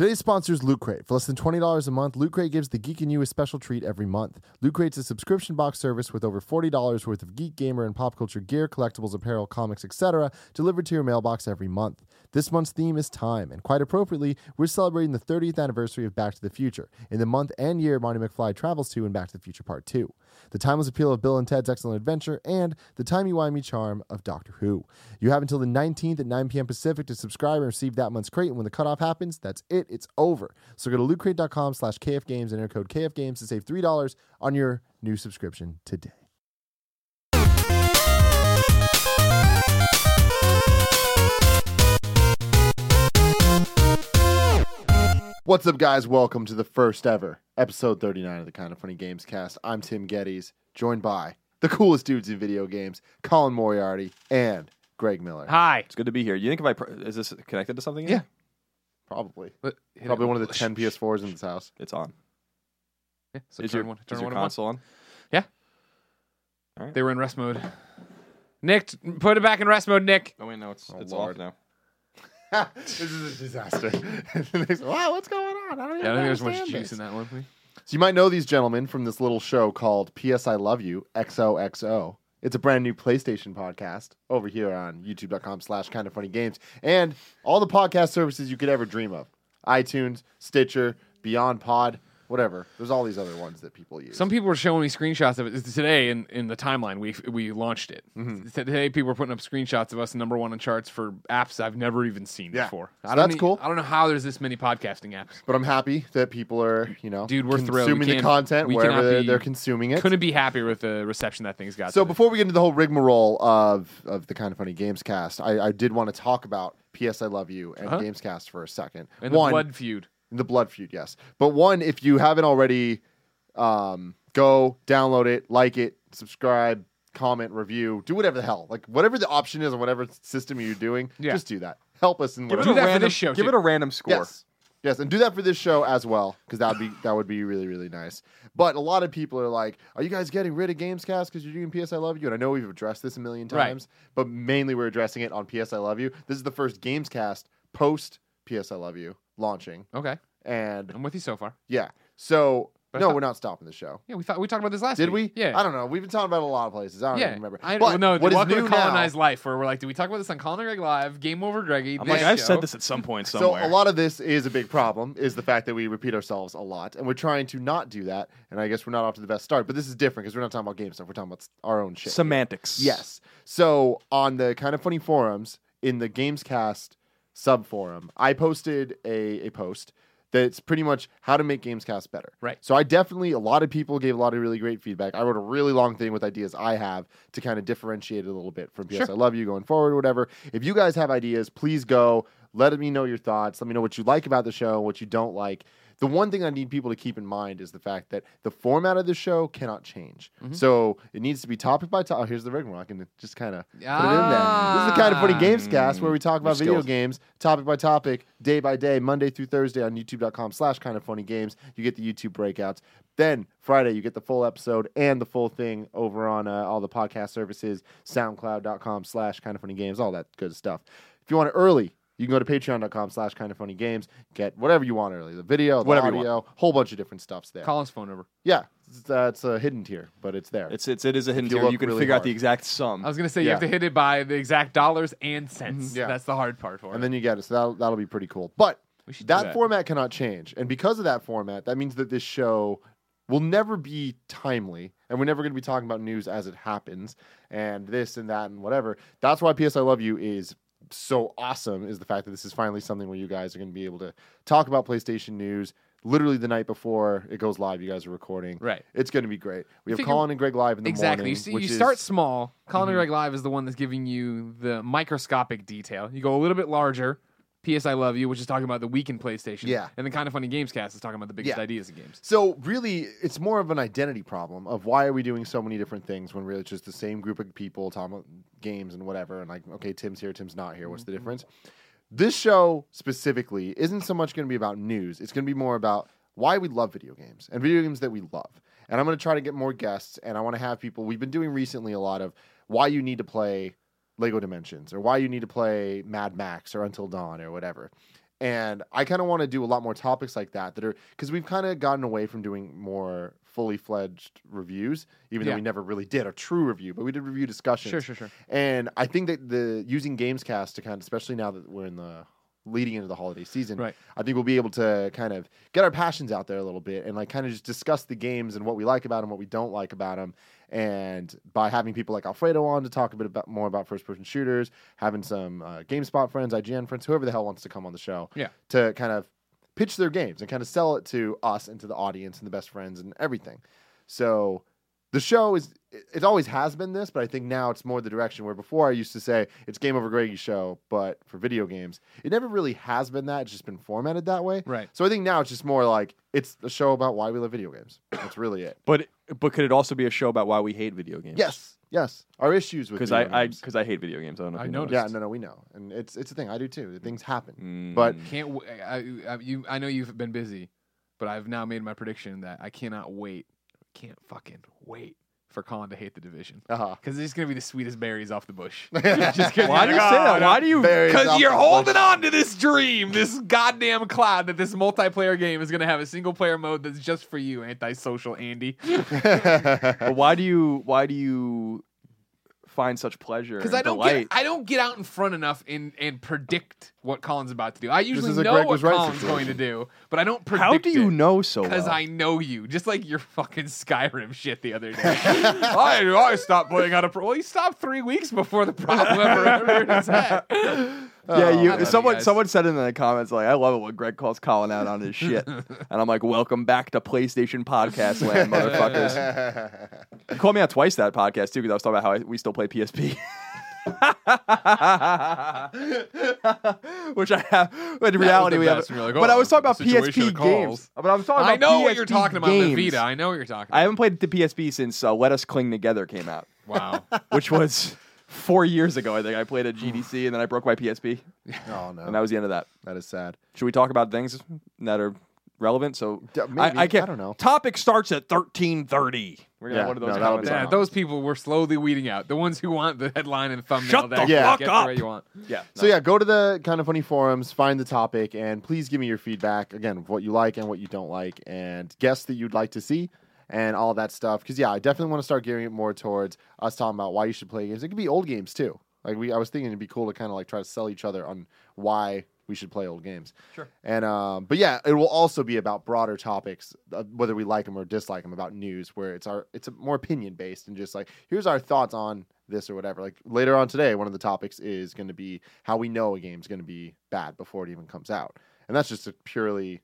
Today's sponsor is Loot Crate. For less than $20 a month, Loot Crate gives the geek in you a special treat every month. Loot Crate's a subscription box service with over $40 worth of geek, gamer, and pop culture gear, collectibles, apparel, comics, etc., delivered to your mailbox every month. This month's theme is time, and quite appropriately, we're celebrating the 30th anniversary of Back to the Future, in the month and year Marty McFly travels to in Back to the Future Part 2, the timeless appeal of Bill and Ted's Excellent Adventure, and the timey-wimey charm of Doctor Who. You have until the 19th at 9 p.m. Pacific to subscribe and receive that month's crate, and when the cutoff happens, that's it. It's over. So go to lootcrate.com slash kfgames and enter code kfgames to save $3 on your new subscription today. What's up, guys? Welcome to the first ever episode 39 of the Kind of Funny Games cast. I'm Tim Gettys, joined by the coolest dudes in video games, Colin Moriarty and Greg Miller. Hi. It's good to be here. You think if I pr- is this connected to something? Yeah. Probably. But- hit Probably it. one of the 10. PS4s in this house. it's on. Yeah, so is turn your, one, is turn your one, and one. console on? They were in rest mode. Nick, t- put it back in rest mode, Nick. Oh wait, no, it's Oh, it's Lord. off now. this is a disaster. Wow, what's going on? I don't even Yeah, I don't think there's much juice this." in that one. please. So you might know these gentlemen from this little show called PS I Love You XOXO. It's a brand new PlayStation podcast over here on youtube.com slash kind of funny games and all the podcast services you could ever dream of. iTunes, Stitcher, Beyond Pod, whatever. There's all these other ones that people use. Some people were showing me screenshots of it today in, in the timeline. We we launched it Mm-hmm. today. People were putting up screenshots of us number one in charts for apps I've never even seen Yeah. before. So I don't that's e- cool. I don't know how there's this many podcasting apps. but I'm happy that people are, you know, Dude, we're thrilled. We consuming the content we wherever they're, be- they're consuming it. Couldn't be happier with the reception that thing's got. So today. before we get into the whole rigmarole of of the kind of funny games cast, I, I did want to talk about PS I Love You and Uh-huh. Gamescast for a second. and One, the blood feud. The blood feud, yes. But one, if you haven't already, um, go download it, like it, subscribe, comment, review, do whatever the hell, like whatever the option is on whatever system you're doing, Yeah. just do that. Help us in Give it whatever. Do a that for random this show, Give too. it a random score. Yes. Yes, and do that for this show as well, because that would be that would be really really nice. But a lot of people are like, "Are you guys getting rid of Gamescast because you're doing PS I Love You?" And I know we've addressed this a million Right. times, but mainly we're addressing it on PS I Love You. This is the first Gamescast post PS I Love You launching, Okay, and I'm with you so far. yeah, so But I no, thought- we're not stopping the show. Yeah, we thought we talked about this last Did week. we? Yeah. I don't know. We've been talking about it a lot of places. I don't yeah, even remember. I But well, no. what is welcome new to now? colonized life, where we're like, did we talk about this on Colin and Greg Live? Game over, Greggy. I'm this like, I've said this at some point somewhere. So a lot of this is a big problem, is the fact that we repeat ourselves a lot, and we're trying to not do that. And I guess we're not off to the best start. But this is different because we're not talking about game stuff. We're talking about our own shit. Semantics. yes. So on the kind of funny forums in the Gamescast sub forum, I posted a, a post that's pretty much how to make Gamescast better. Right. So I definitely a lot of people gave a lot of really great feedback. I wrote a really long thing with ideas I have to kind of differentiate it a little bit from PS Sure. I Love You going forward or whatever. If you guys have ideas, please go. Let me know your thoughts. Let me know what you like about the show, what you don't like. The one thing I need people to keep in mind is the fact that the format of the show cannot change. Mm-hmm. So it needs to be topic by topic. Oh, here's the rigmarole. I can just kind of put it in there. This is the kind of funny Ah. games cast where we talk about Your video games topic by topic, day by day, Monday through Thursday on youtube.com slash kind of funny games. You get the YouTube breakouts. Then Friday, you get the full episode and the full thing over on uh, all the podcast services, soundcloud.com slash kind of funny games, all that good stuff. If you want it early, you can go to patreon.com slash kind of funny games, get whatever you want early the video, the Whatever you audio, whole bunch of different stuffs there. Colin's phone number. Yeah, it's, uh, a hidden tier, but it's there. It's it's it is a hidden you tier. look You can really figure hard. out the exact sum. I was gonna say you have to hit it by the exact dollars and cents. Mhm. Yeah. That's the hard part for and it. then you get it. So that'll, that'll be pretty cool. But we should do that, that. format cannot change. And because of that format, that means that this show will never be timely. And we're never going to be talking about news as it happens and this and that and whatever. That's why PS I Love You is so awesome is the fact that this is finally something where you guys are going to be able to talk about PlayStation news literally the night before it goes live. You guys are recording. Right. It's going to be great. We have Colin and Greg live in the Exactly. morning. You see, which you is- start small. Colin Mhm. and Greg Live is the one that's giving you the microscopic detail. You go a little bit larger. PS I Love You, which is talking about the week in PlayStation. Yeah. And the kind of funny games cast is talking about the biggest Yeah. ideas in games. So really, it's more of an identity problem of why are we doing so many different things when really it's just the same group of people talking about games and whatever. And like, okay, Tim's here, Tim's not here. What's the mm-hmm. difference? This show specifically isn't so much going to be about news. It's going to be more about why we love video games and video games that we love. And I'm going to try to get more guests, and I want to have people. We've been doing recently a lot of why you need to play Lego Dimensions or why you need to play Mad Max or Until Dawn or whatever. and I kind of want to do a lot more topics like that that are because we've kind of gotten away from doing more fully fledged reviews, even Yeah. though we never really did a true review, but we did review discussions. Sure, sure, sure. And I think that the using Gamescast to kind of, especially now that we're in the leading into the holiday season, Right. I think we'll be able to kind of get our passions out there a little bit and like kind of just discuss the games and what we like about them, what we don't like about them. And by having people like Alfredo on to talk a bit about more about first person shooters, having some uh, GameSpot friends, IGN friends, whoever the hell wants to come on the show, Yeah. to kind of pitch their games and kind of sell it to us and to the audience and the best friends and everything. So the show is it it always has been this, but I think now it's more the direction where before I used to say it's Game Over Greggy's show, but for video games, it never really has been that. It's just been formatted that way. Right. So I think now it's just more like it's a show about why we love video games. That's really it. But but could it also be a show about why we hate video games? Yes, yes. Our issues with because I I because I hate video games. I don't know. If I you know noticed. yeah, no, no, we know, and it's it's a thing. I do too. Things happen, Mm. but Can't w- I, I, you? I know you've been busy, but I've now made my prediction that I cannot wait. Can't fucking wait for Colin to hate the division uh-huh. because it's gonna be the sweetest berries off the bush. Why do you say that? Why do you? Because you're holding bush. on to this dream, this goddamn cloud that this multiplayer game is gonna have a single player mode that's just for you, antisocial Andy. But why do you? Why do you find such pleasure? Because I don't delight? get I don't get out in front enough and and predict what Colin's about to do. I usually is a know Greg what was right Colin's going to do, but I don't predict How do you it. know so Because well? I know you, just like your fucking Skyrim shit the other day. I, I stopped playing out of pro. Well, you stopped three weeks before the problem ever reared its head. Yeah, Oh, I you. love you someone guys. someone said in the comments like, "I love it when Greg calls Colin out on his shit," and I'm like, "Welcome back to PlayStation Podcast Land, motherfuckers." Call me out twice that podcast too because I was talking about how I, we still play PSP. Which I have, but in reality the we have. best, you're like, but "Oh, I was talking about the situation PSP calls." games. But I was talking about I know what you're PSP talking about games. in the Vita. I know what you're talking about. I about. haven't played the PSP since uh, Let Us Cling Together came out, wow. which was four years ago. I think I played at hmm. GDC and then I broke my PSP, oh no, and that was the end of that. that is sad. Should we talk about things that are relevant? So D- maybe. I, I can't. I don't know. Topic starts at thirteen thirty. We're gonna Yeah, have one of no, those that'll comments. Yeah, on. those people were slowly weeding out. The ones who want the headline and thumbnail. Shut that the can fuck get up. where you want. Yeah. So yeah, go to the kind of funny forums, find the topic, and please give me your feedback again, what you like and what you don't like, and guests that you'd like to see, and all that stuff. Because yeah, I definitely want to start gearing it more towards us talking about why you should play games. It could be old games too. Like we, I was thinking it'd be cool to kind of like try to sell each other on why we should play old games. Sure. And um, but yeah, it will also be about broader topics, uh, whether we like them or dislike them, about news, where it's our it's a more opinion based and just like here's our thoughts on this or whatever. Like later on today, one of the topics is going to be how we know a game's going to be bad before it even comes out, and that's just a purely,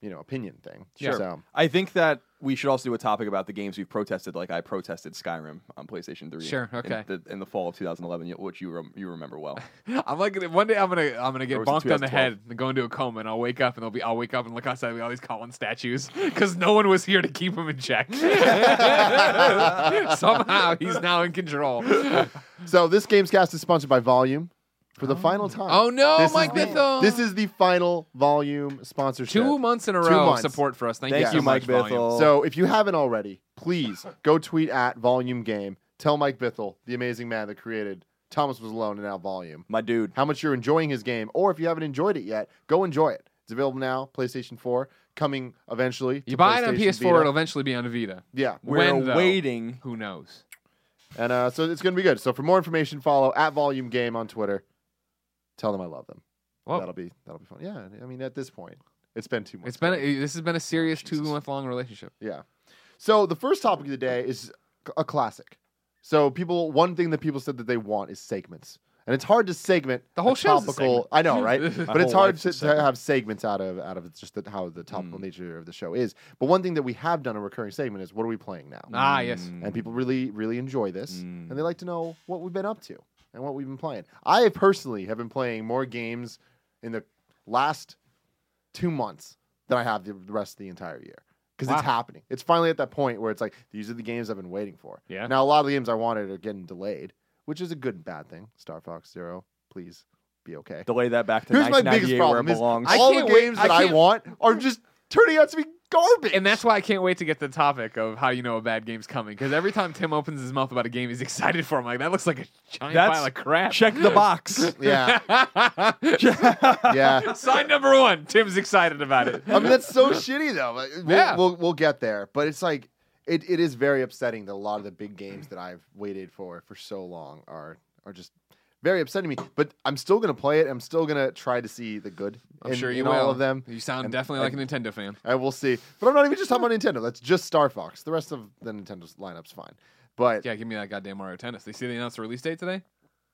you know, opinion thing. Sure. So I think that we should also do a topic about the games we've protested. Like I protested Skyrim on PlayStation Three. Sure, in okay. the, in the fall of 2011, which you rem- you remember well. I'm like one day I'm gonna I'm gonna get bonked on the head and go into a coma and I'll wake up and they'll be I'll wake up and look outside and be all these Colin statues because no one was here to keep him in check. Somehow he's now in control. so this game's cast is sponsored by Volume for the final time. Oh no, This is Mike the- Bithell! This is the final Volume sponsorship. two months in a Two row of months. support for us. Thank, Thank you, so you, Mike much, Volume. Bithell. So if you haven't already, please go tweet at Volume Game. Tell Mike Bithell, the amazing man that created Thomas Was Alone and now Volume, My dude. how much you're enjoying his game. Or if you haven't enjoyed it yet, go enjoy it. It's available now, PlayStation 4, coming eventually. to You buy it on PlayStation PS4, Vita. it'll eventually be on a Vita. Yeah. We're When, though? waiting. Who knows? And uh, so it's going to be good. So for more information, follow at Volume Game on Twitter. Tell them I love them. Well, that'll be that'll be fun. Yeah, I mean at this point, it's been two months. it's been a, this has been a serious two month long relationship. Yeah. So the first topic of the day is a classic. So people, one thing that people said that they want is segments, and it's hard to segment The whole a topical. I know, right? But it's hard to, to have segments out of out of just the, how the topical Mm. nature of the show is. But one thing that we have done a recurring segment is what are we playing now? Ah, yes. Mm. And people really really enjoy this, Mm. and they like to know what we've been up to and what we've been playing. I personally have been playing more games in the last two months than I have the the rest of the entire year. Because it's happening. It's finally at that point where it's like these are the games I've been waiting for. Yeah. Now a lot of the games I wanted are getting delayed, which is a good and bad thing. Star Fox Zero, please be okay. Delay that back to Here's my biggest 1998 where it belongs. I all the can't wait- games I that I want are just turning out to be garbage. And that's why I can't wait to get the topic of how you know a bad game's coming. Because every time Tim opens his mouth about a game, he's excited for. it. I'm like, that looks like a giant That's- pile of crap. Check the box. yeah, yeah. Sign number one. Tim's excited about it. I mean, that's so shitty though. Like, We'll, Yeah. we'll we'll get there, but it's like it, it is very upsetting that a lot of the big games that I've waited for for so long are are just very upsetting me. But I'm still gonna play it. I'm still gonna try to see the good. I'm in, sure you in will. all of them. You sound And- definitely like a Nintendo fan. I will see. But I'm not even just talking about Nintendo. That's just Star Fox. The rest of the Nintendo's lineup's fine. But Yeah, give me that goddamn Mario Tennis. They see they announced the release date today.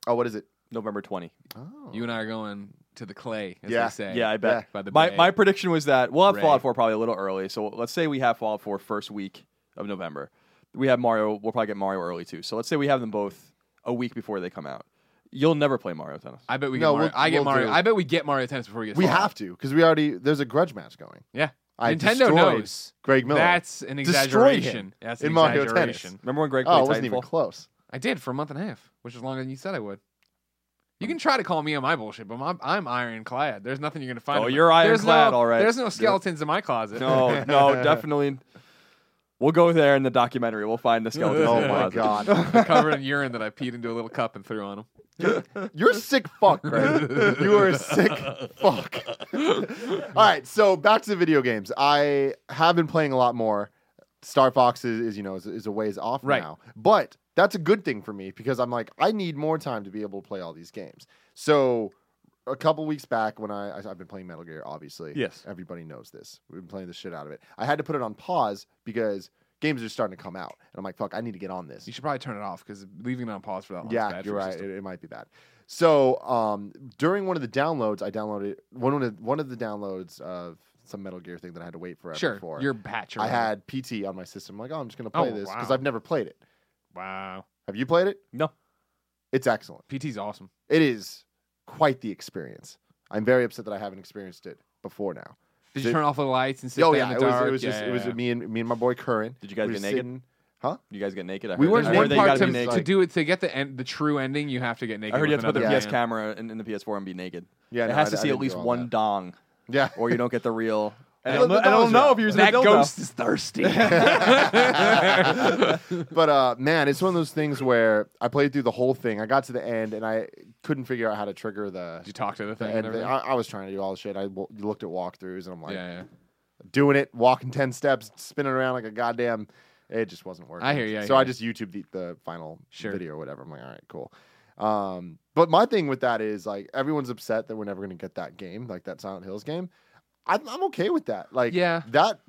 oh, what is it? November 20. Oh, You and I are going to the clay, as Yeah. they say. Yeah, I bet. By the My, bay. my prediction was that we'll have Ray. Fallout 4 probably a little early. So let's say we have Fallout 4 first week of November. We have Mario. We'll probably get Mario early too. So let's say we have them both a week before they come out. You'll never play Mario Tennis. I bet we get No, Mario. we'll- I get we'll Mario. do- I bet we get Mario Tennis before we get. we Fallout. have to because we already there's a grudge match going. Yeah. I Nintendo destroyed knows. Greg Miller. That's an Destroyed exaggeration. him That's in an Mario exaggeration. Tennis. Remember when Greg oh, played it wasn't even Titanfall? close. I did for a month and a half, which is longer than you said I would. You can try to call me on my bullshit, but I'm, I'm ironclad. There's nothing you're gonna find. Oh, in my- you're There's ironclad, no, all right. There's no You're- skeletons in my closet. No, no, definitely. We'll go there in the documentary. We'll find the skeleton. Oh in the my closet. god. They're covered in urine that I peed into a little cup and threw on him. You're a sick fuck, Greg. you are a sick fuck. All right, so back to the video games. I have been playing a lot more. Star Fox is, is you know is, is a ways off Right. now, but that's a good thing for me because I'm like I need more time to be able to play all these games. So a couple weeks back when I, I I've been playing Metal Gear, obviously. Yes. everybody knows this. We've been playing the shit out of it. I had to put it on pause because games are starting to come out, and I'm like, fuck, I need to get on this. You should probably turn it off because leaving it on pause for that long is Yeah, you're right. It, it might be bad. So um, during one of the downloads, I downloaded one of the, one of the downloads of some Metal Gear thing that I had to wait forever Sure, for. your patch. I had PT on my system. I'm like, oh, I'm just gonna play Oh, this because wow. I've never played it. wow. Have you played it? No. It's excellent. PT's awesome. It is quite the experience. I'm very upset that I haven't experienced it before now. Did Did- you turn off the lights and sit oh there yeah, in it the was, dark? it was Yeah, just yeah, it was yeah. me and me and my boy Curran. Did you guys We get naked? sitting- Huh? You guys get naked? I We heard, weren't I heard one that you part gotta to, be naked. to do it to get the end, the true ending. You have to get naked. I heard you have with to put the another PS man. camera in, in the PS4 and be naked. Yeah, it no, has I- to I see at didn't do least all one that. dong, Yeah. or you don't get the real. And I don't, know- I don't know if you're using That a dildo. ghost is thirsty. but uh, man, it's one of those things where I played through the whole thing. I got to the end and I couldn't figure out how to trigger the. Did you talk to the the thing? end and everything? I, I was trying to do all the shit. I w- looked at walkthroughs and I'm like yeah, yeah. doing it, walking ten steps, spinning around like a goddamn. It just wasn't working. I hear you, I so hear I just YouTube the, the final Sure. video or whatever. I'm like, all right, cool. Um, but my thing with that is like everyone's upset that we're never going to get that game, like that Silent Hills game. I'm, I'm okay with that. Like, Yeah. that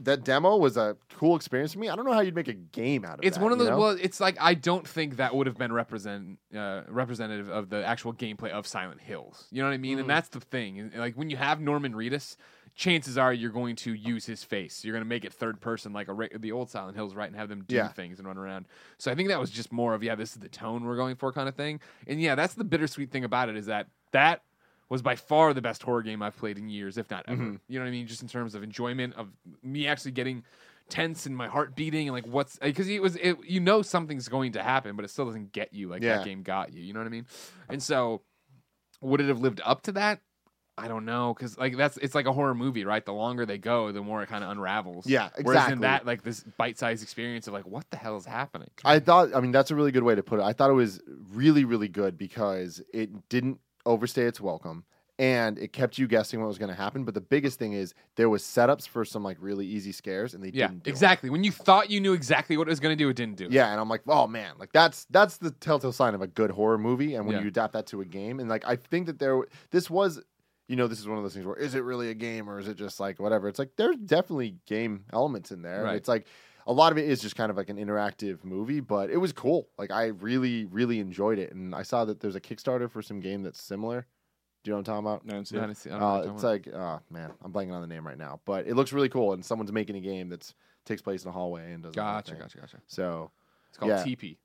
that demo was a cool experience for me. I don't know how you'd make a game out of it. It's that, one of you those. know? Well, it's like I don't think that would have been represent uh, representative of the actual gameplay of Silent Hills. You know what I mean? Mm. And that's the thing. Like when you have Norman Reedus, chances are you're going to use his face. You're going to make it third person, like a the old Silent Hills, right? And have them do Yeah. things and run around. So I think that was just more of yeah, this is the tone we're going for, kind of thing. And yeah, that's the bittersweet thing about it is that that was by far the best horror game I've played in years, if not ever. Mhm. You know what I mean? Just in terms of enjoyment of me actually getting tense and my heart beating and like what's because it was it, you know something's going to happen, but it still doesn't get you like Yeah. that game got you. You know what I mean? And so would it have lived up to that? I don't know because like that's it's like a horror movie, right? The longer they go, the more it kind of unravels. Yeah, exactly. Whereas in that, like this bite-sized experience of like, what the hell is happening? I thought, I mean, that's a really good way to put it. I thought it was really, really good because it didn't overstay its welcome and it kept you guessing what was going to happen. But the biggest thing is there was setups for some like really easy scares and they yeah, didn't. exactly. When you thought you knew exactly what it was going to do, it didn't do. it. Yeah, and I'm like, oh man, like that's that's the telltale sign of a good horror movie. And when Yeah. you adapt that to a game, and like I think that there, this was, you know, this is one of those things where is it really a game or is it just like whatever? It's like there's definitely game elements in there. Right. It's like a lot of it is just kind of like an interactive movie, but it was cool. Like I really, really enjoyed it, and I saw that there's a Kickstarter for some game that's similar. Do you know what I'm talking about? No, I didn't see it. don't see- I don't know Uh, it's like, oh man, I'm blanking on the name right now, but it looks really cool, and someone's making a game that's takes place in a hallway and does. about. all that gotcha, gotcha, gotcha. So It's called Yeah. TP.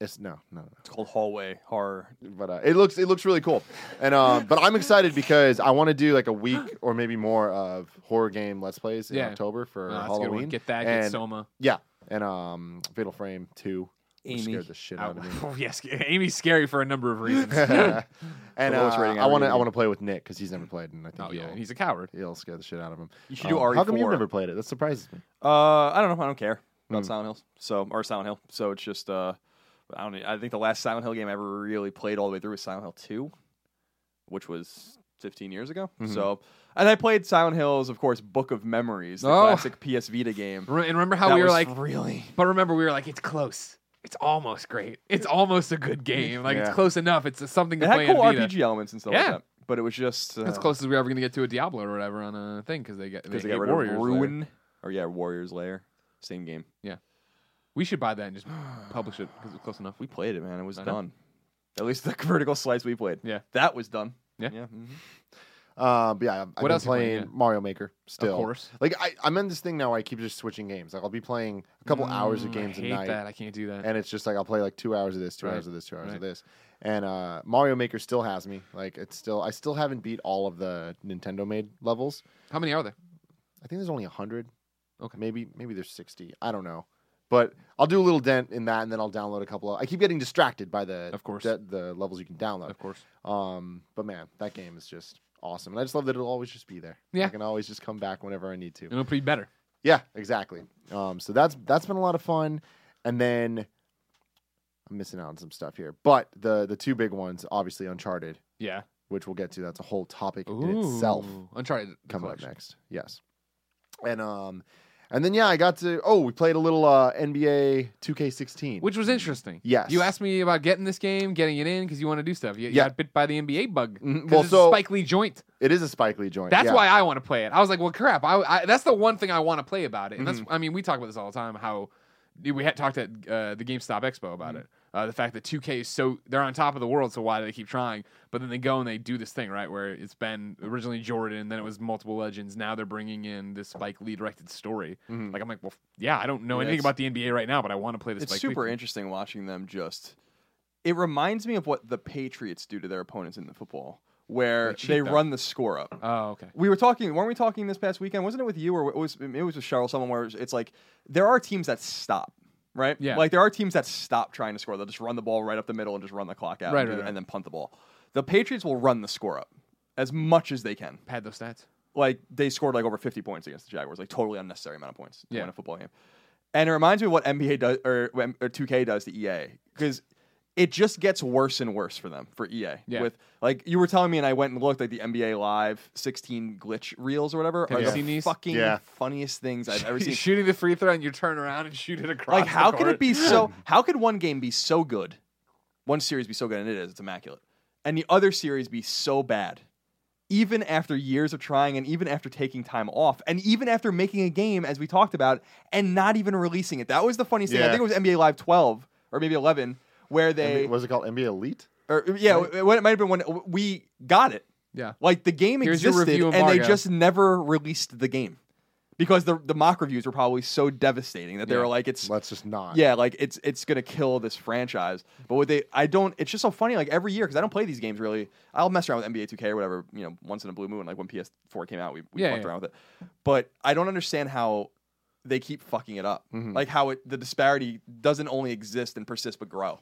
It's no, no, no. It's called Hallway Horror. but uh, it looks it looks really cool, and um, but I'm excited because I want to do like a week or maybe more of horror game let's plays in Yeah. October for No, that's a good one. Halloween. Get that. Get and Soma. yeah, and um, Fatal Frame two. which Amy. scared the shit out of me. Oh, yes, Amy's scary for a number of reasons. and The lowest uh, rating I ever want to given. I want to play with Nick because he's never played, and I think oh he'll, yeah, he's a coward. he'll scare the shit out of him. You should do Um, How come you've never played it? That surprises me. Uh, I don't know. I don't care about Hmm. Silent Hills. So or Silent Hill. So it's just uh, I don't. I think the last Silent Hill game I ever really played all the way through was Silent Hill Two, which was 15 years ago. Mhm. So and I played Silent Hills, of course, Book of Memories, the Oh. classic PS Vita game. And remember how that we were like, really. but remember we were like, it's close. It's almost great. It's almost a good game. Like it's close enough. It's something to It had play cool on Vita. RPG elements and stuff Yeah. like that. But it was just uh, As close as we're ever gonna get to a Diablo or whatever on a thing because they get because they, they got rid Warriors of. Ruin or yeah, Warriors Lair, same game. We should buy that and just publish it because it's close enough. We played it, man. It was I know. done. At least the vertical slice we played. Yeah. that was done. Yeah. yeah. mhm. Uh, but yeah, I've, I've What been else you playing? playing Yeah. Mario Maker still. Of course. Like I, I'm in this thing now where I keep just switching games. Like I'll be playing a couple hours of Mm, games I a hate night, that. I can't do that. and it's just like I'll play like two hours of this, two Right. hours of this, two hours Right. of this. And uh, Mario Maker still has me. Like it's still, I still haven't beat all of the Nintendo made levels. How many are there? I think there's only hundred. Okay. Maybe maybe there's sixty. I don't know. But I'll do a little dent in that, and then I'll download a couple. of... I keep getting distracted by the Of course. the, the levels you can download. Of course. Um, but man, that game is just awesome, and I just love that it'll always just be there. Yeah. I can always just come back whenever I need to. It'll be better. Yeah, exactly. Um, so that's that's been a lot of fun, and then I'm missing out on some stuff here, but the the two big ones, obviously Uncharted, Yeah. which we'll get to. That's a whole topic in itself Ooh. Uncharted coming up next. Yes, and um, and then yeah, I got to. Oh, we played a little uh, NBA 2K16. Which was interesting. Yes. You asked me about getting this game, getting it in because you want to do stuff. You, you Yeah. got bit by the NBA bug. Mhm. 'Cause Well, it's so- a Spike Lee joint. it is a Spike Lee joint. That's yeah. why I want to play it. I was like, well, crap. I, I, that's the one thing I want to play about it. And Mm-hmm. that's, I mean, we talk about this all the time. How we had talked at uh, the GameStop Expo about Mm-hmm. it. Uh, the fact that 2K is so they're on top of the world, so why do they keep trying? But then they go and they do this thing right where it's been originally Jordan, then it was multiple legends. Now they're bringing in this Spike Lee directed story. Mhm. Like I'm like, well, yeah, I don't know Yeah, anything about the NBA right now, but I want to play this. It's Spike super thing. interesting watching them just. It reminds me of what the Patriots do to their opponents in the football, where They they run the score up. Oh, okay. We were talking, weren't we talking this past weekend? Wasn't it with you or it was it was with Cheryl? Someone where it's like there are teams that stop, right? Yeah. Like there are teams that stop trying to score. They'll just run the ball right up the middle and just run the clock out, Right, and, right, the- right. and then punt the ball. The Patriots will run the score up as much as they can. Pad those stats. Like they scored like over 50 points against the Jaguars, like totally unnecessary amount of points to Yeah. win a football game. And it reminds me of what NBA does or, or 2K does to EA because it just gets worse and worse for them for EA. Yeah. With like you were telling me, and I went and looked like the NBA Live 16 glitch reels or whatever. Have are you the seen these? Fucking Yeah. funniest things I've ever seen. Shooting the free throw and you turn around and shoot it across. like the how could it be so? How could one game be so good, one series be so good, and it is, it's immaculate, and the other series be so bad? Even after years of trying, and even after taking time off, and even after making a game, as we talked about, and not even releasing it. That was the funniest thing. I think it was NBA Live 12 or maybe 11, where they NBA, was it called NBA Elite? or yeah, it, it might have been when we got it. Yeah. Like the game Here's existed, review and they just never released the game because the the mock reviews were probably so devastating that they Yeah. were like, "It's Let's just not. yeah, like it's it's gonna kill this franchise." But what they, I don't. It's just so funny. Like every year, because I don't play these games really. I'll mess around with NBA 2K or whatever, you know, once in a blue moon. Like when PS4 came out, we, we Yeah, fucked yeah. around with it. But I don't understand how they keep fucking it up. Mhm. Like how it the disparity doesn't only exist and persist but grow.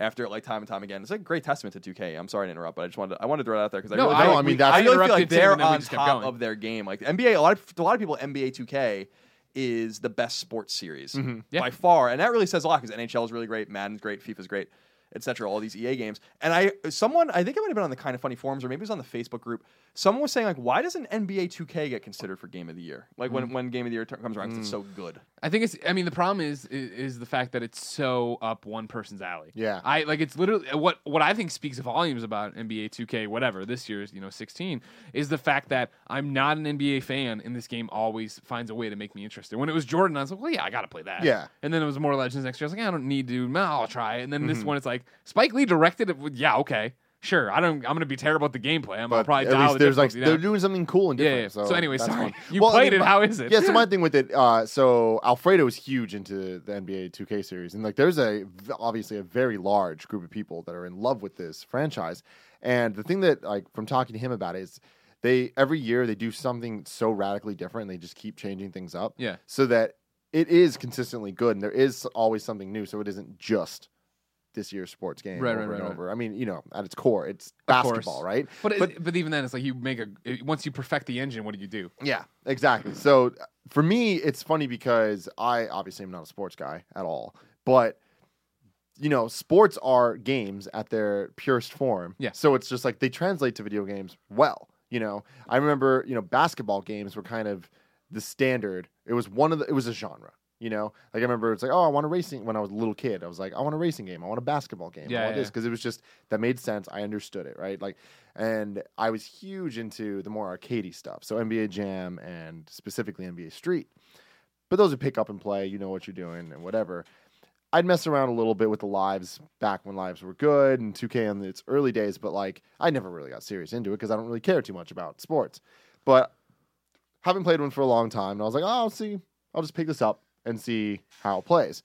After like time and time again, it's like a great testament to 2K. I'm sorry to interrupt, but I just wanted to, I wanted to throw that out there because I No, really I- feel I mean, that's- I really feel like they're and then we on top of their game. Like NBA, a lot of a lot of people, NBA 2K is the best sports series Mhm. Yeah. by far, and that really says a lot because NHL is really great, Madden's great, FIFA's great, etc. All these EA games, and I someone I think it might have been on the kind of funny forums or maybe it was on the Facebook group. Someone was saying like, why doesn't NBA 2K get considered for Game of the Year? Like Mm. when when Game of the Year comes around, 'cause it's so good. I think it's. I mean, the problem is, is is the fact that it's so up one person's alley. Yeah. I like it's literally what what I think speaks volumes about NBA 2K whatever this year's you know 16 is the fact that I'm not an NBA fan and this game always finds a way to make me interested. When it was Jordan, I was like, well, yeah, I got to play that. Yeah. And then it was more Legends next year. I was like, I don't need to. No, I'll try. it. And then this one, it's like Spike Lee directed it. Yeah, okay, sure. I don't. I'm gonna be terrible at the gameplay. I'm gonna But probably at dial least the there's like difficulty they're down. doing something cool and Yeah, different. yeah. So, So anyway, that's sorry. fun. You Well, I played mean, it. How is it? Yeah, so my thing with it, uh, so Alfredo is huge into the NBA 2K series, and like there's a v- obviously a very large group of people that are in love with this franchise. And the thing that like from talking to him about it is they every year they do something so radically different, and they just keep changing things up. Yeah. so that it is consistently good, and there is always something new. So it isn't just this year's sports game Right, over right, right, and over. I mean, you know, at its core, it's basketball, right? But it, But- but even then, it's like you make a once you perfect the engine, what do you do? Yeah, exactly. So uh, for me, it's funny because I obviously am not a sports guy at all, but you know, sports are games at their purest form. Yeah. So it's just like they translate to video games well. You know, I remember you know basketball games were kind of the standard. It was one of the. It was a genre. You know, like I remember it's like, oh, I want a racing. When I was a little kid, I was like, I want a racing game. I want a basketball game. Yeah, I want yeah, this because it was just that made sense. I understood it, right? Like, and I was huge into the more arcadey stuff. So NBA Jam and specifically NBA Street. But those are pick up and play. You know what you're doing and whatever. I'd mess around a little bit with the lives back when lives were good and 2K in its early days, but like I never really got serious into it because I don't really care too much about sports. But haven't played one for a long time, and I was like, oh, I'll see, I'll just pick this up and see how it plays.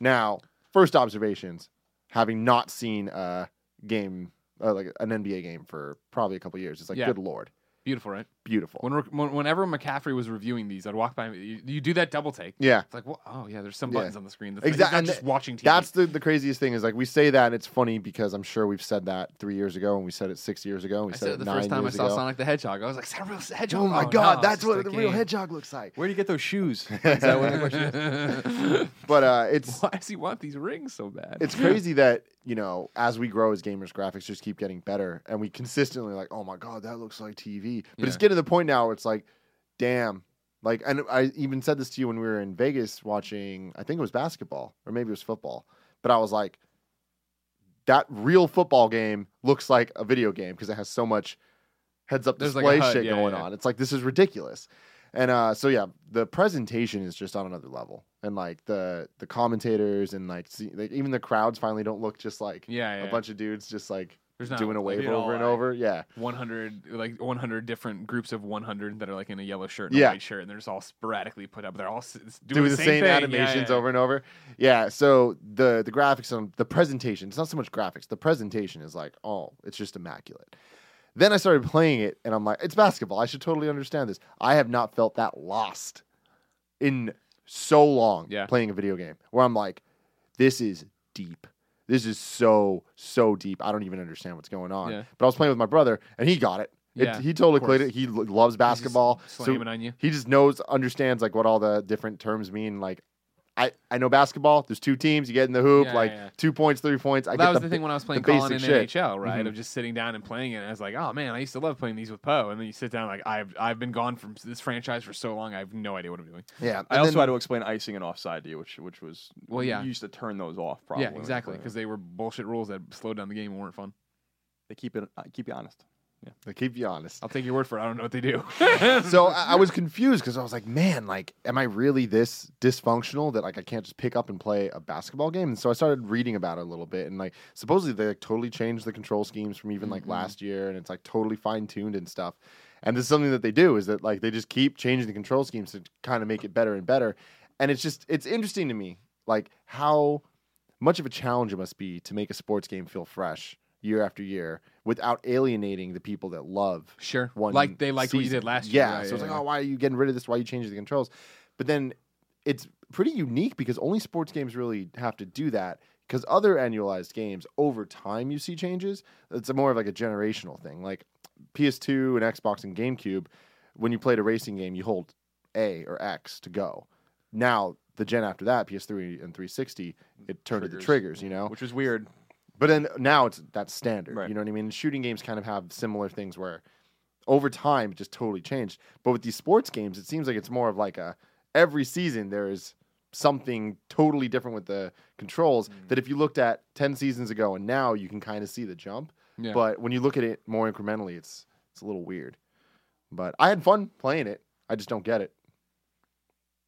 Now, first observations, having not seen a game, uh, like an NBA game for probably a couple years, it's like, Yeah. good lord, Beautiful, right? Beautiful. When, when whenever McCaffrey was reviewing these, I'd walk by. You, you do that double take. yeah. It's like, well, oh yeah, there's some Yeah. buttons on the screen. That's Exact- Not and just watching TV. That's the, the craziest thing is like we say that and it's funny because I'm sure we've said that three years ago and we said it six years ago and we I said, it the first time I saw ago. Sonic the Hedgehog. I was like, is that a real hedgehog? Oh my no, god, it's that's what the real hedgehog looks like. Where do you get those shoes? Is that what the question is? But uh, it's Why does he want these rings so bad? it's crazy that you know as we grow as gamers, graphics just keep getting better and we consistently like, oh my god, that looks like TV. But it's getting to the point now where it's like, damn. Like, and I even said this to you when we were in Vegas watching, I think it was basketball or maybe it was football. But I was like, that real football game looks like a video game because it has so much heads up There's like display HUD, shit yeah, going yeah. on. It's like this is ridiculous. And uh, so yeah, the presentation is just on another level, and like the the commentators and like, see, like even the crowds finally don't look just like yeah, yeah. a bunch of dudes just like There's not doing a wave over and over. Yeah, 100 like 100 different groups of 100 that are like in a yellow shirt and Yeah. a white shirt, and they're just all sporadically put up. They're all s- doing, doing, the, same, same. Animations yeah, yeah. over and over. Yeah, so the the graphics on the presentation, it's not so much graphics. The presentation is like, oh, it's just immaculate. Then I started playing it and I'm like, it's basketball. I should totally understand this. I have not felt that lost in so long Yeah. playing a video game where I'm like, this is deep. This is so, so deep. I don't even understand what's going on. Yeah. But I was playing with my brother and he got it. It- Yeah, he totally played it. He lo- loves He's just basketball. So on you. he just knows, understands like what all the different terms mean. Like, I I know basketball. There's two teams. You get in the hoop. Yeah, like yeah, yeah. two points, three points. I that get was the, the thing when I was playing Colin in basic shit. NHL, right? Mhm. Of just sitting down and playing it. And I was like, oh man, I used to love playing these with Poe. And then you sit down, like I've I've been gone from this franchise for so long, I have no idea what I'm doing. Yeah, I also then- had to explain icing and offside to you, which which was Well, yeah. you used to turn those off. Probably yeah, exactly, because they were bullshit rules that slowed down the game and weren't fun. they keep it uh, keep you honest. To keep you honest. I'll take your word for it. I don't know what they do. so I, I was confused because I was like, man, like, am I really this dysfunctional that like I can't just pick up and play a basketball game? And so I started reading about it a little bit, and like supposedly they like, totally changed the control schemes from even like Mhm. last year, and it's like totally fine tuned and stuff. And this is something that they do is that like they just keep changing the control schemes to kind of make it better and better. And it's just it's interesting to me like how much of a challenge it must be to make a sports game feel fresh year after year without alienating the people that love sure, one like they liked what you did last year. Yeah, right? so it's like, yeah. oh, why are you getting rid of this? Why are you changing the controls? But then it's pretty unique because only sports games really have to do that. Because other annualized games, over time, you see changes. It's more of like a generational thing. Like PS2 and Xbox and GameCube, when you played a racing game, you hold A or X to go. Now the gen after that, PS3 and 360, it turned to the Triggers. triggers. You know, Which was weird. But then now it's that's standard. Right. You know what I mean? Shooting games kind of have similar things where over time it just totally changed. But with these sports games, it seems like it's more of like a every season there is something totally different with the controls Mm. that if you looked at 10 seasons ago and now you can kind of see the jump. Yeah. But when you look at it more incrementally, it's it's a little weird. But I had fun playing it. I just don't get it.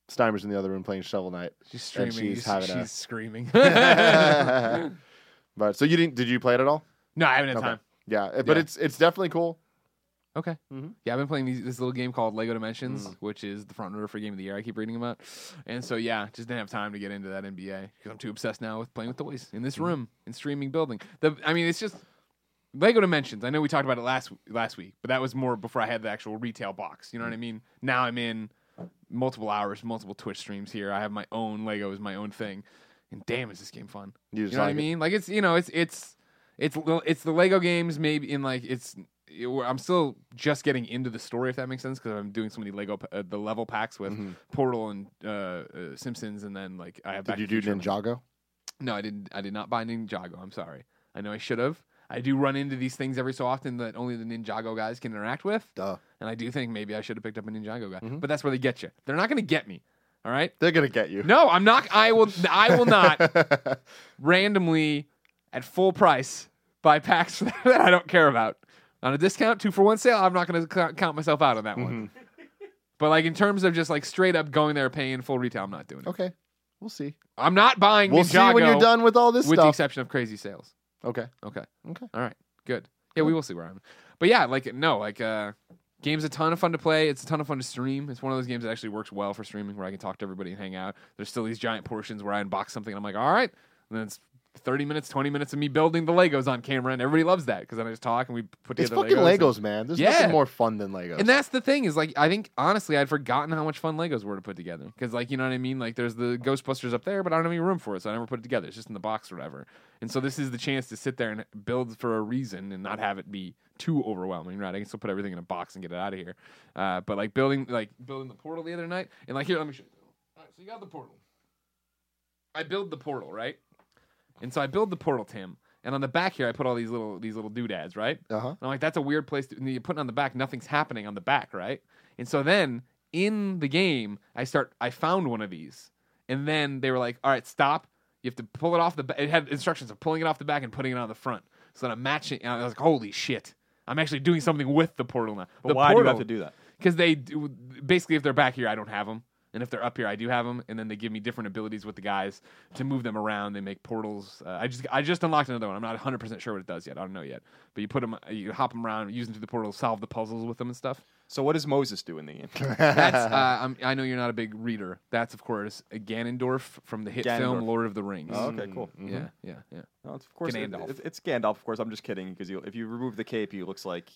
Steimer's in the other room playing Shovel Knight. she's streaming. she's She's, having a- she's screaming. But so you didn't did you play it at all? no, I haven't had Okay. time. Yeah, but Yeah. it's it's definitely cool. Okay. Mhm. Yeah, I've been playing these, this little game called Lego Dimensions, Mm. which is the front runner for game of the year. I keep reading about, and so yeah, just didn't have time to get into that NBA because I'm too obsessed now with playing with toys in Mm. this room in streaming building. The I mean, it's just Lego Dimensions. I know we talked about it last last week, but that was more before I had the actual retail box. You know what I mean? Now I'm in multiple hours, multiple Twitch streams here. I have my own Lego is my own thing, and damn, is this game fun? You You know what I like it? mean? Like it's you know it's it's it's it's the Lego games maybe in like it's. it- I'm still just getting into the story, if that makes sense, because I'm doing so many Lego uh, the level packs with Portal and uh, uh, Simpsons, and then like I have. Mm-hmm. Did you do. Ninjago? No, I didn't. I did not buy Ninjago. I'm sorry. I know I should have. I do run into these things every so often that only the Ninjago guys can interact with, Duh. and I do think maybe I should have picked up a Ninjago guy. Mm-hmm. But that's where they get you. They're not going to get me. All right. They're gonna get you. No, I'm not. I will. I will not randomly at full price buy packs that I don't care about on a discount two for one sale. I'm not going to count myself out on that one. Mm-hmm. But like in terms of just like straight up going there paying full retail, I'm not doing it. Okay, we'll see. I'm not buying We'll Ninjago see when you're done with all this stuff. with the exception of crazy sales. okay. Okay. Okay. All right. Good. Yeah, we will see where I'm. But yeah, like no, like uh game's a ton of fun to play. It's a ton of fun to stream. It's one of those games that actually works well for streaming where I can talk to everybody and hang out. There's still these giant portions where I unbox something and I'm like, all right. And then it's 30 minutes, 20 minutes of me building the Legos on camera, and everybody loves that because then I just talk and we put It's together fucking Legos. Legos, and- man. There's Yeah. nothing more fun than Legos. and that's the thing is like I think honestly I'd forgotten how much fun Legos were to put together because like you know what I mean like there's the Ghostbusters up there but I don't have any room for it so I never put it together it's just in the box or whatever and so this is the chance to sit there and build for a reason and not have it be too overwhelming right I can still put everything in a box and get it out of here uh, but like building like building the portal the other night and like here let me show you all right so you got the portal I build the portal right and so I build the portal Tim and on the back here I put all these little these little doodads right uh huh. and I'm like, that's a weird place to. And you put it on the back, nothing's happening on the back, right? And so then in the game, I start. I found one of these, and then they were like, all right, stop. You have to pull it off the. Ba-. It had instructions of pulling it off the back and putting it on the front. So then I'm matching. And I was like, holy shit. I'm actually doing something with the portal now. But the why do you have to do that? because they do, basically if they're back here i don't have them and if they're up here i do have them and then they give me different abilities with the guys to move them around. They make portals. Uh, i just i just unlocked another one. I'm not 100% sure what it does yet. I don't know yet. But you put them you hop them around use them through the portal solve the puzzles with them and stuff So what does Moses do in the end? that's uh, I'm, know you're not a big reader that's of course ganondorf from the hit film lord of the rings Oh, okay, cool. yeah yeah yeah No, it's, of course, it- Gandalf. it- it's Gandalf. Of course, I'm just kidding because if you remove the cape, he looks like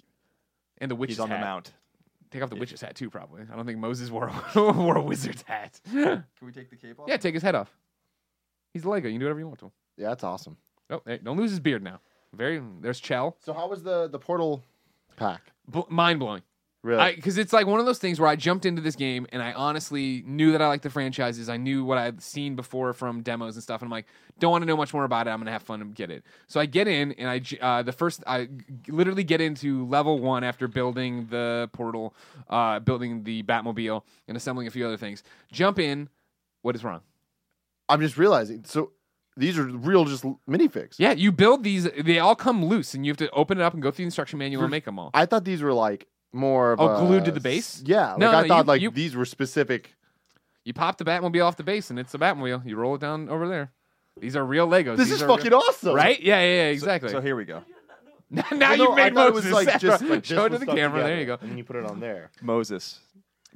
and the witch's he's on hat. the mount. take off the witch's hat too probably i don't think moses wore a, wore a wizard's hat Can we take the cape off? Yeah, take his head off he's a lego you can do whatever you want to him Yeah, that's awesome. Oh, hey, don't lose his beard now. Very there's Chell. So how was the the portal pack? B- mind blowing. Really? Because it's like one of those things where I jumped into this game and I honestly knew that I liked the franchises. I knew what I had seen before from demos and stuff, and I'm like, don't want to know much more about it. I'm gonna have fun and get it. So I get in and I uh, the first I literally get into level one after building the portal, uh, building the Batmobile, and assembling a few other things. Jump in. What is wrong? I'm just realizing. So these are real, just minifigs. Yeah, you build these. They all come loose, and you have to open it up and go through the instruction manual and make them all. I thought these were like more. Of Oh, a- glued to the base? Yeah. Like No, I thought you- like you- these were specific. You pop the Batmobile off the base, and it's a Batmobile. You roll it down over there. These are real Legos. This These is fucking real- awesome. right? Yeah, yeah, yeah, exactly. So, here we go. now Well, you no, I made thought it was Moses. like just like Show it to the was stuck camera. There you go. And then you put it on there. Moses.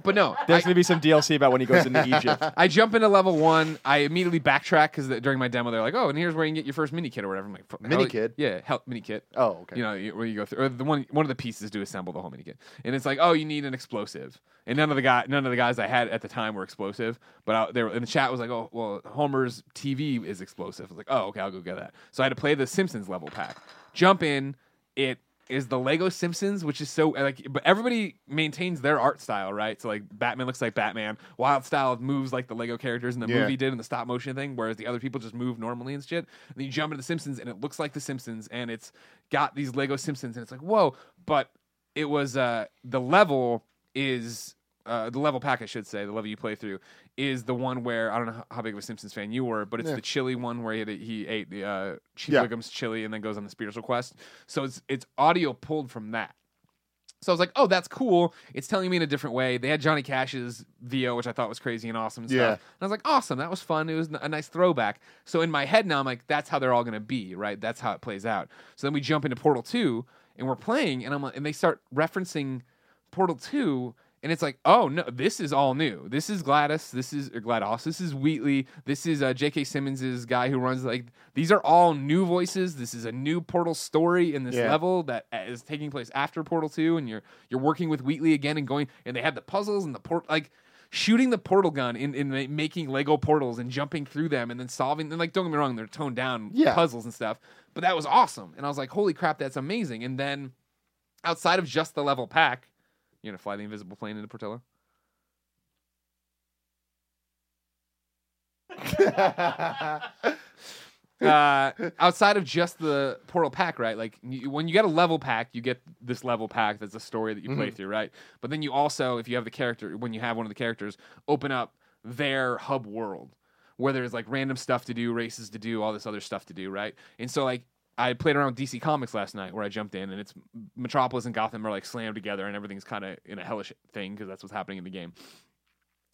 But no, There's I, going to be some DLC about when he goes into Egypt. I jump into level one. I immediately backtrack because during my demo they're like, "Oh, and here's where you can get your first mini kit or whatever." I'm like, Mini kit? Yeah, help mini kit. Oh, okay. You know, you- where you go through or the one one of the pieces to assemble the whole mini kit, and it's like, oh, you need an explosive, and none of the guy, none of the guys I had at the time were explosive, but I, they were in the chat was like, oh, well, Homer's TV is explosive. I was like, oh, okay, I'll go get that. So I had to play the Simpsons level pack. Jump in, it is the Lego Simpsons, which is so like, but everybody maintains their art style, right? So like, Batman looks like Batman. Wild Style moves like the Lego characters in the Yeah. movie did in the stop motion thing, whereas the other people just move normally and shit. And then you jump into the Simpsons, and it looks like the Simpsons, and it's got these Lego Simpsons, and it's like whoa. But it was uh, the level is uh, the level pack, I should say, the level you play through is the one where I don't know how- big of a Simpsons fan you were, but it's Yeah. the chili one where he, had, he ate the uh, Chief Yeah. Wiggum's chili and then goes on the spiritual quest. So it's it's audio pulled from that. So I was like, oh, that's cool. It's telling me in a different way. They had Johnny Cash's VO, which I thought was crazy and awesome and Yeah. stuff. And I was like, awesome. That was fun. It was a nice throwback. So in my head now, I'm like, that's how they're all going to be, right? That's how it plays out. So then we jump into Portal 2 and we're playing and I'm like, and they start referencing Portal 2 and it's like, oh no, this is all new. This is Gladys. This is or GLaDOS. This is Wheatley. This is uh, J.K. Simmons's guy who runs like these are all new voices. This is a new Portal story in this Yeah. level that uh, taking place after Portal Two, and you're you're working with Wheatley again and going. And they have the puzzles and the port like shooting the portal gun in, in making Lego portals and jumping through them and then solving. And like, don't get me wrong, they're toned down Yeah. puzzles and stuff, but that was awesome. And I was like, holy crap, that's amazing. And then outside of just the level pack, you're gonna fly the invisible plane into Portillo. uh, outside of just the portal pack, right? Like you, when you get a level pack, you get this level pack that's a story that you play through, right? But then you also, if you have the character, when you have one of the characters, open up their hub world where there's like random stuff to do, races to do, all this other stuff to do, right? And so like I played around DC Comics last night where I jumped in and it's Metropolis and Gotham are like slammed together and everything's kind of in a hellish thing because that's what's happening in the game.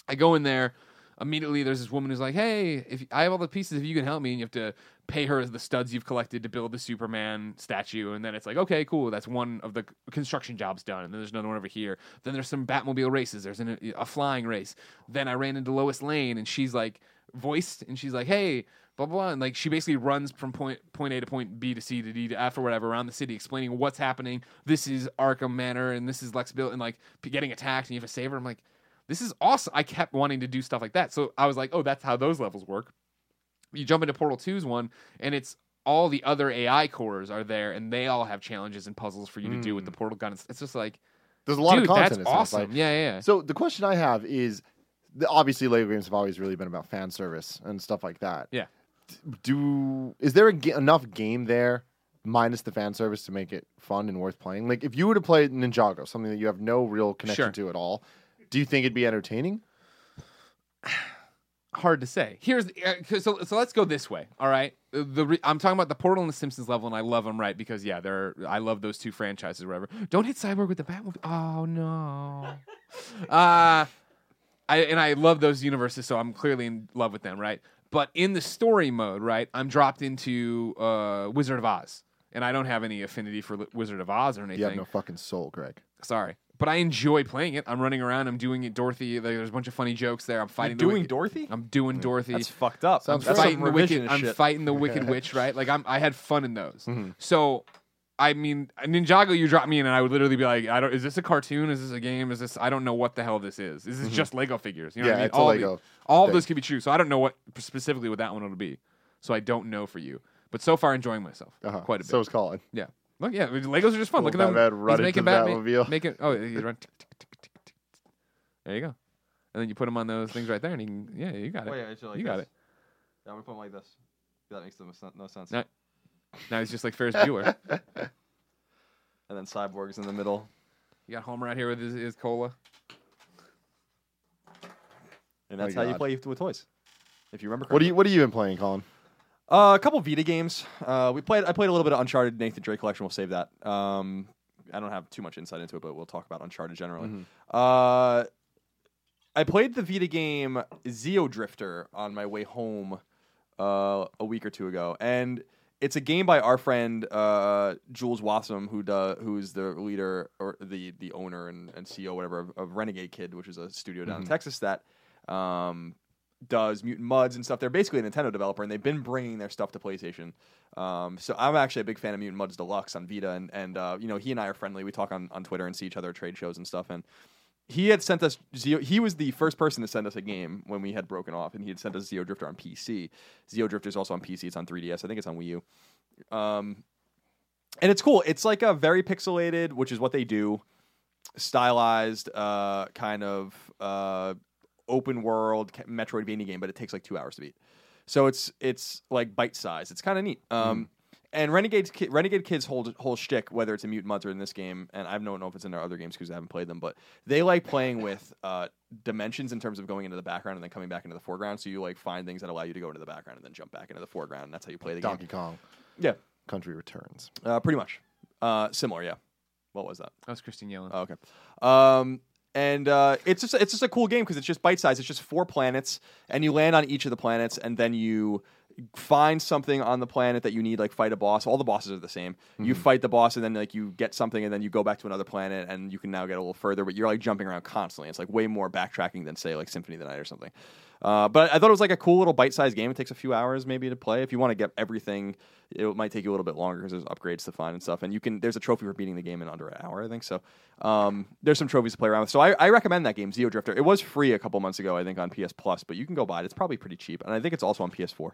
I go in there. Immediately, there's this woman who's like, "Hey, if I have all the pieces, if you can help me," and you have to pay her the studs you've collected to build the Superman statue. And then it's like, "Okay, cool, that's one of the construction jobs done." And then there's another one over here. Then there's some Batmobile races. There's an, a flying race. Then I ran into Lois Lane, and she's like voiced, and she's like, "Hey." Blah, blah, blah. And like she basically runs from point point A to point B to C to D to F or whatever around the city, explaining what's happening. This is Arkham Manor, and this is Lex Bill, and like getting attacked, and you have to save her. I'm like, this is awesome. I kept wanting to do stuff like that. So I was like, oh, that's how those levels work. You jump into Portal 2's one, and it's all the other AI cores are there, and they all have challenges and puzzles for you to do with the mm. portal gun. It's, it's just like, There's a lot dude, of content. that's awesome. like. yeah, yeah, yeah. So the question I have is, obviously Lego games have always really been about fan service and stuff like that. Yeah. Do is there a enough game there, minus the fan service, to make it fun and worth playing? Like if you were to play Ninjago, something that you have no real connection Sure. to at all, do you think it'd be entertaining? hard to say. Here's uh, 'cause- so so let's go this way. All right, Uh, the re- I'm talking about the Portal and the Simpsons level, and I love them right because yeah, they're I love those two franchises. Or whatever. Don't hit Cyborg with the Batmobile. Oh no. uh I and I love those universes, so I'm clearly in love with them, right? But in the story mode, right, I'm dropped into uh, Wizard of Oz, and I don't have any affinity for Li- Wizard of Oz or anything. You have no fucking soul, Greg. Sorry, but I enjoy playing it. I'm running around. I'm doing it, Dorothy. like, There's a bunch of funny jokes there. I'm fighting. the doing wicked- Dorothy? I'm doing Dorothy. That's fucked up. Sounds That's great. fighting some the wicked. revisionist I'm shit. fighting the wicked witch, right? Like I'm. I had fun in those. Mm-hmm. So, I mean, Ninjago, you drop me in, and I would literally be like, I don't. Is this a cartoon? Is this a game? Is this? I don't know what the hell this is. Is this just Lego figures? You know Yeah, what I mean? it's a all Lego The, all of thing. those could be true. So I don't know what specifically what that one would be. So I don't know for you. But so far, enjoying myself Uh-huh. quite a bit. So is Colin. yeah. Look, yeah, Legos are just fun. Look at Little them. Batman running He's making to the Batman. Batmobile. Making oh, you run. tick, tick, tick, tick, tick, tick. There you go. And then you put them on those things right there, and you can, yeah, you got it. Oh, yeah, it's like you got it. Yeah, I'm gonna put them like this. That makes no sen- no sense. No. Now he's just like Ferris Bueller. And then Cyborg's in the middle. You got Homer out here with his, his cola. And that's how you God. play with toys. If you remember correctly. What do you What have you been playing, Colin? Uh, a couple Vita games. Uh, we played. I played a little bit of Uncharted Nathan Drake collection. We'll save that. Um, I don't have too much insight into it, but we'll talk about Uncharted generally. Mm-hmm. Uh, I played the Vita game Xeodrifter on my way home uh, a week or two ago, and it's a game by our friend uh, Jools Watsham, who do, who's the leader or the the owner and, and CEO whatever of, of Renegade Kid, which is a studio down in Texas that um, does Mutant Mudds and stuff. They're basically a Nintendo developer, and they've been bringing their stuff to PlayStation. Um, so I'm actually a big fan of Mutant Mudds Deluxe on Vita, and and uh, you know he and I are friendly. We talk on, on Twitter and see each other at trade shows and stuff. And he had sent us. He was the first person to send us a game when we had broken off, and he had sent us Xeodrifter on PC. Xeodrifter is also on PC. It's on 3DS. I think it's on Wii U. Um, and it's cool. It's like a very pixelated, which is what they do, stylized, uh, kind of uh, open world Metroidvania game, but it takes like two hours to beat. So it's it's like bite size. It's kind of neat. Um, And Renegade's Ki- Renegade Kids whole whole shtick, whether it's a Mutant Mudds or in this game, and I don't know if it's in their other games because I haven't played them, but they like playing with uh, dimensions in terms of going into the background and then coming back into the foreground. So you like find things that allow you to go into the background and then jump back into the foreground. And that's how you play the Donkey game. Kong Yeah, Country Returns. uh, pretty much. Uh, similar, yeah. What was that? That was Christine Yellen. Oh, okay. Um, and uh, it's just it's just a cool game because it's just bite size. It's just four planets, and you land on each of the planets, and then you find something on the planet that you need, like fight a boss. All the bosses are the same. You fight the boss, and then like you get something, and then you go back to another planet, and you can now get a little further. But you're like jumping around constantly. It's like way more backtracking than say like Symphony of the Night or something. Uh, but I thought it was like a cool little bite-sized game. It takes a few hours maybe to play. If you want to get everything, it might take you a little bit longer because there's upgrades to find and stuff. And you can there's a trophy for beating the game in under an hour, I think. So um, there's some trophies to play around with. So I, I recommend that game, Xeodrifter. It was free a couple months ago, I think, on PS Plus, but you can go buy it. It's probably pretty cheap, and I think it's also on PS4.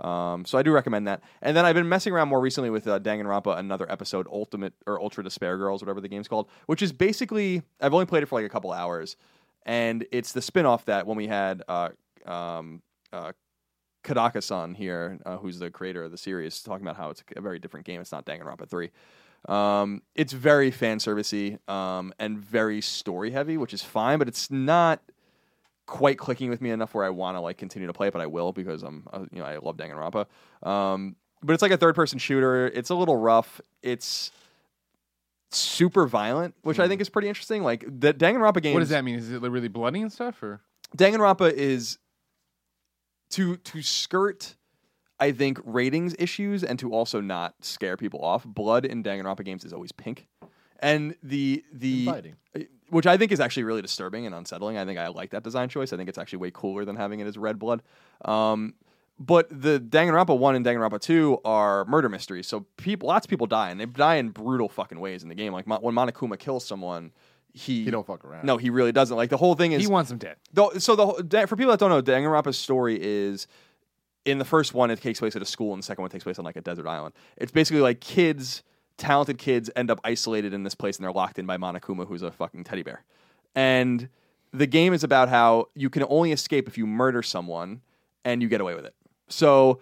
Um, so I do recommend that. And then I've been messing around more recently with uh, Danganronpa, another episode, Ultimate or Ultra Despair Girls, whatever the game's called, which is basically I've only played it for like a couple hours, and it's the spin-off that when we had uh, um, uh, Kodaka-san here, uh, who's the creator of the series, talking about how it's a very different game. It's not Danganronpa three. Um, it's very fan servicey um, and very story heavy, which is fine, but it's not quite clicking with me enough where I want to like continue to play it, but I will because I'm uh, you know I love Danganronpa. Um, but it's like a third person shooter. It's a little rough. It's super violent, which I think is pretty interesting. Like the Danganronpa game. What does that mean? Is it really bloody and stuff, or Danganronpa is to to skirt I think ratings issues and to also not scare people off. Blood in Danganronpa games is always pink. And the the Inviting. which I think is actually really disturbing and unsettling. I think I like that design choice. I think it's actually way cooler than having it as red blood. Um, but the Danganronpa one and Danganronpa two are murder mysteries. So people, lots of people die, and they die in brutal fucking ways in the game. Like when Monokuma kills someone, he He don't fuck around. No, he really doesn't. Like the whole thing is he wants them dead? the, so the for people that don't know, Danganronpa's story is in the first one it takes place at a school, and the second one takes place on like a desert island. It's basically like kids, talented kids, end up isolated in this place, and they're locked in by Monokuma, who's a fucking teddy bear. And the game is about how you can only escape if you murder someone, and you get away with it. So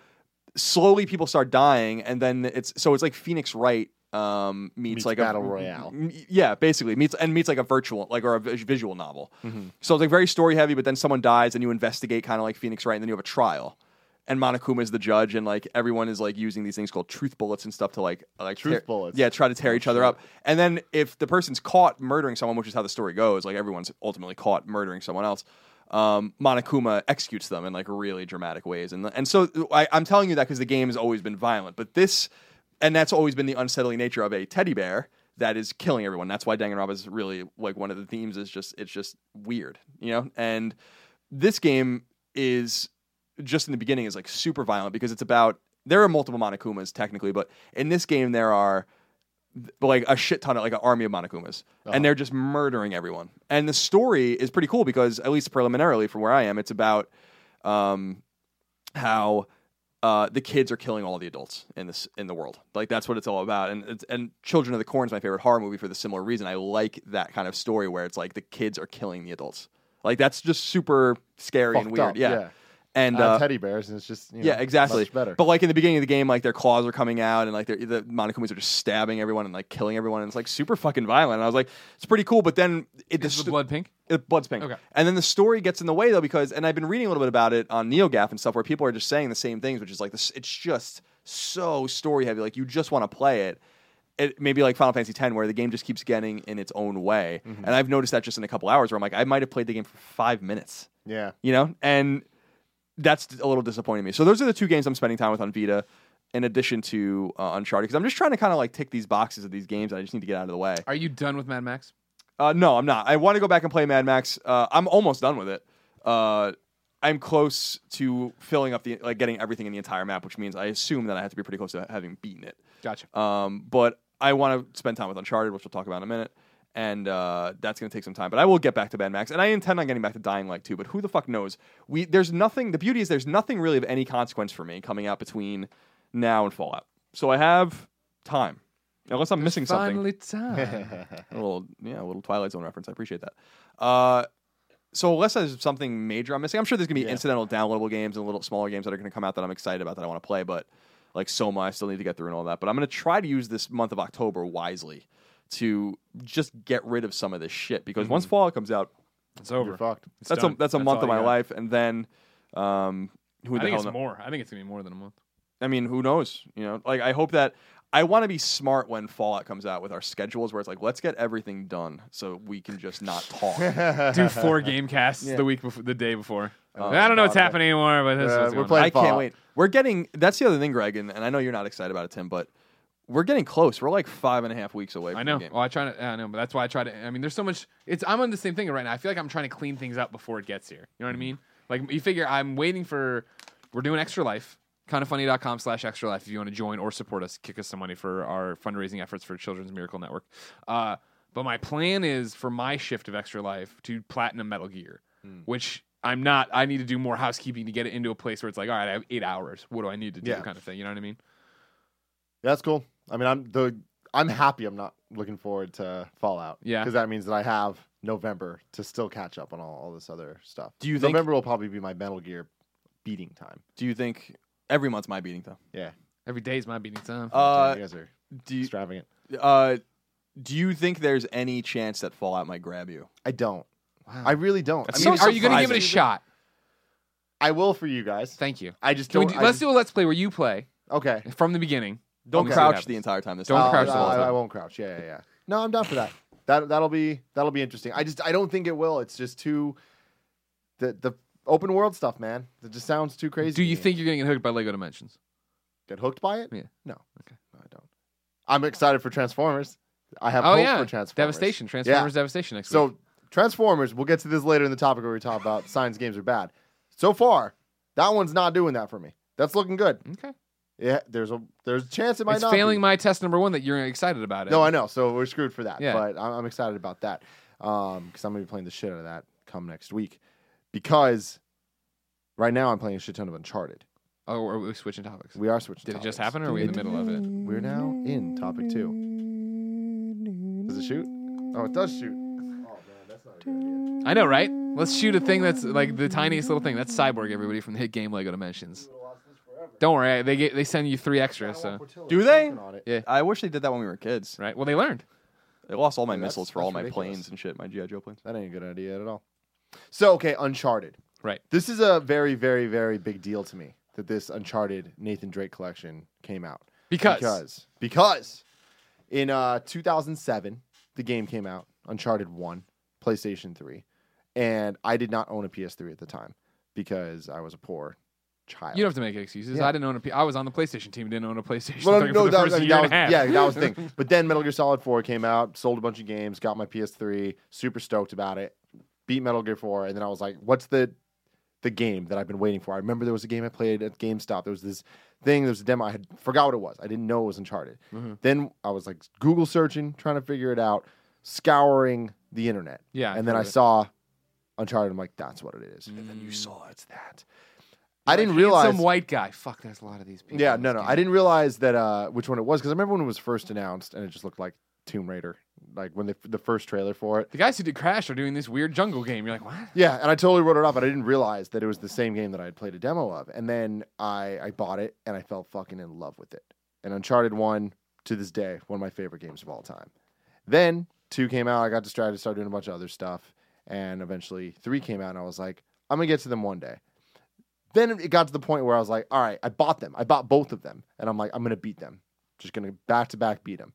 slowly people start dying, and then it's so it's like Phoenix Wright um, meets, Meets like Battle a battle Royale. Yeah, basically meets and meets like a virtual like or a visual novel. Mm-hmm. So it's like very story heavy, but then someone dies and you investigate kind of like Phoenix Wright, and then you have a trial. And Monokuma is the judge, and like everyone is like using these things called truth bullets and stuff to like like Truth tear- bullets? Yeah, try to tear Oh, each other up. And then if the person's caught murdering someone, which is how the story goes, like everyone's ultimately caught murdering someone else. Um, Monokuma executes them in like really dramatic ways, and and so I, I'm telling you that because the game has always been violent, but this and that's always been the unsettling nature of a teddy bear that is killing everyone. That's why Danganronpa is really like one of the themes is just it's just weird, you know. And this game is just in the beginning is like super violent because it's about there are multiple Monokumas technically, but in this game there are like a shit ton of like an army of Monokumas, and they're just murdering everyone. And the story is pretty cool because at least preliminarily from where I am, it's about um, how uh, the kids are killing all the adults in this in the world. Like that's what it's all about. And it's, and Children of the Corn is my favorite horror movie for the similar reason. I like that kind of story where it's like the kids are killing the adults. Like that's just super scary and weird. up, yeah. yeah. And Uh, uh, teddy bears, and it's just you know, yeah, exactly. much better. But like in the beginning of the game, like their claws are coming out, and like they're, the Monokumas are just stabbing everyone and like killing everyone, and it's like super fucking violent. And I was like, it's pretty cool. But then it Is just the blood pink? it, blood's pink. Okay. And then the story gets in the way though because and I've been reading a little bit about it on NeoGaf and stuff where people are just saying the same things, which is like this it's just so story heavy. Like you just want to play it. It maybe like Final Fantasy X where the game just keeps getting in its own way. Mm-hmm. And I've noticed that just in a couple hours where I'm like, I might have played the game for five minutes. yeah. You know? And that's a little disappointing to me. So those are the two games I'm spending time with on Vita. In addition to uh, Uncharted, because I'm just trying to kind of like tick these boxes of these games, and I just need to get out of the way. Are you done with Mad Max? Uh, no, I'm not. I want to go back and play Mad Max. Uh, I'm almost done with it. Uh, I'm close to filling up the like getting everything in the entire map, which means I assume that I have to be pretty close to having beaten it. Gotcha. Um, but I want to spend time with Uncharted, which we'll talk about in a minute, and uh, that's going to take some time. But I will get back to Mad Max, and I intend on getting back to Dying Light too. But who the fuck knows? We there's nothing. The beauty is there's nothing really of any consequence for me coming out between now and Fallout. So I have time, unless I'm missing something Finally, time. a little yeah, a little Twilight Zone reference. I appreciate that. Uh, so unless there's something major I'm missing, I'm sure there's gonna be Yeah. incidental downloadable games and little smaller games that are gonna come out that I'm excited about that I want to play. But like Soma, I still need to get through and all that. But I'm gonna try to use this month of October wisely to just get rid of some of this shit because once Fallout comes out, It's You're over. fucked. It's that's done. a that's a month of my got. life, and then um, who I the think hell it's kno- more. I think it's gonna be more than a month. I mean, who knows? You know, like I hope that I want to be smart when Fallout comes out with our schedules, where it's like, let's get everything done so we can just not talk. Do four game casts Yeah. the week before, the day before. Oh, I don't know what's happening anymore, but this Uh, is we're playing- on. I can't wait. We're getting. That's the other thing, Greg, and, and I know you're not excited about it, Tim, but we're getting close. We're like five and a half weeks away. From I know. The game. Well, I try to. I know, but that's why I try to. I mean, there's so much. It's. I'm on the same thing right now. I feel like I'm trying to clean things up before it gets here. You know what I mean? Like you figure I'm waiting for we're doing extra life. KindaFunny.com slash extra life if you want to join or support us, kick us some money for our fundraising efforts for Children's Miracle Network. Uh, but my plan is for my shift of extra life to platinum Metal Gear, which I'm not. I need to do more housekeeping to get it into a place where it's like, all right, I have eight hours. What do I need to do? Yeah. Kind of thing. You know what I mean? That's cool. I mean, I'm the I'm happy. I'm not looking forward to Fallout. Yeah. because that means that I have November to still catch up on all, all this other stuff. Do you think- November will probably be my Metal Gear beating time? Do you think every month's my beating time? Yeah, Every day is my beating time. Uh, you guys are do you, extravagant. uh, do you think there's any chance that Fallout might grab you? I don't. Wow. I really don't. I So mean, are you going to give it a shot? I will for you guys. Thank you. I just Can don't. do, I let's just- do a let's play where you play Okay. from the beginning. Don't Let me see what crouch the entire time. This Don't time. crouch Uh, the whole I, time. I won't crouch. Yeah, yeah, yeah. No, I'm down for that. That that'll be that'll be interesting. I just I don't think it will. It's just too the the open world stuff, man. It just sounds too crazy. Do you think you're going to get hooked by Lego Dimensions? get hooked by it? Yeah. No. Okay. No, I don't. I'm excited for Transformers. I have Oh hope yeah, for Transformers. Devastation, Transformers, Devastation next So week. Transformers, we'll get to this later in the topic where we talk about science games are bad. So far, that one's not doing that for me. That's looking good. Okay, Yeah, there's a there's a chance it might it's not. failing be. my test number one that you're excited about it. No, I know. So we're screwed for that. Yeah. But I'm, I'm excited about that um, because I'm gonna be playing the shit out of that come next week. Because right now I'm playing a shit ton of Uncharted. oh, are we switching topics? We are switching. Did it just happen, or are we in the middle of it? We're now in topic two. Does it shoot? Oh, it does shoot. Oh man, that's not a good idea. I know, right? Let's shoot a thing that's like the tiniest little thing. That's Cyborg, everybody from the hit game Lego Dimensions. Don't worry, they get, they send you three extras. So Do they? Yeah, I wish they did that when we were kids. right. Well, they learned. They lost all my Yeah, that's- missiles for all that's my ridiculous. planes and shit, my GI Joe planes. That ain't a good idea at all. So okay, Uncharted. Right. This is a very, very, very big deal to me that this Uncharted Nathan Drake collection came out. Because, because because in uh, 2007 the game came out uncharted 1 playstation 3 and i did not own a ps3 at the time because i was a poor child you don't have to make excuses. Yeah. I didn't own a. P- I was on the PlayStation team. Didn't own a PlayStation well, no, that, first I mean, that was, yeah, that was the thing. But then Metal Gear Solid 4 came out, sold a bunch of games, got my PS3, super stoked about it, beat Metal Gear 4, and then I was like, what's the the game that I've been waiting for? I remember there was a game I played at GameStop. There was this thing, there was a demo. I had forgot what it was. I didn't know it was Uncharted. Mm-hmm. Then I was like Google searching, trying to figure it out, scouring the internet. Yeah, and then I it. saw Uncharted. I'm like, that's what it is. And then you saw it's that. I didn't realize. white guy. Fuck, there's a lot of these people. Yeah, no, no. I didn't realize that uh, which one it was because I remember when it was first announced and it just looked like Tomb Raider, like when they, the first trailer for it. The guys who did Crash are doing this weird jungle game. You're like, what? Yeah, and I totally wrote it off, but I didn't realize that it was the same game that I had played a demo of. And then I, I bought it and I fell fucking in love with it. And Uncharted 1, to this day, one of my favorite games of all time. Then 2 came out, I got distracted, started doing a bunch of other stuff. And eventually 3 came out, and I was like, I'm going to get to them one day. Then it got to the point where I was like, all right, I bought them. I bought both of them. And I'm like, I'm going to beat them. Just going to back to back beat them.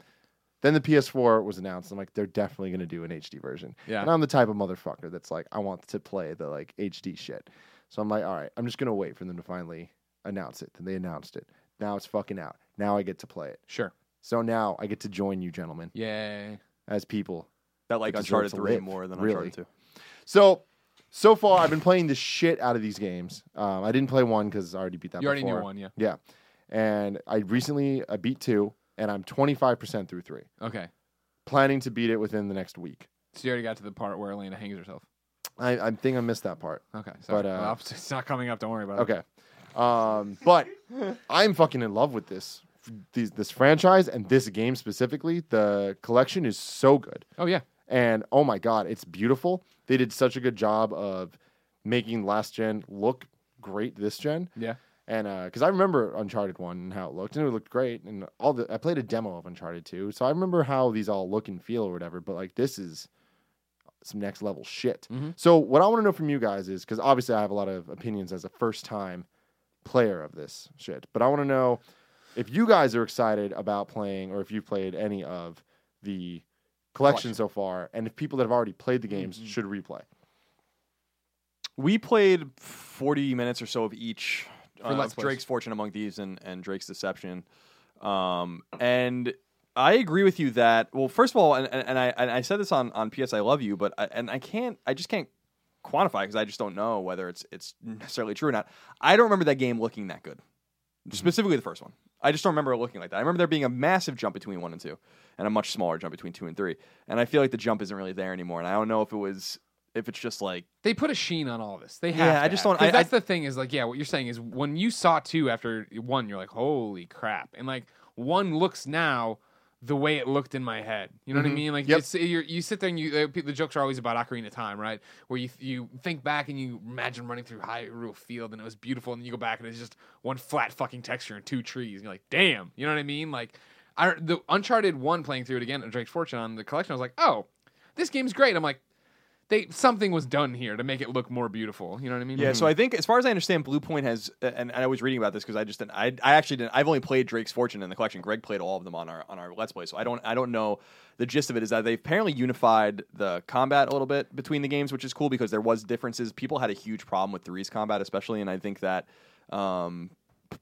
Then the PS4 was announced. I'm like, they're definitely going to do an HD version. Yeah. And I'm the type of motherfucker that's like, I want to play the like HD shit. So I'm like, all right, I'm just going to wait for them to finally announce it. Then they announced it. Now it's fucking out. Now I get to play it. Sure. So now I get to join you, gentlemen, Yay. as people. That like It deserves Uncharted to 3 live, more than really. Uncharted 2. So, so far I've been playing the shit out of these games. Um, I didn't play one because I already beat that You already before. knew one, yeah. Yeah. And I recently I beat two, and I'm 25% through three. Okay. Planning to beat it within the next week. So you already got to the part where Elena hangs herself. I, I think I missed that part. Okay. Sorry. But, uh, Well, it's not coming up. Don't worry about it. Okay. Um, but I'm fucking in love with this these, this franchise and this game specifically. The collection is so good. Oh yeah. And oh my god, it's beautiful. They did such a good job of making last gen look great this gen. Yeah. And because I remember Uncharted one and how it looked, and it looked great. And all the I played a demo of Uncharted two, so I remember how these all look and feel or whatever. But like this is some next level shit. Mhm. So what I want to know from you guys is because obviously I have a lot of opinions as a first time player of this shit, but I want to know if you guys are excited about playing or if you've played any of the collection so far, and if people that have already played the games should replay. We played 40 minutes or so of each. Uh, Let's of Plays. Drake's Fortune Among Thieves and, and Drake's Deception. Um, and I agree with you that, well, first of all, and, and, and I, and I said this on, on PS I Love You, but I, and I can't, I just can't quantify because I just don't know whether it's it's necessarily true or not. I don't remember that game looking that good, specifically the first one. I just don't remember it looking like that. I remember there being a massive jump between one and two, and a much smaller jump between two and three. And I feel like the jump isn't really there anymore. And I don't know if it was if it's just like They put a sheen on all this. They have. Yeah, I just don't- I- that's the thing is like, yeah, what you're saying is when you saw two after one, you're like, holy crap, and like one looks now the way it looked in my head. You know what I mean? Like Yep. you sit there and you uh, the jokes are always about Ocarina of Time, right? Where you you think back and you imagine running through Hyrule Field and it was beautiful, and then you go back and it's just one flat fucking texture and two trees. And you're like, damn, you know what I mean? Like, I the Uncharted one playing through it again, Drake's Fortune on the collection. I was like, oh, this game's great. I'm like. They something was done here to make it look more beautiful. You know what I mean? Yeah, so I think as far as I understand, Bluepoint has, and I was reading about this because I just didn't, I, I actually didn't. I've only played Drake's Fortune in the collection. Greg played all of them on our on our Let's Play, so I don't I don't know the gist of it. Is that they've apparently unified the combat a little bit between the games, which is cool because there was differences. People had a huge problem with three's combat, especially, and I think that um,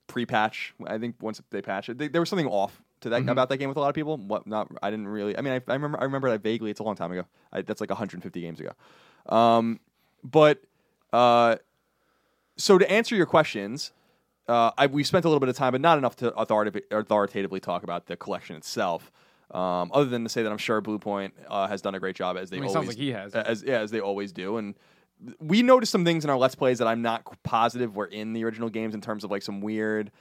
pre-patch. I think once they patch it, they, there was something off to that about that game with a lot of people. What not? I didn't really. I mean, I, I remember I remember that vaguely. It's a long time ago. I, that's like 150 games ago. Um, but uh, so to answer your questions, uh, I, we spent a little bit of time, but not enough to authoritative, authoritatively talk about the collection itself. Um, other than to say that I'm sure Bluepoint uh, has done a great job as they I mean, always sounds like he has. as yeah as they always do, and we noticed some things in our let's plays that I'm not positive were in the original games in terms of like some weird,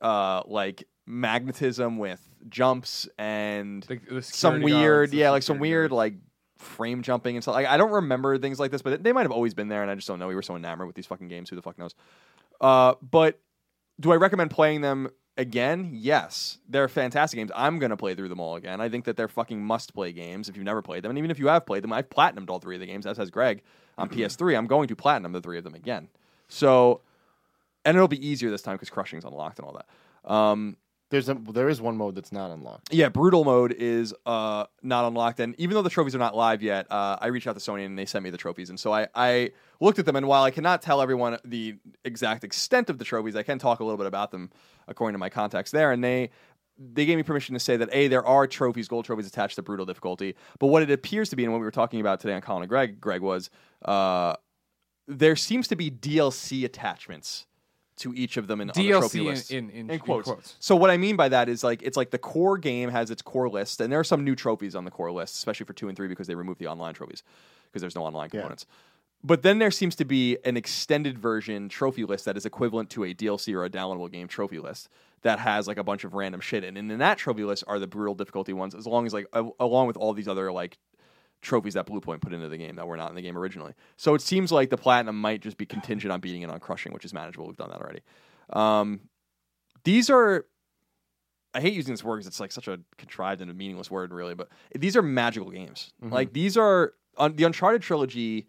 uh, like magnetism with jumps and The- the some weird, yeah, like some weird guards. like frame jumping and stuff. Like I don't remember things like this, but they might have always been there, and I just don't know. We were so enamored with these fucking games. Who the fuck knows? Uh, but do I recommend playing them again? Yes, they're fantastic games. I'm gonna play through them all again. I think that they're fucking must play games if you've never played them, and even if you have played them, I've platinumed all three of the games. As has Greg on PS3. I'm going to platinum the three of them again. So, and it'll be easier this time because crushing's unlocked and all that. Um, There's a there is one mode that's not unlocked. yeah, brutal mode is uh, not unlocked, and even though the trophies are not live yet, uh, I reached out to Sony and they sent me the trophies, and so I, I looked at them, and while I cannot tell everyone the exact extent of the trophies, I can talk a little bit about them according to my contacts there, and they they gave me permission to say that a there are trophies, gold trophies attached to brutal difficulty, but what it appears to be, and what we were talking about today on Colin and Greg, Greg was uh, there seems to be DLC attachments to each of them in on the trophy DLC in- lists. in- in- in in quotes. quotes. So what I mean by that is like it's like the core game has its core list, and there are some new trophies on the core list, especially for two and three because they removed the online trophies because there's no online components. But then there seems to be an extended version trophy list that is equivalent to a DLC or a downloadable game trophy list that has like a bunch of random shit in. And in that trophy list are the brutal difficulty ones, as long as like a- along with all these other like trophies that Bluepoint put into the game that were not in the game originally. So it seems like the platinum might just be contingent on beating it on crushing, which is manageable. We've done that already. Um, these are I hate using this word because it's like such a contrived and a meaningless word, really. But these are magical games. Like these are un- the Uncharted trilogy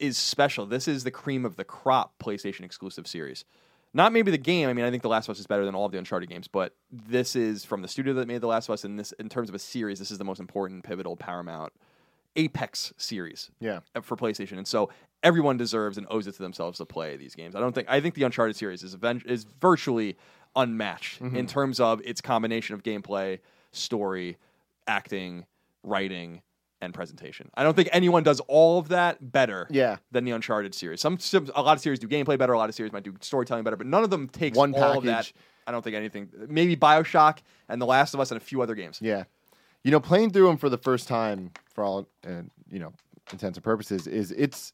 is special. This is the cream of the crop PlayStation exclusive series. Not maybe the game. I mean, I think The Last of Us is better than all of the Uncharted games, but this is from the studio that made The Last of Us. And this, in terms of a series, this is the most important, pivotal, paramount, apex series Yeah. uh, for PlayStation, and so everyone deserves and owes it to themselves to play these games. I don't think I think the Uncharted series is aven- is virtually unmatched in terms of its combination of gameplay, story, acting, writing, and presentation. I don't think anyone does all of that better Yeah. than the Uncharted series. Some, a lot of series do gameplay better, a lot of series might do storytelling better, but none of them takes One all of that. package. I don't think anything. Maybe BioShock and The Last of Us and a few other games. Yeah. You know, playing through them for the first time, for all uh, you know intents and purposes, is it's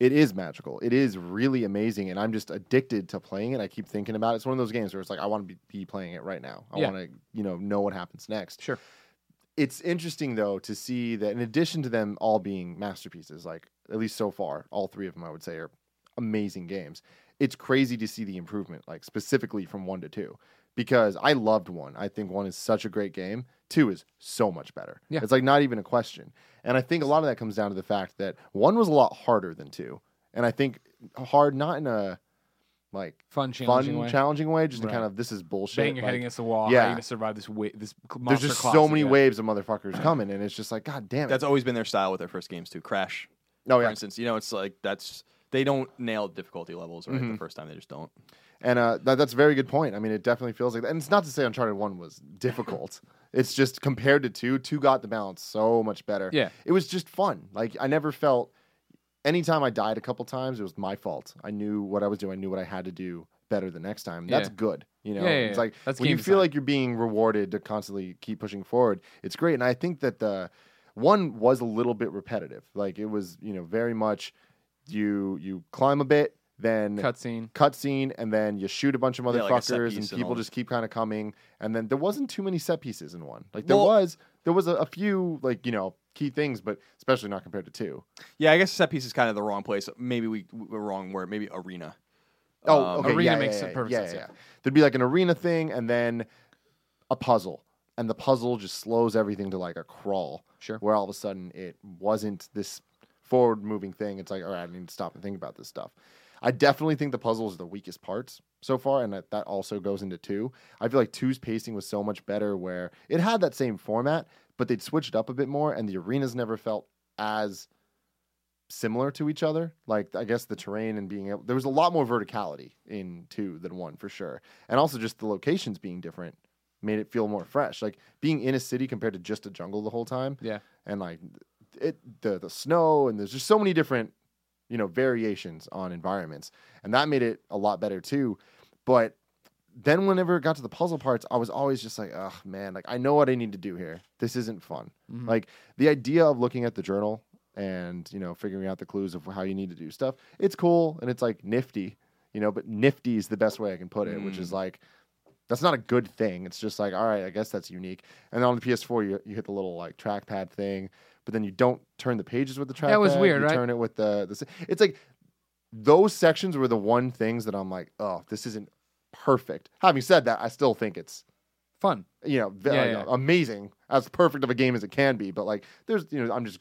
it is magical. It is really amazing, and I'm just addicted to playing it. I keep thinking about it. It's one of those games where it's like I want to be, be playing it right now. I Yeah. want to you know know what happens next. Sure. It's interesting though to see that in addition to them all being masterpieces, like at least so far, all three of them I would say are amazing games. It's crazy to see the improvement, like specifically from one to two, because I loved one. I think one is such a great game. Two is so much better. Yeah. It's like not even a question. And I think a lot of that comes down to the fact that one was a lot harder than two. And I think hard not in a like Fun, challenging fun, way. challenging way, just in Right. kind of this is bullshit. Bang your head like, against the wall. How yeah. are you gonna survive this wa- this cl- there's just class so many again? waves of motherfuckers coming, and it's just like, God damn it. That's always been their style with their first games too. Crash, oh for yeah. instance. You know, it's like that's they don't nail difficulty levels right Mm-hmm. the first time. They just don't. And uh, that, that's a very good point. I mean, it definitely feels like that. And it's not to say Uncharted 1 was difficult. it's just compared to 2, 2 got the balance so much better. Yeah. It was just fun. Like, I never felt anytime I died a couple times, it was my fault. I knew what I was doing. I knew what I had to do better the next time. That's Yeah. good. You know, Yeah, yeah, it's like That's when you game feel like you're being rewarded to constantly keep pushing forward. It's great, and I think that the one was a little bit repetitive. Like it was, you know, very much you you climb a bit, then Cutscene. cutscene, and then you shoot a bunch of Yeah, like a set motherfuckers, piece and and people all. just keep kind of coming. And then there wasn't too many set pieces in one. Like there Well- was, there was a, a few like you know key things, but especially not compared to two. Yeah, I guess set piece is kind of the wrong place. Maybe we we're wrong word. Maybe arena. Oh, Um, okay, Arena yeah, makes yeah, yeah, perfect yeah, sense, yeah, yeah. There'd be like an arena thing, and then a puzzle, and the puzzle just slows everything to like a crawl. Sure. Where all of a sudden it wasn't this forward moving thing. It's like, all right, I need to stop and think about this stuff. I definitely think the puzzles are the weakest parts so far, and that, that also goes into two. I feel like two's pacing was so much better, where it had that same format, but they'd switched up a bit more, and the arenas never felt as similar to each other. Like I guess the terrain and being able there was a lot more verticality in two than one for sure. And also just the locations being different made it feel more fresh. Like being in a city compared to just a jungle the whole time. Yeah. And like it the the snow and there's just so many different, you know, variations on environments. And that made it a lot better too. But then whenever it got to the puzzle parts, I was always just like, oh man, like I know what I need to do here. This isn't fun. Mhm. Like the idea of looking at the journal and you know figuring out the clues of how you need to do stuff, it's cool and it's like nifty, you know. But nifty is the best way I can put it, which is Mm. like that's not a good thing. It's just like all right, I guess that's unique. And then on the PS4, you you hit the little like trackpad thing, but then you don't turn the pages with the trackpad. That was weird, you right? Turn it with the the. It's like those sections were the one things that I'm like, oh, this isn't perfect. Having said that, I still think it's Fun. you know, Yeah, like, yeah. amazing, as perfect of a game as it can be. But like, there's, you know, I'm just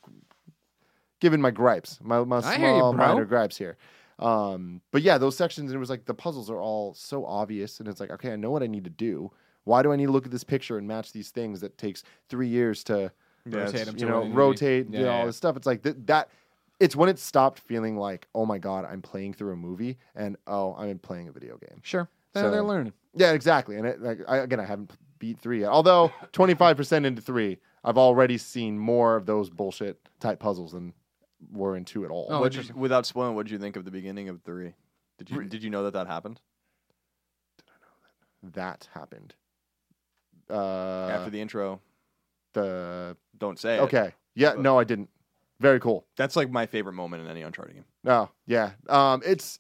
giving my gripes, my, my I hear you, small minor gripes here. Um, but yeah, those sections, it was like the puzzles are all so obvious, and it's like, okay, I know what I need to do. Why do I need to look at this picture and match these things that takes three years to, Yeah, Rotate it's- them you to know, where they need to be. rotate, Yeah, you know, all this stuff? It's like th- that. It's when it stopped feeling like, oh my god, I'm playing through a movie, and oh, I'm playing a video game. Sure. They're, So- they're learning. Yeah, exactly. And it, like, I, again, I haven't beat three yet. Although 25% into three, I've already seen more of those bullshit type puzzles than were in two at all. Oh, you- without spoiling, what did you think of the beginning of three? Did you did you know that that happened Did I know that happened. Uh, after the intro? The Don't say it. okay, yeah, But- no, I didn't. Very cool. That's like my favorite moment in any Uncharted game. No, yeah, um, it's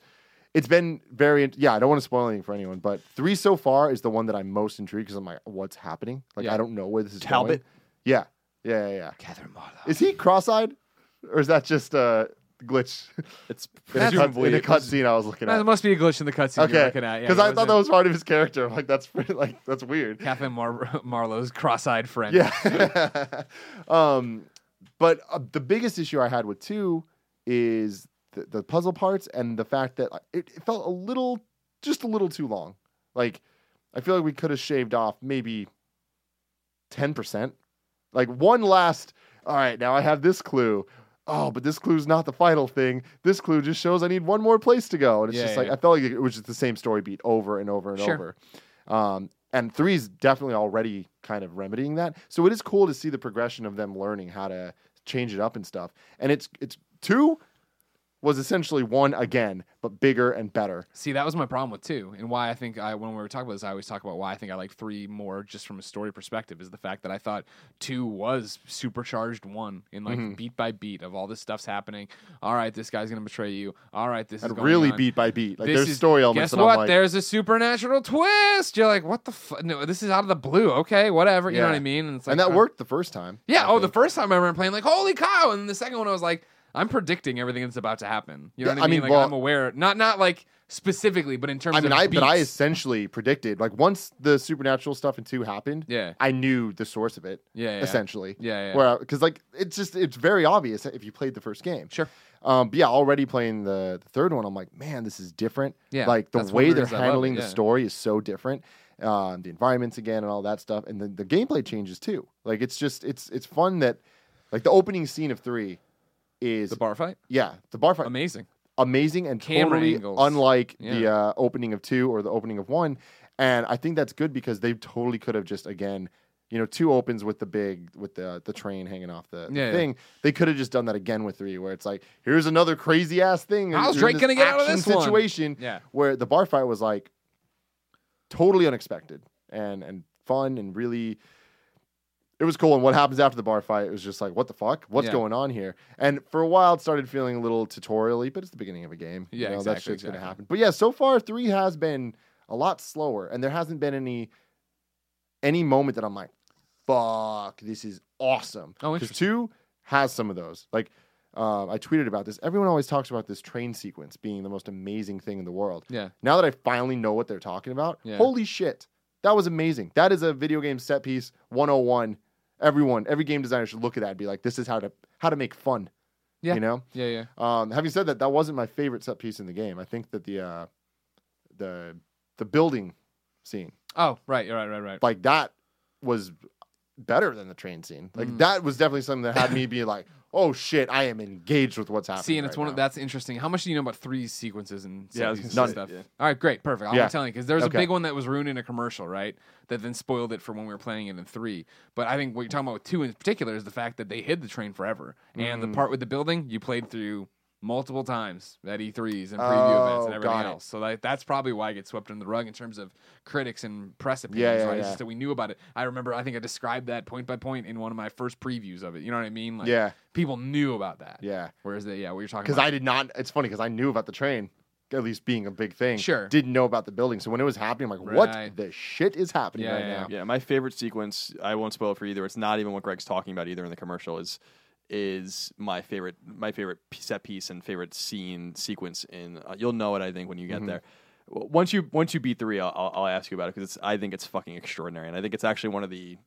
it's been very int- yeah. I don't want to spoil anything for anyone, but three so far is the one that I'm most intrigued because I'm like, what's happening? Like, Yeah. I don't know where this is Talbot? going. Yeah, yeah, yeah, yeah. Katherine Marlowe. Is he cross-eyed, or is that just a glitch? It's in a, cut, presumably in a it was- cutscene I was looking That at. must be a glitch in the cutscene you're Okay, looking at. because I thought that was part of his character. I'm like, that's pretty, like that's weird. Katherine Mar- Marlowe's cross-eyed friend. Yeah. um, but uh, the biggest issue I had with two is the, the puzzle parts and the fact that uh, it, it felt a little, just a little too long. Like, I feel like we could have shaved off maybe ten percent. Like one last. All right, now I have this clue. Oh, but this clue's not the final thing. This clue just shows I need one more place to go, and it's Yeah, just yeah, like yeah. I felt like it was just the same story beat over and over and Sure. over. Um, and three is definitely already kind of remedying that. So it is cool to see the progression of them learning how to change it up and stuff. And it's it's two was essentially one again, but bigger and better. See, that was my problem with two, and why I think I when we were talking about this, I always talk about why I think I like three more, just from a story perspective, is the fact that I thought two was supercharged one in like Mhm. beat by beat of all this stuff's happening. All right, this guy's gonna betray you. All right, this is And going really on. beat by beat. Like This there's is- story elements Guess what? Like, There's a supernatural twist. You're like, what the fuck? No, this is out of the blue. Okay, whatever. You know what I mean? And, it's like, and that uh, worked the first time. Yeah. I Oh, the first time I remember playing, like, holy cow! And the second one, I was like, I'm predicting everything that's about to happen. You know Yeah, what I I mean? mean, like, well- I'm aware, not not like specifically, but in terms of I mean, of I but I essentially predicted like once the supernatural stuff in two happened, yeah, I knew the source of it yeah, yeah, essentially. yeah, yeah. Where because like it's just it's very obvious if you played the first game. Sure. Um, but yeah, already playing the, the third one, I'm like, man, this is different. Yeah, like the way they're handling the story is so different. Um, the environments again and all that stuff, and then the gameplay changes too. Like it's just it's it's fun that like the opening scene of three is the bar fight, yeah the bar fight amazing. amazing and Camera totally angles. unlike the uh, opening of two or the opening of one. And I think that's good because they totally could have just again You know, two opens with the big with the the train hanging off the, the Yeah, yeah. thing. They could have just done that again with three, where it's like, here's another crazy ass thing. How's Drake gonna get out of this one? situation? Yeah. Where the bar fight was like totally unexpected and and fun and really it was cool. And what happens after the bar fight? It was just like, what the fuck? What's Yeah. going on here? And for a while, it started feeling a little tutorially, but it's the beginning of a game. Yeah, you know, that exactly, shit's gonna happen. But yeah, so far three has been a lot slower, and there hasn't been any any moment that I'm like, fuck, this is awesome. Oh, 'Cause interesting. two has some of those. Like, um, I tweeted about this. Everyone always talks about this train sequence being the most amazing thing in the world. Yeah. Now that I finally know what they're talking about, Yeah. holy shit, that was amazing. That is a video game set piece 101. Everyone, every game designer should look at that and be like, this is how to how to make fun. Yeah. You know? Yeah, yeah. Um, having said that, that wasn't my favorite set piece in the game. I think that the uh, the the building scene, Oh, right, right, right, right. like that was better than the train scene. Like Mm. that was definitely something that had me be like, "Oh shit, I am engaged with what's happening." See, and it's right one of now. that's interesting. How much do you know about three sequences and Yeah, I was set gonna and say, stuff? yeah. All right, great, perfect. I'm Yeah. telling you because there's Okay. a big one that was ruined in a commercial, right? That then spoiled it for when we were playing it in three. But I think what you're talking about with two in particular is the fact that they hid the train forever, and Mm. the part with the building you played through multiple times at E3s and preview events Oh, and everything else. So like, that's probably why I get swept under the rug in terms of critics and press opinions. Yeah, yeah, right? It's yeah. just that we knew about it. I remember. I think I described that point by point in one of my first previews of it. You know what I mean? Like, yeah, people knew about that. yeah. Whereas the yeah, what you're talking Because. I did not. It's funny because I knew about the train, at least being a big thing. Sure. Didn't know about the building. So when it was happening, I'm like, Right. what the shit is happening Yeah, right yeah, now? Yeah, my favorite sequence, I won't spoil it for either. It's not even what Greg's talking about either in the commercial is is my favorite my favorite set piece and favorite scene sequence in uh, you'll know it I think when you get there. Once you once you beat 3 I'll I'll, ask you about it it's I think it's fucking extraordinary and I think it's actually one of the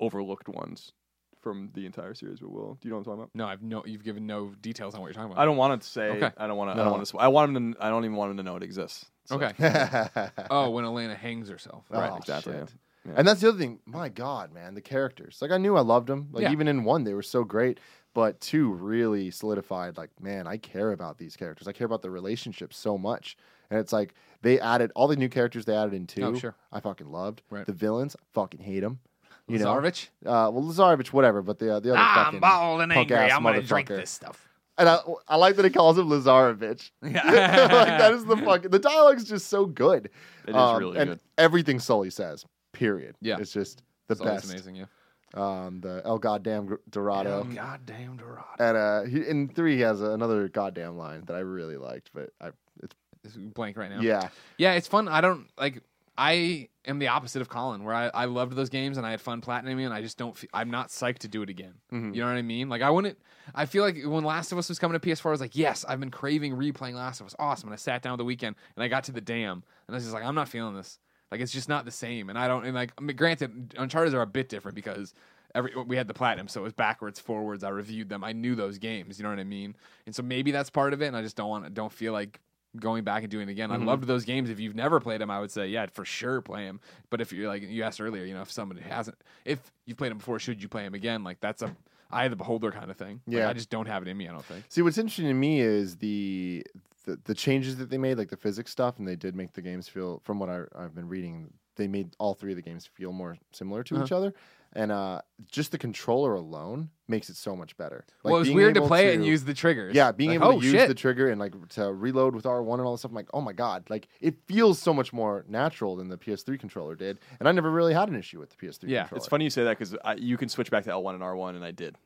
overlooked ones from the entire series but Will. Do you know what I'm talking about? No, I've no. You've given no details on what you're talking about I don't want to say Okay. I don't want to I don't want to I want him to I don't even want him to know it exists. So- Okay. oh, when Elena hangs herself. Right, Oh, exactly, shit. Yeah. And that's the other thing. My God, man, the characters. Like I knew I loved them. Like Yeah. even in one, they were so great. But two really solidified. Like man, I care about these characters. I care about the relationships so much. And it's like they added all the new characters they added in two. Oh, sure. I fucking loved Right. the villains. I fucking hate them. You know, Zarovich? uh, well, Lazarevich, whatever. But the uh, the other Ah, I'm bald and angry. I'm gonna drink this stuff. And I, I like that he calls him Lazarevich. Yeah. like that is the fucking the dialogue's just so good. It is Um, really and good. everything Sully says. Period. Yeah. it's just the It's best. amazing, yeah. Um, the El Goddamn Dorado. Oh, goddamn Dorado. And uh, he, in three, he has another goddamn line that I really liked, but I, it's It's blank right now. yeah, Yeah, it's fun. I don't like. I am the opposite of Colin, where I, I loved those games and I had fun platinuming, and I just don't. Fe- I'm not psyched to do it again. Mhm. You know what I mean? Like I wouldn't. I feel like when Last of Us was coming to PS4, I was like, yes, I've been craving replaying Last of Us. Awesome. And I sat down the weekend and I got to the dam, and I was just like, I'm not feeling this. Like it's just not the same. And I don't. And like, I mean, granted, Uncharted are a bit different because. Every, we had the platinum, so it was backwards, forwards. I reviewed them. I knew those games. You know what I mean? And so maybe that's part of it. And I just don't want, don't feel like going back and doing it again. Mhm. I loved those games. If you've never played them, I would say, yeah, for sure play them. But if you're like you asked earlier, you know, if somebody hasn't, if you've played them before, should you play them again? Like that's a eye of the beholder kind of thing. Like, Yeah. I just don't have it in me. I don't think. See, what's interesting to me is the, the the changes that they made, like the physics stuff, and they did make the games feel. From what I, I've been reading, they made all three of the games feel more similar to Uh-huh. each other, and uh, just the controller alone makes it so much better. Like well, it was being weird to able play it and use the triggers. Yeah, being Like, able oh, to use shit. the trigger and like to reload with R one and all this stuff. I'm like, oh my god, like it feels so much more natural than the PS3 controller did, and I never really had an issue with the PS3. Yeah. controller. It's funny you say that because you can switch back to L1 and R1, and I did.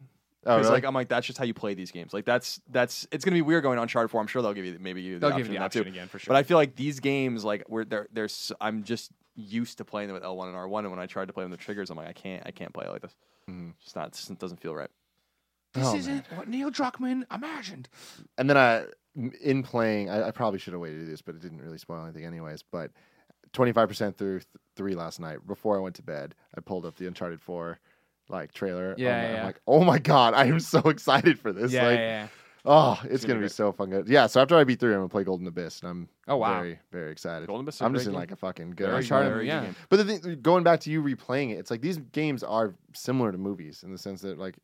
Oh, Because really? like I'm like that's just how you play these games. Like that's that's it's gonna be weird going on Uncharted 4. I'm sure they'll give you maybe you the They'll option give you the of option too. again for sure. But I feel like these games like where they're there's I'm just used to playing them with L1 and R1, and when I tried to play them with the triggers, I'm like I can't I can't play it like this. Mhm. It's not it doesn't feel right. this Oh, isn't what Neil Druckmann imagined. and then I, in playing, I, I probably should have waited to do this, but it didn't really spoil anything, anyways. But 25% through th- three last night, before I went to bed, I pulled up the Uncharted 4 like trailer. Yeah, I'm, yeah. I'm like, oh my god, I am so excited for this. Yeah, like, yeah, yeah. Oh, it's, gonna gonna be be so fun good. Yeah, so after I beat three, I'm gonna play Golden Abyss, and I'm Oh, wow. very, very excited. Golden Abyss I'm just in game. like a fucking good. Very Very yeah. game. But the thing, going back to you replaying it, it's like these games are similar to movies in the sense that like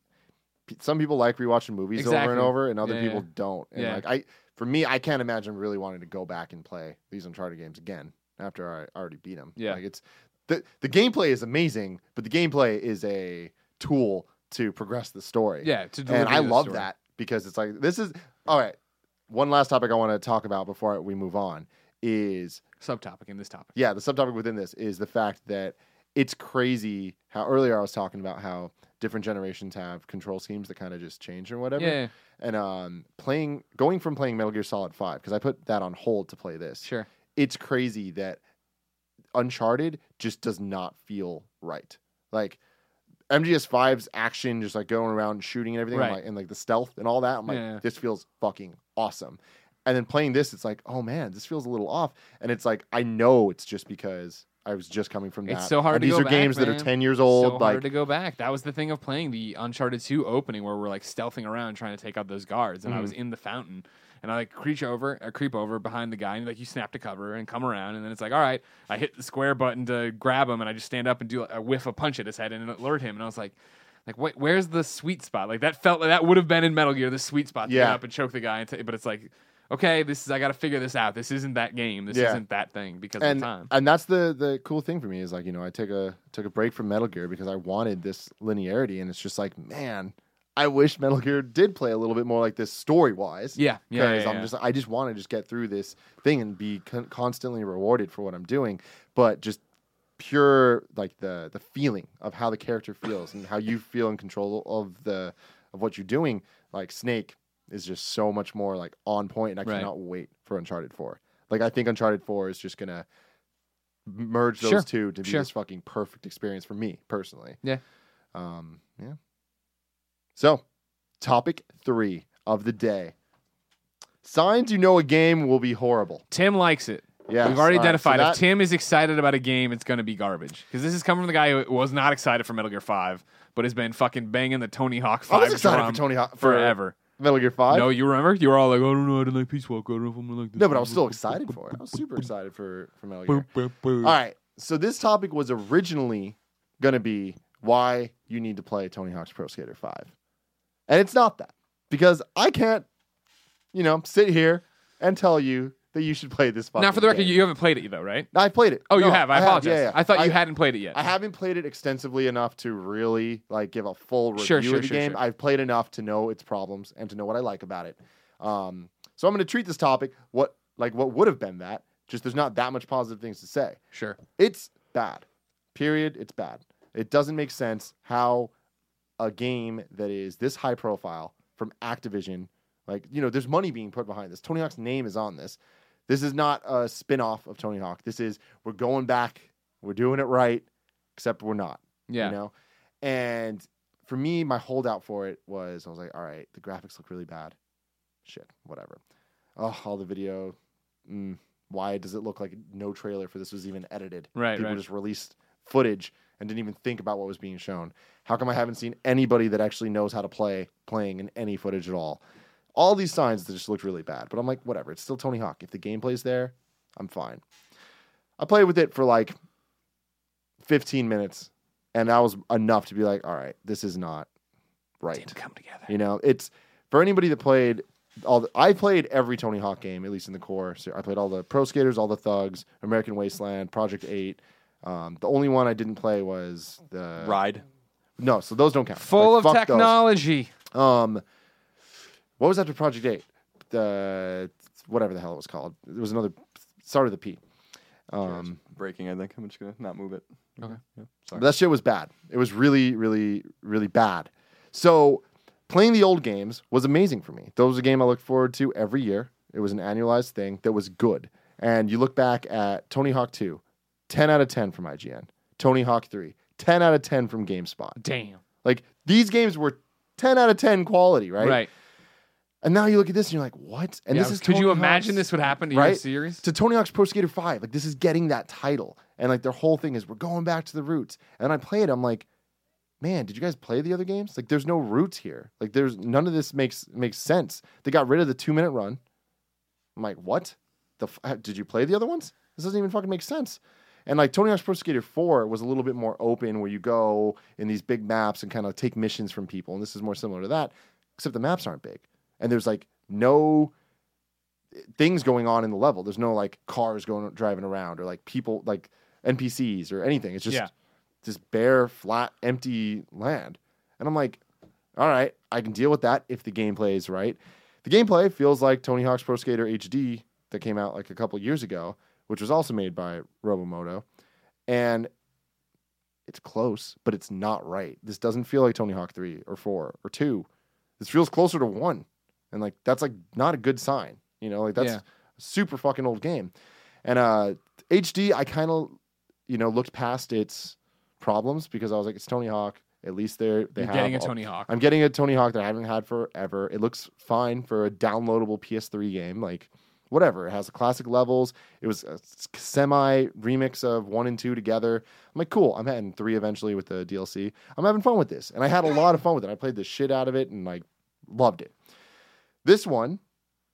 p- some people like rewatching movies over and over, and other Yeah, people yeah. don't. And Yeah. like I, for me, I can't imagine really wanting to go back and play these Uncharted games again after I already beat them. Yeah. like it's the the gameplay is amazing, but the gameplay is a tool to progress the story. Yeah, to and I love story. that because it's like this is all right. One last topic I want to talk about before we move on is subtopic in this topic. yeah, the subtopic within this is the fact that it's crazy how earlier I was talking about how different generations have control schemes that kind of just change or whatever. Yeah, And um, playing, going from playing Metal Gear Solid Five because I put that on hold to play this. sure. It's crazy that Uncharted just does not feel right. Like MGS5's action, just like going around and shooting and everything, Right. like, and like the stealth and all that. I'm like, Yeah. this feels fucking awesome. And then playing this, it's like, oh man, this feels a little off. And it's like, I know it's just because I was just coming from that. It's so hard And to these go are back, games that are ten years old. so like, hard to go back. That was the thing of playing the Uncharted 2 opening where we're like stealthing around trying to take out those guards, and I Mm-hmm. was in the fountain, and I like creep over, I creep over behind the guy, and like you snap to cover and come around, and then it's like, all right, I hit the square button to grab him, and I just stand up and do a whiff a punch at his head and alert him, and I was like. Like, wait, where's the sweet spot? Like that felt that would have been in Metal Gear, the sweet spot to get Yeah. up and choke the guy. And t- but it's like, okay, this is I got to figure this out. This isn't that game. This Yeah. isn't that thing because and of time. and that's the the cool thing for me is like you know I took a took a break from Metal Gear because I wanted this linearity, and it's just like man, I wish Metal Gear did play a little bit more like this story wise. Yeah, yeah, yeah, because I'm yeah. just I just want to just get through this thing and be con- constantly rewarded for what I'm doing, but just pure like the the feeling of how the character feels and how you feel in control of the of what you're doing. Like Snake is just so much more like on point, and I Right. cannot wait for Uncharted Four. Like I think Uncharted Four is just gonna merge those Sure. two to be Sure. this fucking perfect experience for me personally. Yeah. Um. Yeah. So, topic three of the day: signs you know a game will be horrible. Tim likes it. Yeah, We've already All right, identified so that- if Tim is excited about a game, it's going to be garbage. Because this is coming from the guy who was not excited for Metal Gear 5, but has been fucking banging the Tony Hawk 5 I was excited drum for Tony Hawk for forever. Metal Gear Five. No, you remember? You were all like, oh, I don't know, I didn't like Peace Walker. I don't know if I'm gonna like this. No, but I was still excited for it. I was super excited for for Metal Gear. All right. So this topic was originally going to be why you need to play Tony Hawk's Pro Skater 5. And it's not that. Because I can't, you know, sit here and tell you that you should play this Now, for the record, game. you haven't played it though, right? I played it. Oh, you have. I, apologize. yeah, yeah. I thought you hadn't played it yet. I haven't played it extensively enough to really like give a full review Sure, sure, of the sure, game. I've played enough to know its problems and to know what I like about it. Um, so I'm going to treat this topic what like what would have been that. Just there's not that much positive things to say. Sure. It's bad. Period. It's bad. It doesn't make sense how a game that is this high profile from Activision, like, you know, there's money being put behind this. Tony Hawk's name is on this. This is not a spin off of Tony Hawk. This is, we're going back, we're doing it right, except we're not. Yeah. You know? And for me, my holdout for it was I was like, all right, the graphics look really bad. Shit, whatever. Oh, all the video. Mm, why does it look like no trailer for this was even edited? Right, People right. just released footage and didn't even think about what was being shown. How come I haven't seen anybody that actually knows how to play playing in any footage at all? All these signs that just looked really bad. But I'm like, whatever. It's still Tony Hawk. If the gameplay's there, I'm fine. I played with it for like 15 minutes, and that was enough to be like, all right, this is not right. Didn't come together. You know, it's for anybody that played all. The, I played every Tony Hawk game, at least in the core. So I played all the Pro Skaters, all the Thugs, American Wasteland, Project Eight. Um, the only one I didn't play was the Ride. No, so those don't count. Full Like, of fuck those. technology. Um, what was after Project Eight? The whatever the hell it was called. It was another started with a P. Um, Breaking, I think. I'm just gonna not move it. Okay. Yeah. But Sorry. that shit was bad. It was really, really, really bad. So playing the old games was amazing for me. Those was a game I looked forward to every year. It was an annualized thing that was good. And you look back at Tony Hawk 2, 10 out of 10 from IGN. Tony Hawk 3, 10 out of 10 from GameSpot. Damn. Like these games were 10 out of 10 quality, right? Right. And now you look at this and you're like, what? And Yeah, this is could you imagine Hawk's- this would happen to your right? series? to Tony Hawk's Pro Skater 5. Like this is getting that title. And like their whole thing is we're going back to the roots. And I play it, I'm like, man, did you guys play the other games? Like there's no roots here. Like there's none of this makes makes sense. They got rid of the two minute run. I'm like, what? The f- uh, did you play the other ones? This doesn't even fucking make sense. And like Tony Hawk's Pro Skater 4 was a little bit more open where you go in these big maps and kind of take missions from people. And this is more similar to that, except the maps aren't big. And there's like no eh, things going on in the level. There's no like cars going driving around or like people like NPCs or anything. It's just Yeah. just bare, flat, empty land. And I'm like, all right, I can deal with that if the gameplay is right. The gameplay feels like Tony Hawk's Pro Skater HD that came out like a couple years ago, which was also made by Robomodo. And it's close, but it's not right. This doesn't feel like Tony Hawk 3 or 4 or 2. This feels closer to 1. And like that's like not a good sign. You know, like that's Yeah. a super fucking old game. And uh HD I kind of you know looked past its problems because I was like it's Tony Hawk. At least they're they You're have getting a all- Tony Hawk. I'm getting a Tony Hawk that I haven't had forever. It looks fine for a downloadable PS3 game. Like, whatever. It has the classic levels. It was a semi remix of one and two together. I'm like, cool. I'm having three eventually with the DLC. I'm having fun with this. And I had a lot of fun with it. I played the shit out of it and like loved it. This one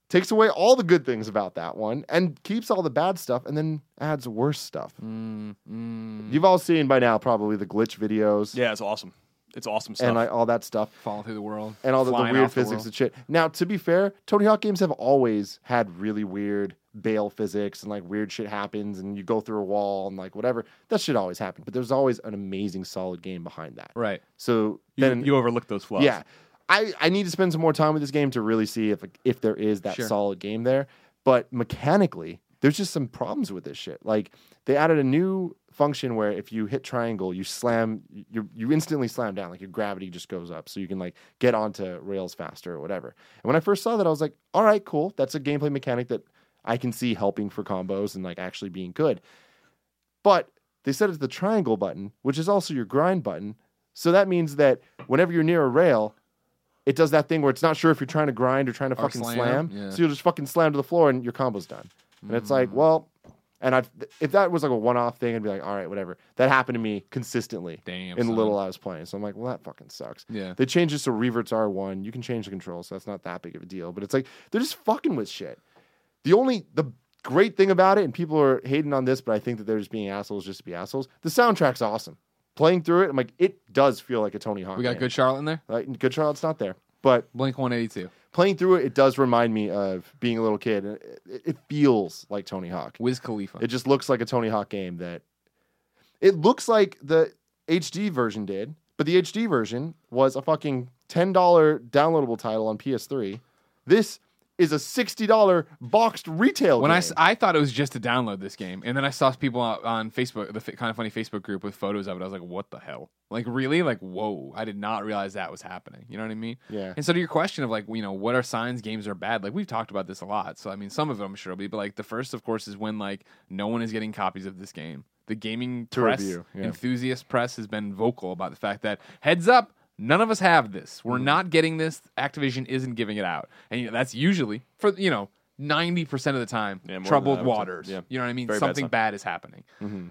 takes away all the good things about that one and keeps all the bad stuff and then adds worse stuff. Mm, mm, You've all seen by now probably the glitch videos Yeah, it's awesome. It's awesome stuff. and like, all that stuff. falling through the world and all the, the weird off the physics and shit. Now, to be fair, Tony Hawk games have always had really weird bail physics and like weird shit happens and you go through a wall and like whatever. That shit always happened, but there's always an amazing solid game behind that. Right. So you, then, you overlook those flaws. yeah, I I need to spend some more time with this game to really see if if there is that Sure. solid game there. But mechanically, there's just some problems with this shit. Like they added a new function where if you hit triangle, you slam, you you instantly slam down, like your gravity just goes up, so you can like get onto rails faster or whatever. And when I first saw that, I was like, all right, cool. That's a gameplay mechanic that I can see helping for combos and like actually being good. But they set it to the triangle button, which is also your grind button. So that means that whenever you're near a rail, it does that thing where it's not sure if you're trying to grind or trying to Or fucking slam, slam. yeah. So you'll just fucking slam to the floor and your combo's done. And it's like, Mm. well, and I if that was like a one off thing, I'd be like, all right, whatever. That happened to me consistently Damn. in the son. little I was playing. So I'm like, well, that fucking sucks. Yeah. They changed this to reverts R1. You can change the controls, so that's not that big of a deal. But it's like they're just fucking with shit. The only the great thing about it, and people are hating on this, but I think that they're just being assholes just to be assholes. The soundtrack's awesome. Playing through it, I'm like, it does feel like a Tony Hawk. We got game. good Charlotte in there. Like, good Charlotte's not there, but Blink 182. Playing through it, it does remind me of being a little kid. It, it, feels like Tony Hawk. Wiz Khalifa. It just looks like a Tony Hawk game that it looks like the HD version did, but the HD version was a fucking $10 downloadable title on PS3. This is a $60 boxed retail when game. I, I thought it was just to download this game, and then I saw people on- on Facebook, the kind of funny Facebook group with photos of it. I was like, "What the hell? Like, really? Like, whoa! I did not realize that was happening." You know what I mean? yeah. And so to your question of like, you know, what are signs games are bad? Like we've talked about this a lot. So I mean, some of them I'm sure will be, but like the first, of course, is when like no one is getting copies of this game. The gaming To press, review, yeah. enthusiast press, has been vocal about the fact that heads up, none of us have this. We're Mm. not getting this. Activision isn't giving it out, and you know, that's usually for you know. Ninety percent of the time, Yeah, troubled that, I would say. waters. Yeah. You know what I mean? Very Something sign. bad is happening. Mhm.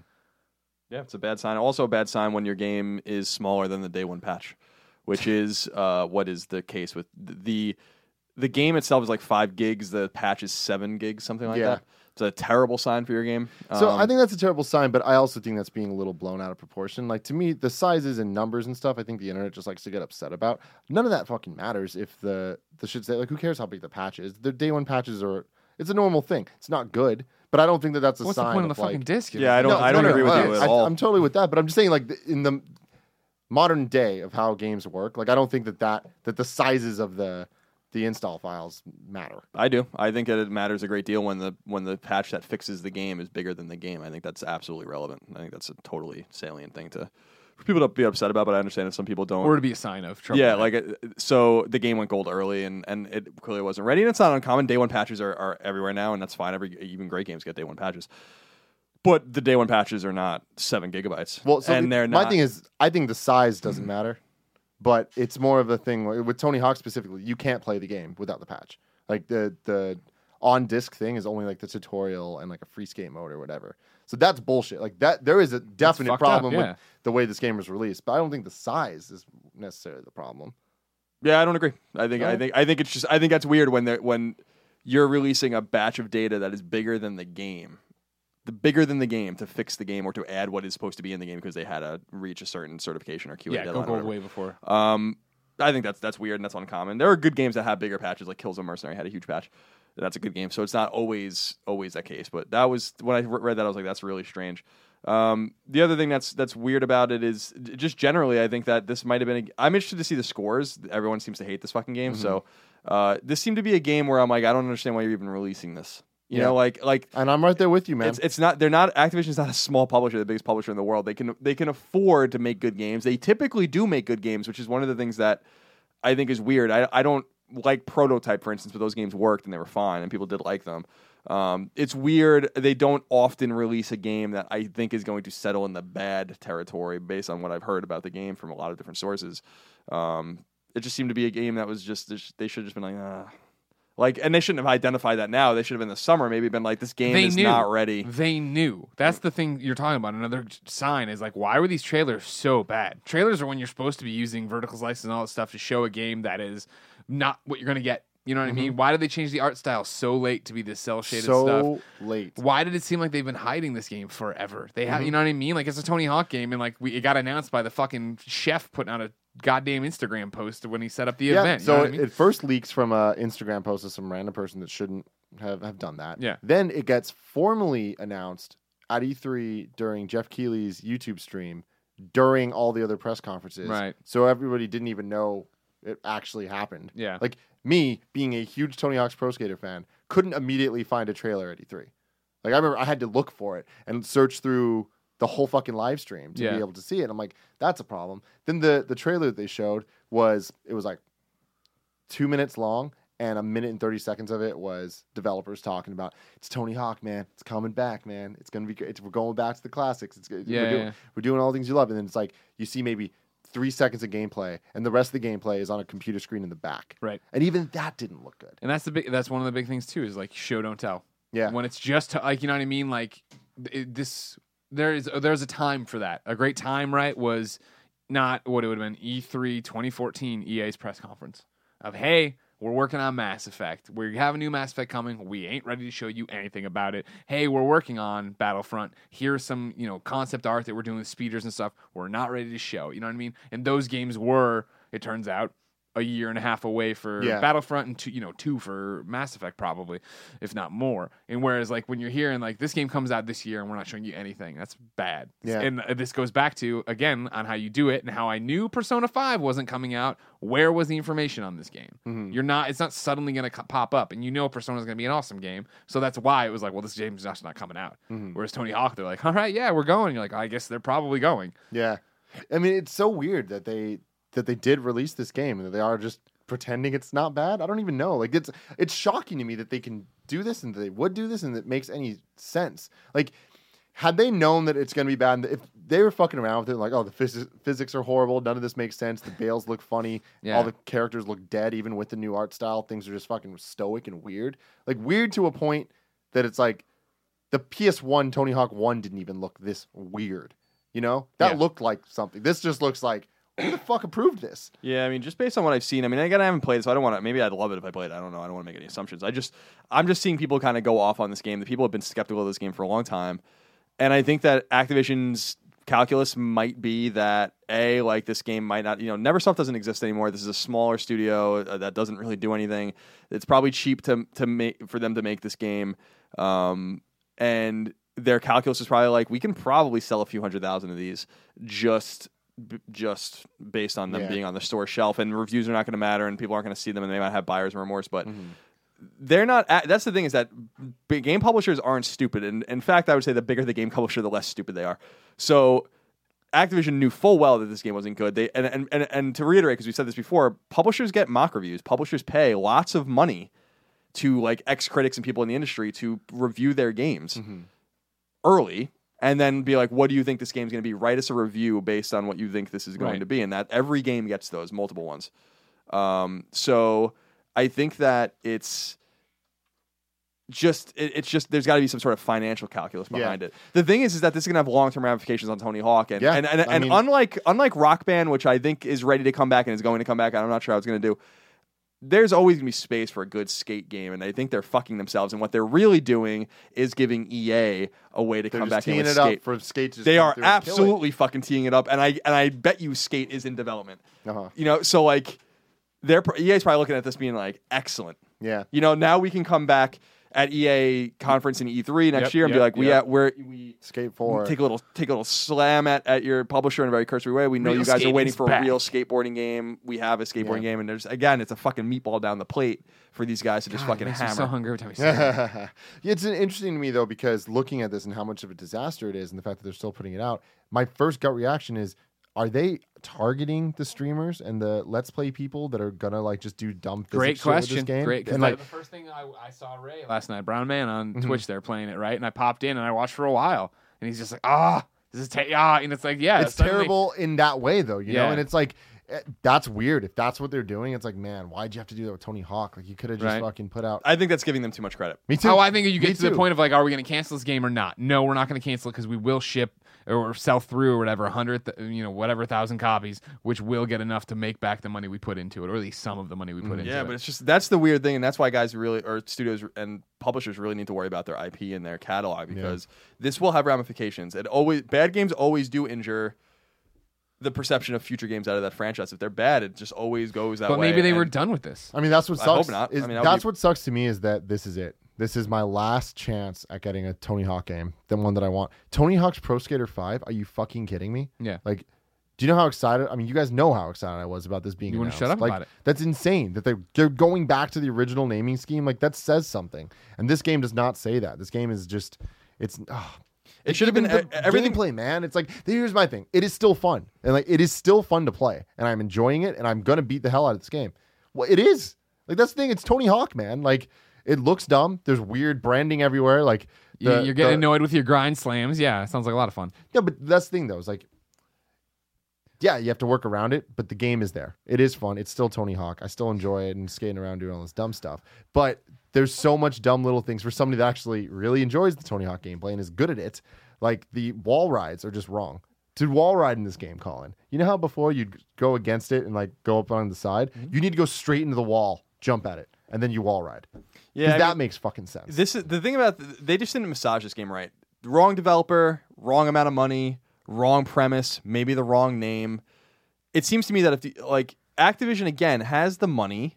Yeah, it's a bad sign. Also, a bad sign when your game is smaller than the day one patch, which is uh, what is the case with the the game itself is like five gigs. The patch is seven gigs, something like Yeah. that. It's a terrible sign for your game. So Um, I think that's a terrible sign, but I also think that's being a little blown out of proportion. Like to me, the sizes and numbers and stuff, I think the internet just likes to get upset about. None of that fucking matters if the the shit say like who cares how big the patch is? The day one patches are it's a normal thing. It's not good, but I don't think that that's a What's the point of of the fucking disc? Yeah, I don't- No, I don't no, no, agree with no, you at I, all. I'm totally with that, but I'm just saying like in the modern day of how games work, like I don't think that that that the sizes of the the install files matter. I do. I think that it matters a great deal when the when the patch that fixes the game is bigger than the game. I think that's absolutely relevant. I think that's a totally salient thing to for people to be upset about. But I understand if some people don't. or to be a sign of trouble. yeah, like uh, so the game went gold early and, and it clearly wasn't ready. And it's not uncommon. Day one patches are, are everywhere now, and that's fine. Every even great games get day one patches. But the day one patches are not seven gigabytes. Well, so and the- they're not, my thing is, I think the size doesn't matter, but it's more of a thing with Tony Hawk specifically. You can't play the game without the patch. Like the the on disc thing is only like the tutorial and like a free skate mode or whatever. So that's bullshit. Like that, there is a definite fucked up, problem yeah. with the way this game was released, but I don't think the size is necessarily the problem. Yeah, I don't agree. I think I think I think it's just I think that's weird when they when you're releasing a batch of data that is bigger than the game. The bigger than the game to fix the game or to add what is supposed to be in the game because they had to reach a certain certification or QA yeah, deadline. go or gold whatever. way before. Um, I think that's that's weird and that's uncommon. There are good games that have bigger patches, like Killzone Mercenary had a huge patch. that's a good game. So it's not always always that case. But that was when I read that I was like, that's really strange. Um, the other thing that's that's weird about it is just generally, I think that this might have been. A, I'm interested to see the scores. Everyone seems to hate this fucking game, so uh, this seemed to be a game where I'm like, I don't understand why you're even releasing this. You Yeah. know, like like And I'm right there with you, man. it's it's not they're not Activision's not a small publisher, the biggest publisher in the world. They can they can afford to make good games. They typically do make good games, which is one of the things that I think is weird. I I don't like Prototype, for instance, but those games worked and they were fine, and people did like them. Um, it's weird. They don't often release a game that I think is going to settle in the bad territory, based on what I've heard about the game from a lot of different sources. Um, it just seemed to be a game that was just they should have just been like, ah. Like, and they shouldn't have identified that now. They should have been the summer, maybe been like, this game they is knew. not ready. They knew. That's the thing you're talking about. Another sign is like, why were these trailers so bad? Trailers are when you're supposed to be using vertical slices and all that stuff to show a game that is not what you're going to get. You know what I mean? Why did they change the art style so late to be this cel shaded stuff? so late. Why did it seem like they've been hiding this game forever? They Mm-hmm. have, you know what I mean? Like it's a Tony Hawk game, and like we, it got announced by the fucking chef putting out a goddamn Instagram post when he set up the Yeah. event. you so know what I it, mean? it first leaks from a Instagram post of some random person that shouldn't have, have done that. Yeah. Then it gets formally announced at E3 during Geoff Keighley's YouTube stream during all the other press conferences. Right. So everybody didn't even know it actually happened. Yeah. Like me being a huge Tony Hawk's Pro Skater fan, couldn't immediately find a trailer at E3. Like I remember I had to look for it and search through the whole fucking live stream to Yeah. be able to see it. I'm like, that's a problem. Then the the trailer that they showed was it was like two minutes long and a minute and 30 seconds of it was developers talking about it's Tony Hawk, man. It's coming back, man. It's gonna be great. It's, we're going back to the classics. It's. Yeah, we're, doing, yeah. we're doing all the things you love. And then it's like you see maybe three seconds of gameplay, and the rest of the gameplay is on a computer screen in the back. Right. And even that didn't look good. And that's the big. That's one of the big things too. Is like show don't tell. Yeah. When it's just like you know what I mean. Like it, this, there is there's a time for that. A great time, right? Was not what it would have been E E3 2014 EA's press conference of hey. We're working on Mass Effect. We have a new Mass Effect coming. We ain't ready to show you anything about it. Hey, we're working on Battlefront. Here's some, you know, concept art that we're doing with speeders and stuff. We're not ready to show. You know what I mean? And those games were, it turns out, a year and a half away for Yeah. Battlefront and two, you know, two for Mass Effect probably, if not more. And whereas like when you're hearing like this game comes out this year and we're not showing you anything, that's bad. Yeah. And uh, this goes back to again on how you do it and how I knew Persona Five wasn't coming out. Where was the information on this game? Mm-hmm. You're not. It's not suddenly going to pop up, and you know Persona is going to be an awesome game. So that's why it was like, well, this game's just not coming out. Mm-hmm. Whereas Tony Hawk, they're like, all right, yeah, we're going. You're like, I guess they're probably going. Yeah. I mean, it's so weird that they that they did release this game and that they are just pretending it's not bad. I don't even know. Like it's it's shocking to me that they can do this and that they would do this and that it makes any sense. Like had they known that it's going to be bad, and if they were fucking around with it, like, oh, the phys- physics are horrible, none of this makes sense, the bails look funny, Yeah. all the characters look dead, even with the new art style, things are just fucking stoic and weird. Like, weird to a point that it's like the PS1 Tony Hawk 1 didn't even look this weird. You know? That Yeah. looked like something. This just looks like, who the fuck approved this? Yeah, I mean, just based on what I've seen, I mean, again, I haven't played so I don't want to. Maybe I'd love it if I played. I don't know. I don't want to make any assumptions. I just, I'm just seeing people kind of go off on this game. The people have been skeptical of this game for a long time, and I think that Activision's calculus might be that a like this game might not, you know, NeverSoft doesn't exist anymore. This is a smaller studio uh, that doesn't really do anything. It's probably cheap to to make for them to make this game, um, and their calculus is probably like we can probably sell a few hundred thousand of these just b- just based on them Yeah. being on the store shelf and reviews are not going to matter and people aren't going to see them and they might have buyer's remorse but Mm-hmm. they're not a- that's the thing is that game publishers aren't stupid and in fact i would say the bigger the game publisher the less stupid they are so activision knew full well that this game wasn't good they and and, and, and to reiterate because we said this before publishers get mock reviews publishers pay lots of money to like ex critics and people in the industry to review their games early and then be like, what do you think this game's going to be? Write us a review based on what you think this is going Right. to be. And that every game gets those, multiple ones. Um, so I think that it's just it, it's just there's got to be some sort of financial calculus Yeah. behind it. The thing is, is that this is gonna have long term ramifications on Tony Hawk, and Yeah, and and, and mean- unlike unlike Rock Band, which I think is ready to come back and is going to come back, I'm not sure how it's gonna do. There's always gonna be space for a good skate game, and I think they're fucking themselves. And what they're really doing is giving EA a way to They're come back in with it skate. up for Skate to They are through and kill it. absolutely fucking teeing it up, and I and I bet you Skate is in development. Uh-huh. You know, so like they're EA's probably looking at this being like excellent. Yeah. You know, now we can come back at EA conference in E3 next Yep, year and be like, we yep. at we're we Skate four. take a little take a little slam at, at your publisher in a very cursory way. We know Real you guys are waiting for back. a real skateboarding game. We have a skateboarding Yeah. game, and there's again, it's a fucking meatball down the plate for these guys to just God, it fucking makes me hammer. so hungry every time you say that. Yeah, it's interesting to me though because looking at this and how much of a disaster it is, and the fact that they're still putting it out, my first gut reaction is: Are they targeting the streamers and the Let's Play people that are gonna like just do dumb? Great shit with question. This game? Great. 'cause And the- like, the first thing I, I saw Ray last night, Brown Man on Mhm. Twitch, they're playing it right, and I popped in and I watched for a while, and he's just like, ah, this is ta- ah, and it's like, yeah, it's suddenly- terrible in that way though, you know. And it's like eh, that's weird if that's what they're doing. It's like, man, why'd you have to do that with Tony Hawk? Like you could have just Right. fucking put out. I think that's giving them too much credit. Me too. Oh, I think you Me get to the point of like, are we going to cancel this game or not? No, we're not going to cancel it because we will ship or sell through or whatever, a hundred, you know, whatever thousand copies, which will get enough to make back the money we put into it, or at least some of the money we put mm-hmm. into Yeah, it. but it's just that's the weird thing, and that's why guys really or studios and publishers really need to worry about their IP and their catalog because this will have ramifications. It always bad games always do injure the perception of future games out of that franchise. If they're bad, it just always goes that but way. But maybe they and- were done with this. I mean, that's what I hope sucks. not. is- I mean, that that's be- what sucks to me is that this is it. This is my last chance at getting a Tony Hawk game, the one that I want. Tony Hawk's Pro Skater Five. Are you fucking kidding me? Yeah. Like, do you know how excited? I mean, you guys know how excited I was about this being. You wouldn't shut announced. up like, about it. That's insane that they they're going back to the original naming scheme. Like that says something. And this game does not say that. This game is just. It's. ah. It should have been everything. gameplay, man. It's like here's my thing. It is still fun, and like it is still fun to play, and I'm enjoying it, and I'm gonna beat the hell out of this game. Well, it is. Like that's the thing. It's Tony Hawk, man. Like it looks dumb. There's weird branding everywhere. Like the- You're getting the- annoyed with your grind slams. Yeah, it sounds like a lot of fun. Yeah, but that's the thing though. Is like, yeah, you have to work around it, but the game is there. It is fun. It's still Tony Hawk. I still enjoy it and skating around doing all this dumb stuff. But there's so much dumb little things for somebody that actually really enjoys the Tony Hawk gameplay and is good at it. Like the wall rides are just wrong. To wall ride in this game, Colin. You know how before you'd go against it and like go up on the side? Mm-hmm. You need to go straight into the wall, jump at it, and then you wall ride. Yeah, I that mean, makes fucking sense. this is the thing about they just didn't massage this game right. Wrong developer, wrong amount of money, wrong premise, maybe the wrong name. It seems to me that if the, like Activision again has the money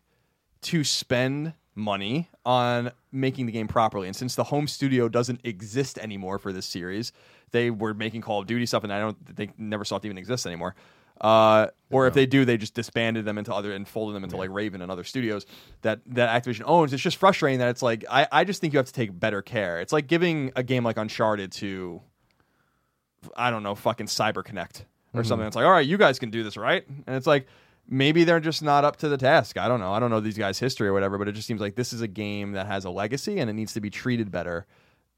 to spend money on making the game properly, and since the home studio doesn't exist anymore for this series, they were making Call of Duty stuff, and I don't they Neversoft even exist anymore. Uh, or if they do, they just disbanded them into other and folded them into like Raven and other studios that that Activision owns. It's just frustrating that it's like I, I just think you have to take better care. It's like giving a game like Uncharted to I don't know, fucking CyberConnect Mm-hmm. or something. It's like, all right, you guys can do this, right? And it's like maybe they're just not up to the task. I don't know. I don't know these guys' history or whatever, but it just seems like this is a game that has a legacy and it needs to be treated better.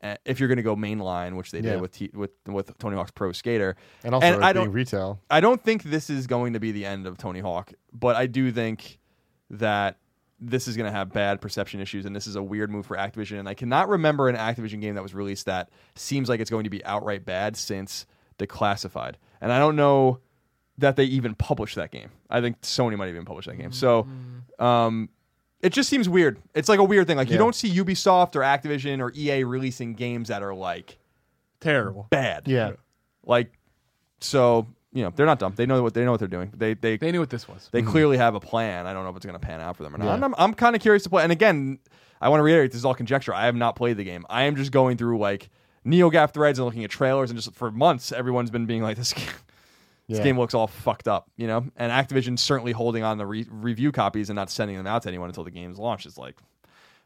Uh, If you're going to go mainline, which they Yeah. did with T- with with Tony Hawk's Pro Skater, and also and I being don't retail. I don't think this is going to be the end of Tony Hawk, but I do think that this is going to have bad perception issues, and this is a weird move for Activision. And I cannot remember an Activision game that was released that seems like it's going to be outright bad since Declassified. And I don't know that they even published that game. I think Sony might have even published that game. So, um, it just seems weird. It's like a weird thing. Like you Yeah. don't see Ubisoft or Activision or EA releasing games that are like Terrible. bad. Yeah. Like, so you know they're not dumb. They know what they know what they're doing. They they They knew what this was. they mm-hmm. clearly have a plan. I don't know if it's going to pan out for them or not. Yeah. And I'm, I'm kind of curious to play. And again, I want to reiterate this is all conjecture. I have not played the game. I am just going through like NeoGaf threads and looking at trailers, and just for months, everyone's been being like, "This, game- this game looks all fucked up," you know. And Activision's certainly holding on the re- review copies and not sending them out to anyone until the game's launched. It's like.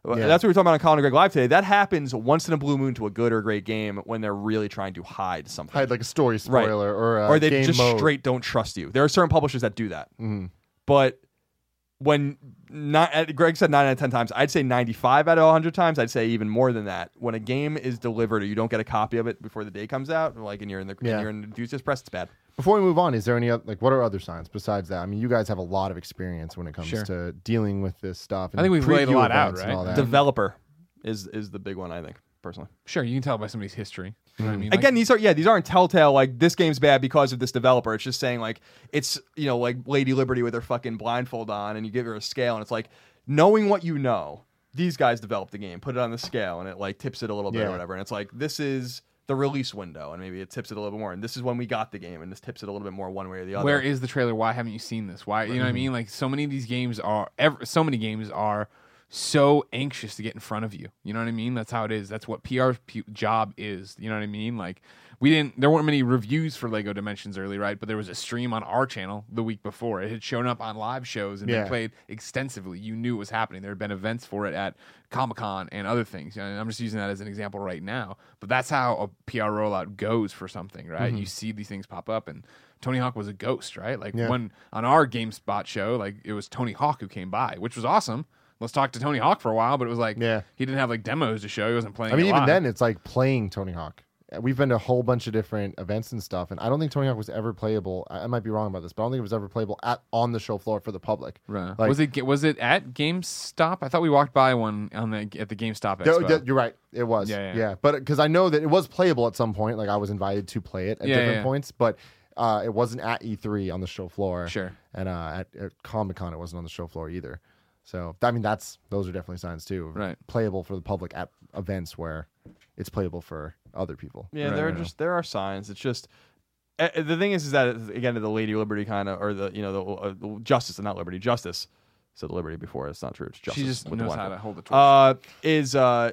Yeah. That's what we were talking about on Colin and Greg Live today. That happens once in a blue moon to a good or great game when they're really trying to hide something Hide like a story Right. spoiler or a or they just mode. straight don't trust you. There are certain publishers that do that. Mhm. But when not, Greg said nine out of ten times, I'd say ninety-five out of hundred times. I'd say even more than that. When a game is delivered or you don't get a copy of it before the day comes out, like and you're in the Yeah. and you're in the enthusiast press, it's bad. Before we move on, is there any other, like what are other signs besides that? I mean, you guys have a lot of experience when it comes Sure. to dealing with this stuff. And I think we've laid a lot out, events right? all that. Developer is is the big one, I think personally. Sure, you can tell by somebody's history. You know what I mean? Like, Mm. Again, these are yeah, these aren't telltale like this game's bad because of this developer. It's just saying like it's you know like Lady Liberty with her fucking blindfold on, and you give her a scale, and it's like knowing what you know. These guys developed the game, put it on the scale, and it like tips it a little bit Yeah. or whatever. And it's like this is the release window, and maybe it tips it a little bit more. And this is when we got the game, and this tips it a little bit more one way or the other. where is the trailer? Why haven't you seen this? Why you know what I mm-hmm. mean? Like so many of these games are, ever, so many games are so anxious to get in front of you. You know what I mean? That's how it is. That's what PR's job is. You know what I mean? Like we didn't there weren't many reviews for Lego Dimensions early, right? But there was a stream on our channel the week before. It had shown up on live shows and Yeah. been played extensively. You knew it was happening. There had been events for it at Comic Con and other things. And I'm just using that as an example right now. But that's how a PR rollout goes for something, right? Mm-hmm. You see these things pop up and Tony Hawk was a ghost, right? Like Yeah. when on our GameSpot show, like it was Tony Hawk who came by, which was awesome. Let's talk to Tony Hawk for a while, but it was like Yeah. he didn't have like demos to show. He wasn't playing. I mean, even live. then, it's like playing Tony Hawk. We've been to a whole bunch of different events and stuff, and I don't think Tony Hawk was ever playable. I I might be wrong about this, but I don't think it was ever playable at on the show floor for the public. Right. Like- was it was it at GameStop? I thought we walked by one on the at the GameStop Expo. you're right. It was. Yeah, Yeah, yeah. But because I know that it was playable at some point, like I was invited to play it at Yeah, different yeah. points, but uh, it wasn't at E3 on the show floor. Sure. And uh, at, at Comic Con, it wasn't on the show floor either. So I mean, that's those are definitely signs too. Right. Playable for the public at events where it's playable for other people. Yeah, Right, there are right, just there are signs. It's just uh, the thing is, is that again the Lady Liberty kind of or the you know the, uh, the justice and not Liberty justice. Said Liberty before. It's not true. It's justice. she just knows how to hold the torch. uh, is uh,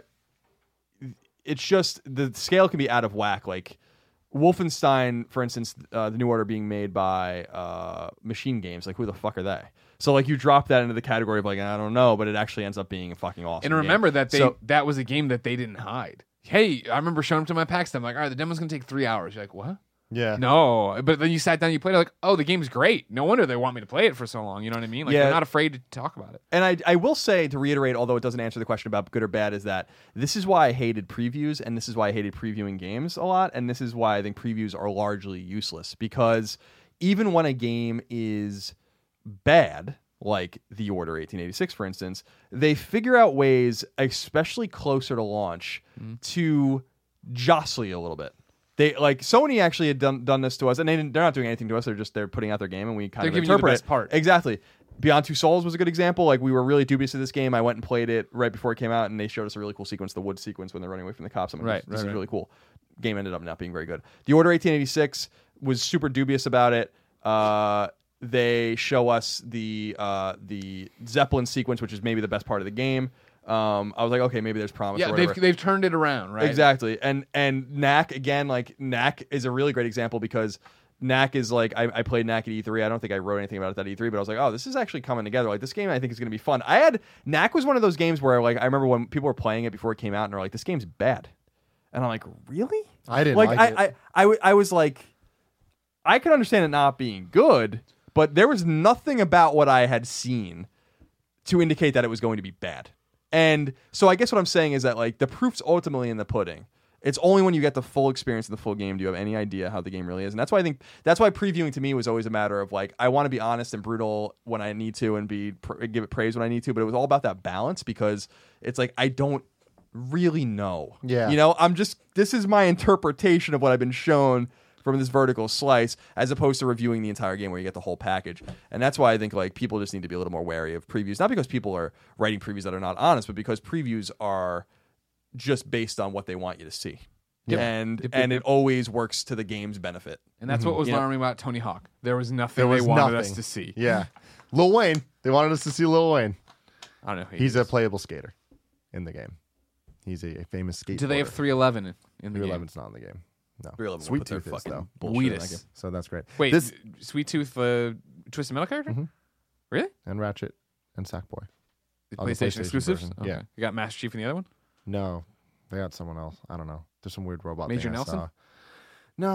it's just the scale can be out of whack. Like Wolfenstein, for instance, uh, the new order being made by uh, Machine Games. Like who the fuck are they? So like you drop that into the category of like I don't know, but it actually ends up being a fucking awesome. and remember game. that they So- that was a game that they didn't hide. Hey, I remember showing up to my PAX. I'm like, all right, the demo's gonna take three hours. You're like, what? Yeah. No, but then you sat down, you played it. Like, oh, the game's great. No wonder they want me to play it for so long. You know what I mean? Like, Yeah. they're not afraid to talk about it. And I, I will say to reiterate, although it doesn't answer the question about good or bad, is that this is why I hated previews, and this is why I hated previewing games a lot, and this is why I think previews are largely useless because even when a game is bad, like The Order 1886, for instance, they figure out ways, especially closer to launch, to jostle you a little bit. They like Sony actually had done done this to us, and they didn't, they're not doing anything to us. They're just they're putting out their game, and we kind They're of the interpret best it. part. Exactly. Beyond Two Souls was a good example. Like we were really dubious of this game. I went and played it right before it came out, and they showed us a really cool sequence, the wood sequence when they're running away from the cops. I'm like, Right, this, this right, is right. really cool. Game ended up not being very good. The Order 1886 was super dubious about it. Uh, they show us the uh, the Zeppelin sequence, which is maybe the best part of the game. Um, I was like, okay, maybe there's promise. Yeah, whatever. they've they've turned it around, right? Exactly. And and Knack again, like Knack is a really great example because Knack is like I, I played Knack at E3. I don't think I wrote anything about it at E3, but I was like, oh, this is actually coming together. Like this game, I think is going to be fun. I had Knack was one of those games where like I remember when people were playing it before it came out, and they're like, this game's bad, and I'm like, really? I didn't like, like, I, it. I, I, w- I was like, I could understand it not being good, but there was nothing about what I had seen to indicate that it was going to be bad. And so I guess what I'm saying is that like the proof's ultimately in the pudding. It's only when you get the full experience of the full game do you have any idea how the game really is. And that's why I think that's why previewing to me was always a matter of like I want to be honest and brutal when I need to and be pr- give it praise when I need to, but it was all about that balance because it's like I don't really know. Yeah. You know, I'm just this is my interpretation of what I've been shown from this vertical slice as opposed to reviewing the entire game where you get the whole package. And that's why I think like people just need to be a little more wary of previews. Not because people are writing previews that are not honest, but because previews are just based on what they want you to see. Yep. And Yep, and it always works to the game's benefit. And that's what was mm-hmm. Yeah. alarming about Tony Hawk. There was nothing There was they wanted nothing. us to see. Yeah. Lil Wayne. They wanted us to see Lil Wayne. I don't know. who He's he a playable skater in the game. He's a, a famous skater. Do they have 311 in, in the game? 311's not in the game. No. 311 will Sweet put their Tooth is though. bullshit in that Wheatus. game. So that's great. Wait, this Sweet Tooth, uh, Twisted Metal character? Mhm. Really? and Ratchet and Sackboy. The On the PlayStation, PlayStation exclusives? version, Okay. yeah. You got Master Chief in the other one? No, they got someone else. I don't know. There's some weird robot. Major thing I Nelson? saw. No,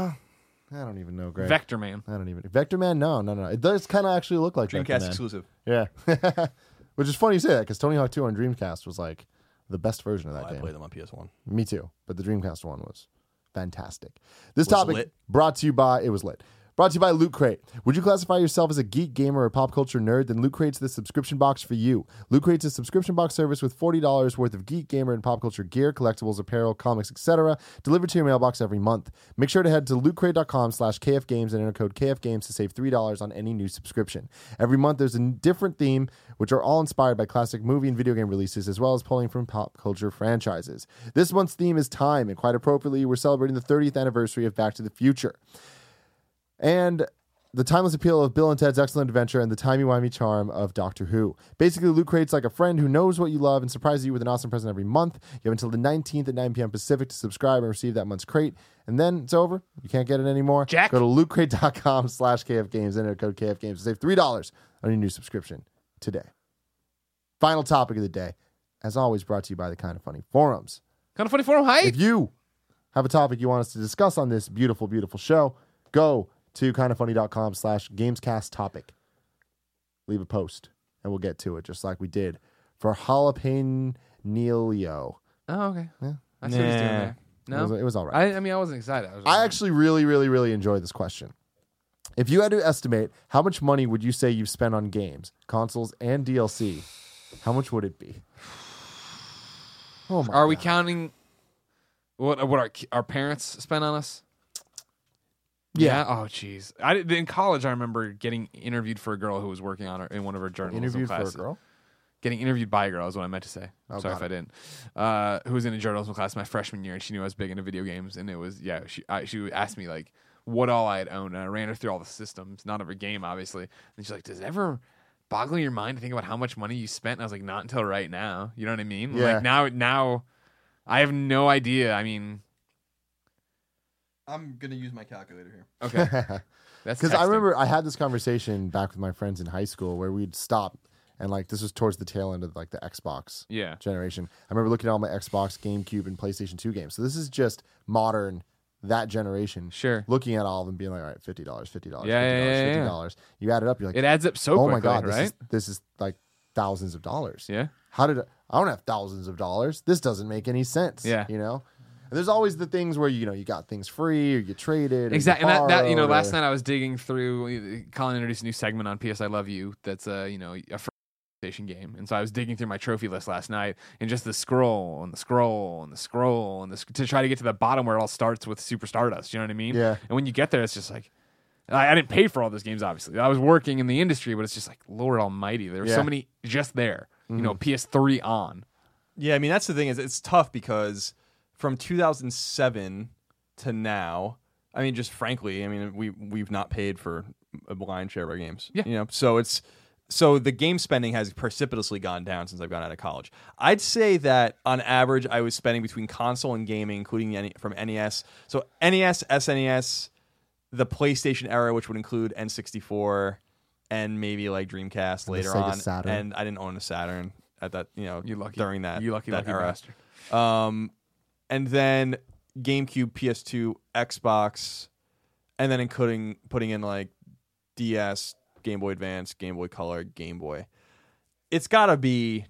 I don't even know. Greg. Vector Man. I don't even. Vector Man? No, no, no. It does kind of actually look like Vector Dreamcast Man. exclusive. Yeah, which is funny you say that because Tony Hawk 2 on Dreamcast was like the best version of Oh, that I game. played them on PS1. Me too, but the Dreamcast one was fantastic. This Was topic lit? brought to you by it was lit. Brought to you by Loot Crate. Would you classify yourself as a geek gamer or pop culture nerd? Then Loot Crate's the subscription box for you. Loot Crate's a subscription box service with $40 worth of geek gamer and pop culture gear, collectibles, apparel, comics, etc. delivered to your mailbox every month. Make sure to head to lootcrate.com slash kfgames and enter code kfgames to save $3 on any new subscription. Every month there's a different theme, which are all inspired by classic movie and video game releases, as well as pulling from pop culture franchises. This month's theme is time, and quite appropriately, we're celebrating the 30th anniversary of Back to the Future. And the timeless appeal of Bill and Ted's Excellent Adventure and the timey-wimey charm of Doctor Who. Basically, Loot Crate's like a friend who knows what you love and surprises you with an awesome present every month. You have until the 19th at 9 p.m. Pacific to subscribe and receive that month's crate. And then it's over. You can't get it anymore. Jack. Go to lootcrate.com slash KFGames, enter code KFGames to save $3 on your new subscription today. Final topic of the day, as always, brought to you by the Kind of Funny Forums. Kind of funny forum hi! If you have a topic you want us to discuss on this beautiful, beautiful show, go to KindaFunny.com slash gamescast topic. Leave a post and we'll get to it just like we did for Jalapeno. Oh, okay. Yeah. I see what he's doing Nah. there. It was, No, it was all right. I, I mean, I wasn't excited. I, was I actually really, really, really enjoyed this question. If you had to estimate how much money would you say you've spent on games, consoles, and DLC, how much would it be? Oh my Are we God. counting what what our our parents spent on us? Yeah. Oh, jeez. I in college. I remember getting interviewed for a girl who was working on her in one of her journalism interviewed for a classes. girl? Getting interviewed by a girl is what I meant to say. Oh, Sorry if I didn't. Uh, who was in a journalism class my freshman year, and she knew I was big into video games, and it was yeah. She I, she asked me like what all I had owned, and I ran her through all the systems, not every game, obviously. And she's like, "Does it ever boggle your mind to think about how much money you spent?" And I was like, "Not until right now." You know what I mean? Yeah. Like now, now, I have no idea. I mean, I'm gonna use my calculator here. okay, that's Because I remember I had this conversation back with my friends in high school where we'd stop and like this was towards the tail end of like the Xbox Yeah. generation. I remember looking at all my Xbox, GameCube, and PlayStation 2 games. So this is just modern that generation. Sure. Looking at all of them being like, all right, fifty dollars, fifty dollars, Yeah, fifty yeah, dollars, yeah, fifty yeah. dollars. You add it up, you're like, It adds up so oh quickly, my god, right? this is this is like thousands of dollars. yeah. How did I, I don't have thousands of dollars? This doesn't make any sense. Yeah. you know. And there's always the things where you know you got things free or you traded. or you Exactly. And that, that you know, borrowed last night I was digging through. Colin introduced a new segment on PS I Love You. That's uh, you know, a first PlayStation game, and so I was digging through my trophy list last night, and just the scroll and the scroll and the scroll and the, sc- to try to get to the bottom where it all starts with Super Stardust. You know what I mean? Yeah. And when you get there, it's just like. I, I didn't pay for all those games, obviously. I was working in the industry, but it's just like Lord Almighty. There were Yeah. so many just there. You know, PS3 on. Yeah, I mean that's the thing is it's tough because from 2007 to now, I mean just frankly, I mean we we've not paid for a blind share of our games. Yeah. you know, so it's so the game spending has precipitously gone down since I've gone out of college. I'd say that on average, I was spending between console and gaming, including the from NES. So NES, SNES, the PlayStation era, which would include N64 and maybe like Dreamcast the later on. Saturn. And I didn't own a Saturn at that, you know, You lucky. during that You lucky, that lucky era. bastard. Um, and then GameCube, PS2, Xbox, and then including putting in like DS, Game Boy Advance, Game Boy Color, Game Boy. It's got to be.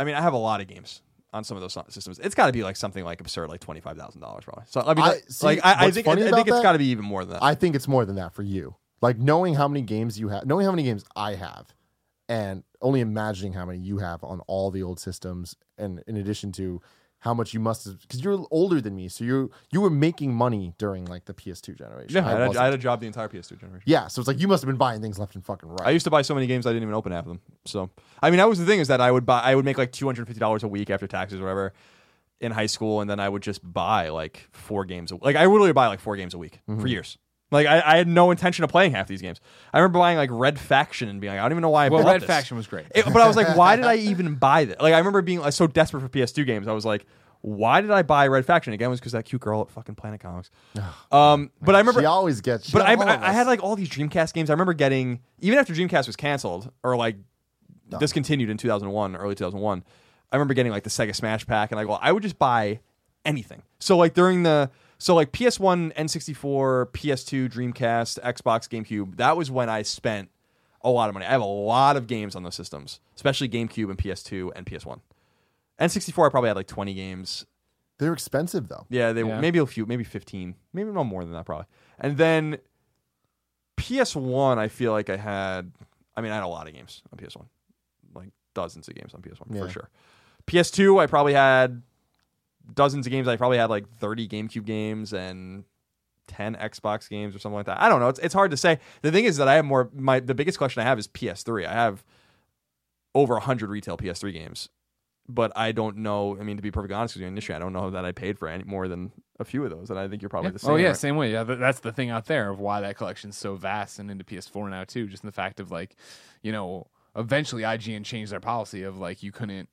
I mean, I have a lot of games on some of those systems. It's got to be like something like absurd, like twenty five thousand dollars, probably. So I mean, I- see, like, I, I think I, I think it's got to be even more than that. I think it's more than that for you. Like knowing how many games you have, knowing how many games I have, and only imagining how many you have on all the old systems, and in addition to how much you must have, because you're older than me, so you you were making money during like the PS2 generation. yeah, I, had a. I had a job the entire PS2 generation. yeah, so it's like you must have been buying things left and fucking right. I used to buy so many games I didn't even open half of them. So I mean, that was the thing is that I would buy, I would make like two hundred fifty dollars a week after taxes or whatever in high school, and then I would just buy like four games. A, like I would literally buy like four games a week Mm-hmm. for years. Like I, I had no intention of playing half these games. I remember buying like Red Faction and being like, I don't even know why I Well, bought Red this. Faction was great. It- but I was like, why did I even buy this? Like I remember being like so desperate for PS2 games. I was like, why did I buy Red Faction again? It was because that cute girl at fucking Planet Comics. Um, but I remember she always gets. she but I, got all of I, I had like all these Dreamcast games. I remember getting even after Dreamcast was canceled or like discontinued in 2001, early 2001. I remember getting like the Sega Smash Pack, and like, well, I would just buy anything. So like during the so like PS1, N64, PS2, Dreamcast, Xbox, GameCube. That was when I spent a lot of money. I have a lot of games on those systems, especially GameCube and PS2 and PS1. N64, I probably had like 20 games. They're expensive though. Yeah, they Yeah. maybe a few, maybe fifteen, maybe no more than that, probably. And then PS One, I feel like I had. I mean, I had a lot of games on PS One, like dozens of games on PS One Yeah. for sure. PS Two, I probably had dozens of games. I probably had like thirty GameCube games and ten Xbox games or something like that. I don't know. It's it's hard to say. The thing is that I have more. My the biggest question I have is PS3. I have over hundred retail PS3 games but I don't know. I mean, to be perfectly honest with you, initially, I don't know that I paid for any more than a few of those, and I think you're probably Yeah. the oh, same. Oh yeah, right? same way. Yeah, that's the thing out there of why that collection's so vast and into PS4 now too. Just in the fact of like, you know, eventually IGN changed their policy of like you couldn't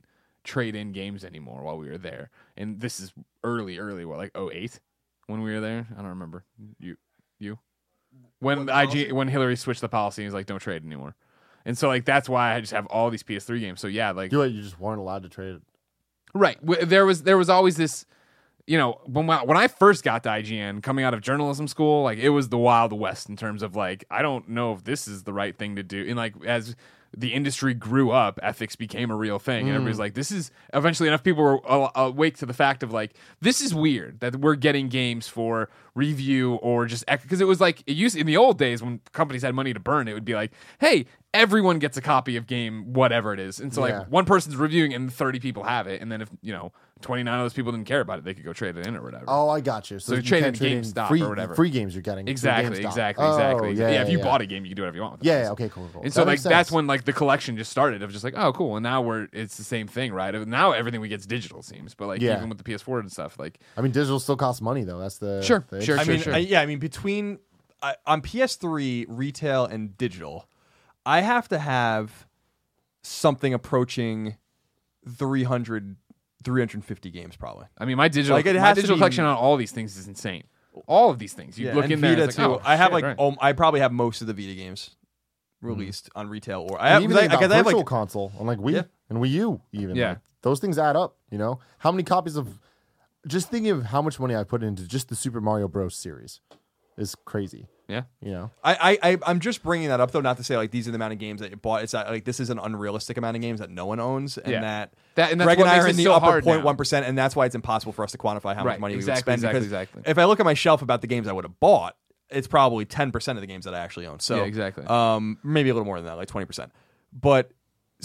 trade in games anymore while we were there, and this is early, early, what like 08 when we were there. I don't remember you, you when IG when Hilary switched the policy, he's like, don't trade anymore, and so like that's why I just have all these PS3 games. So yeah, like You you just weren't allowed to trade it. Right. There was there was always this, you know, when I- when I first got to IGN, coming out of journalism school, like it was the wild west in terms of like I don't know if this is the right thing to do. And like as the industry grew up, ethics became a real thing, and mm. everybody's like, this is. Eventually, enough people were awake to the fact of like, this is weird that we're getting games for review or just because it was like it used in the old days when companies had money to burn, it would be like, hey. Everyone gets a copy of game, whatever it is, and so Yeah. like one person's reviewing and 30 people have it and then if you know 29 of those people didn't care about it they could go trade it in or whatever Oh, I got you. So, So you trade can't in trade in GameStop free, or whatever. Free games you're getting. through exactly GameStop. exactly Oh, exactly Yeah, yeah, if you yeah. bought a game you can do whatever you want with it. Yeah, yeah, okay, cool, cool. and so That like makes that's sense. when like the collection just started of just like oh cool and now we're it's the same thing right now everything we get's digital seems but like Yeah. even with the ps4 and stuff like I mean, digital still costs money though. That's the Sure, the sure, I issue. mean, sure. I, yeah, I mean between I, on PS3 retail and digital, I have to have something approaching 300 350 games probably. i mean my digital Like, it my has to digital be- collection on all these things is insane all of these things you look and in there Vita it's like, too. oh, I have shit, like right. oh, I probably have most of the Vita games mm-hmm. released on retail or I have even because I, think about because I have virtual like console on like Wii Yeah. and Wii U even. Yeah. like, those things add up. You know, how many copies of? Just thinking of how much money I put into just the Super Mario Bros. series is crazy. Yeah You know, I, I, I I'm just bringing that up though, not to say like these are the amount of games that you bought. It's not, like this is an unrealistic amount of games that no one owns, and Yeah. that, That- and that's Greg what and I makes are it in the so upper hard now. 0.1 percent, and that's why it's impossible for us to quantify how much Right, money we would exactly, spend. exactly, because exactly. if I look at my shelf about the games I would have bought, it's probably 10 percent of the games that I actually own. So Yeah, exactly. Um, maybe a little more than that, like 20 percent. But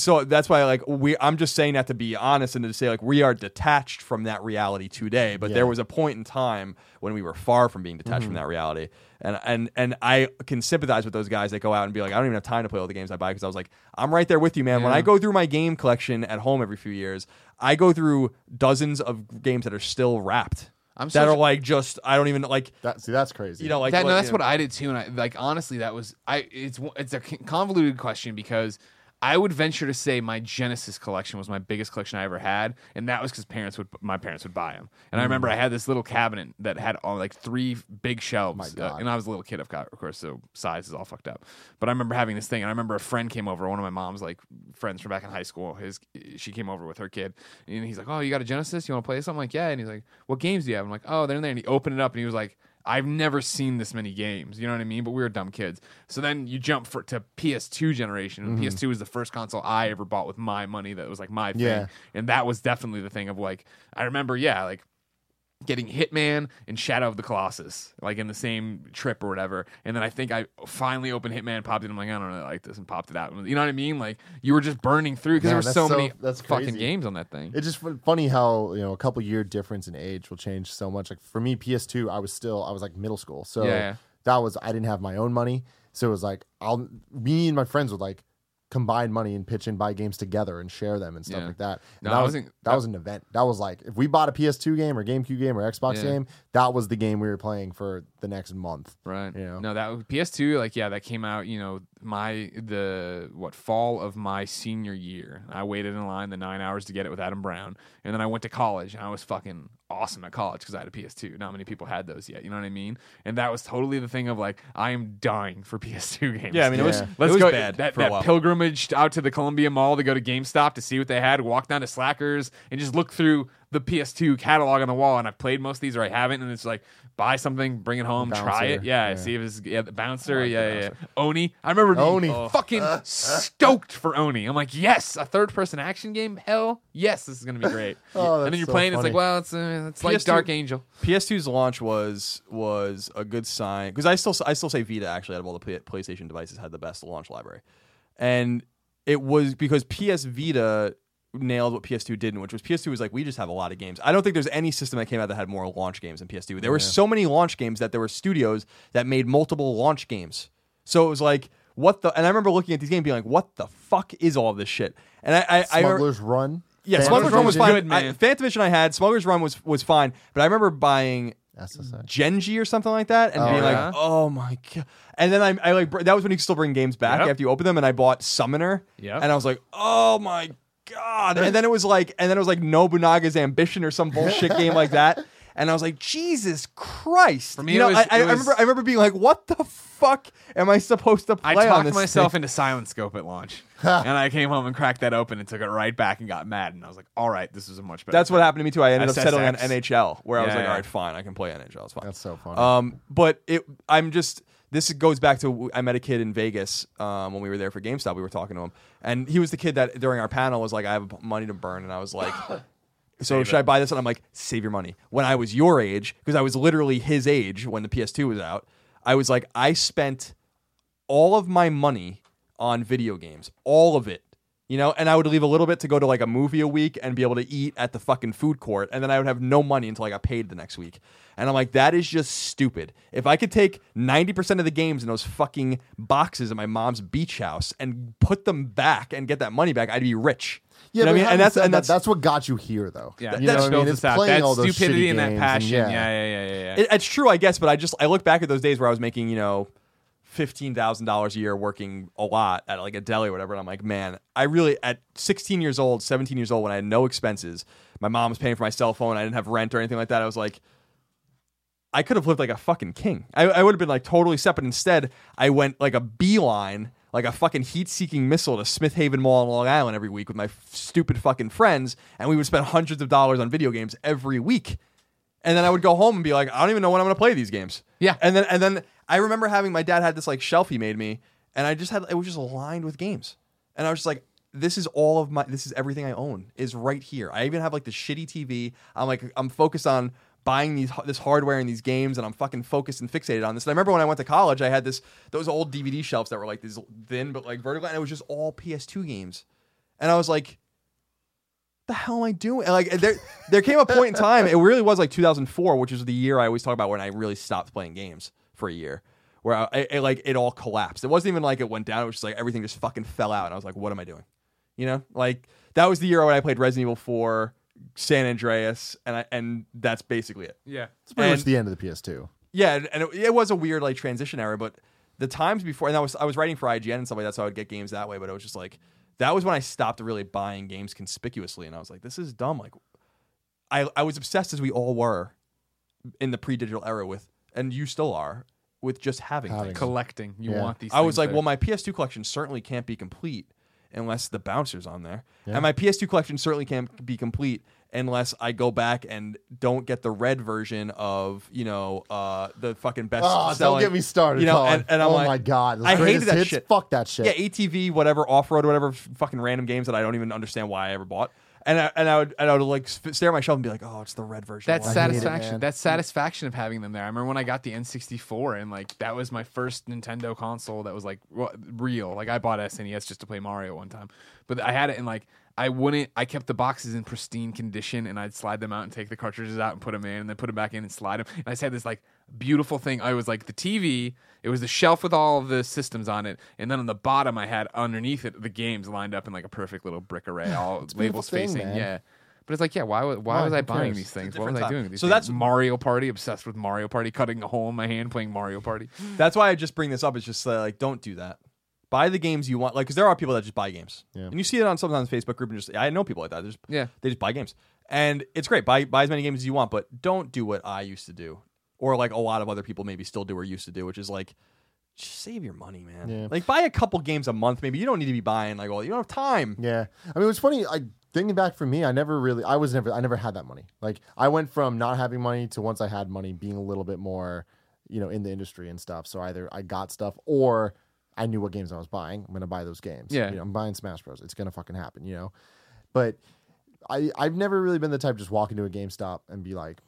so that's why like we I'm just saying that to be honest and to say like we are detached from that reality today but Yeah. there was a point in time when we were far from being detached Mm-hmm. from that reality and and and I can sympathize with those guys that go out and be like I don't even have time to play all the games I buy because I was like I'm right there with you man when I go through my game collection at home every few years I go through dozens of games that are still wrapped I'm that are like just I don't even like that see that's crazy. you know like that, no, that's you what I did too, and I like honestly, that was I. It's it's a convoluted question because I would venture to say my Genesis collection was my biggest collection I ever had, and that was because parents would my parents would buy them. And I remember Mm. I had this little cabinet that had all like three big shelves, My uh, and I was a little kid, of of course, so size is all fucked up. But I remember having this thing, and I remember a friend came over, one of my mom's like friends from back in high school. His she came over with her kid, and he's like, "Oh, you got a Genesis? You want to play something?" I'm like, "Yeah." And he's like, "What games do you have?" I'm like, "Oh, they're in there." And he opened it up, and he was like. I've never seen this many games. You know what I mean? But we were dumb kids. So then you jump for, to PS2 generation, and mm-hmm. PS2 was the first console I ever bought with my money. That was like my thing, Yeah. and that was definitely the thing of like I remember, yeah, like getting Hitman and Shadow of the Colossus, like in the same trip or whatever. And then I think I finally opened Hitman, popped it. I'm like, I don't really like this, and popped it out. You know what I mean? Like you were just burning through because there were so, so- many that's fucking crazy. games on that thing. It's just funny how you know a couple year difference in age will change so much. Like for me, PS2, I was still I was like middle school, so yeah. that was I didn't have my own money, so it was like I'll me and my friends would like combine money and pitch and buy games together and share them and stuff Yeah. like that. No, that I was wasn't- that was an event. That was like if we bought a PS2 game or GameCube game or Xbox Yeah. game, that was the game we were playing for the next month. Right. You know? No, that was PS2. Like, yeah, that came out. You know, my the what fall of my senior year. I waited in line the nine hours to get it with Adam Brown, and then I went to college, and I was fucking awesome at college because I had a PS2. Not many people had those yet. You know what I mean? And that was totally the thing of like, I am dying for PS2 games. yeah I mean it was Yeah. Let's it was go bad that, for a that while. pilgrimage out to the Columbia Mall to go to GameStop to see what they had, walk down to Slackers and just look through the PS2 catalog on the wall. And I've played most of these or I haven't, and it's like buy something, bring it home, try it, yeah, yeah. see if it's yeah, the bouncer, like the yeah, yeah, yeah. Oni. I remember being Oni. Oh. fucking stoked for Oni. I'm like, yes, a third person action game. Hell, yes, this is gonna be great. Oh, and then you're so playing, it's like, well, it's uh, it's like PS2 Dark Angel. PS2's launch was was a good sign because I still I still say Vita actually out of all the PlayStation devices had the best launch library, and it was because PS Vita nailed what PS2 didn't, which was PS2 was like we just have a lot of games. I don't think there's any system that came out that had more launch games than PS2. There were so many launch games that there were studios that made multiple launch games. So it was like what the and I remember looking at these games being like what the fuck is all this shit? And I I, I Smugglers Run. yeah, Phantom Smuggler's Run was fine. Good. I, Fantavision I had. Smuggler's Run was was fine, but I remember buying SSI. Genji or something like that, and Oh, being yeah? like, "Oh my god!" And then I, I like br- that was when you could still bring games back Yep. after you open them, and I bought Summoner, yeah, and I was like, "Oh my god!" And then it was like, and then it was like Nobunaga's Ambition or some bullshit game like that, and I was like, "Jesus Christ!" For me, you it know, was- I, I it was- remember, I remember being like, "What the fuck am I supposed to play I on talked this myself thing? into Silent Scope at launch, and I came home and cracked that open and took it right back and got mad. And I was like, "All right, this is a much better." That's what happened to me too. I ended up settling on NHL, where I was like, yeah. "All right, fine, I can play NHL. It's fine." That's so funny. Um, but it, I'm just. This goes back to I met a kid in Vegas um, when we were there for GameStop. We were talking to him, and he was the kid that during our panel was like, "I have money to burn," and I was like, "So should I buy this?" And I'm like, "Save your money." When I was your age, because I was literally his age when the PS2 was out, I was like, I spent all of my money on video games, all of it. You know, and I would leave a little bit to go to like a movie a week and be able to eat at the fucking food court, and then I would have no money until I got paid the next week. And I'm like, that is just stupid. If I could take 90% of the games in those fucking boxes at my mom's beach house and put them back and get that money back, I'd be rich. yeah, You know but I mean? And that's and that's, that's what got you here, though. Yeah, you that know what I mean. It's us out. playing That all those stupidity shitty and that games passion. yeah. yeah, yeah, yeah, yeah. yeah. it, it's true, I guess, but I just I look back at those days where I was making, you know, fifteen thousand dollars a year working a lot at like a deli or whatever, and I'm like, man, I really at sixteen years old, seventeen years old, when I had no expenses, my mom was paying for my cell phone, I didn't have rent or anything like that. I was like, I could have lived like a fucking king. I, I would have been like totally set, but instead I went like a beeline. Like a fucking heat-seeking missile to Smith Haven Mall in Long Island every week with my f- stupid fucking friends, and we would spend hundreds of dollars on video games every week and then I would go home and be like, I don't even know when I'm going to play these games. Yeah. And then and then I remember having my dad had this like shelf he made me, and I just had it was just lined with games, and I was just like, this is all of my this is everything I own is right here. I even have like the shitty TV. I'm like I'm focused on buying these this hardware and these games, and I'm fucking focused and fixated on this. And I remember when I went to college, I had this those old DVD shelves that were like these thin but like vertical, and it was just all PS2 games, and I was like the hell am I doing? And, Like there, there came a point in time. It really was like 2004, which is the year I always talk about when I really stopped playing games for a year, where I, I- it, like it all collapsed. It wasn't even like it went down. It was just like everything just fucking fell out, and I was like, what am I doing? You know, like that was the year when I played Resident Evil 4, San Andreas, and I, and that's basically it. yeah. It's pretty much the end of the PS2. Yeah, and- and it, it was a weird like transition era, but the times before, and I was I was writing for IGN and stuff like that, so I would get games that way. But it was just like that was when I stopped really buying games conspicuously, and I was like, this is dumb. Like, I I was obsessed as we all were in the pre-digital era with, and you still are with just having, Having things. Collecting. You Yeah. want these. I was things like, there. well, my PS2 collection certainly can't be complete unless the bouncer's on there, Yeah. and my PS2 collection certainly can't be complete unless I go back and don't get the red version of you know uh, the fucking best. Oh, don't selling- get me started. You know, Colin. and, and I'm oh like, my god, those I hated greatest that hits? shit. Fuck that shit. yeah, ATV, whatever, off road, whatever, f- fucking random games that I don't even understand why I ever bought. And I, and I would and I would like stare at my shelf and be like, oh, it's the red version. That's Why? I hate it, satisfaction. man. That's satisfaction of having them there. I remember when I got the N64 and like that was my first Nintendo console that was like ro- real. Like I bought SNES just to play Mario one time, but I had it and like I wouldn't. I kept the boxes in pristine condition and I'd slide them out and take the cartridges out and put them in and then put them back in and slide them. And I just had this like beautiful thing. I was like the TV. It was the shelf with all of the systems on it, and then on the bottom I had underneath it the games lined up in like a perfect little brick array, all a labels thing, facing. man. Yeah. But it's like, yeah, why, wa- why Why? was I Who buying cares? these things? It's a What was different I time. doing? with These So things? that's- Mario Party. Obsessed with Mario Party. Cutting a hole in my hand playing Mario Party. That's why I just bring this up. It's just uh, like, don't do that. Buy the games you want, like, because there are people that just buy games, Yeah. and you see it on sometimes Facebook group, and just I know people like that. They just Yeah. they just buy games, and it's great. Buy buy as many games as you want, but don't do what I used to do, or like a lot of other people maybe still do or used to do, which is like just save your money, man. Yeah. Like buy a couple games a month, maybe. You don't need to be buying like all. You don't have time. Yeah, I mean, it's funny. Like thinking back for me, I never really, I was never, I never had that money. Like I went from not having money to once I had money, being a little bit more, you know, in the industry and stuff. So either I got stuff or I knew what games I was buying. I'm gonna buy those games. Yeah. You know, I'm buying Smash Bros. It's gonna fucking happen. You know, but I, I've never really been the type to just walk into a GameStop and be like,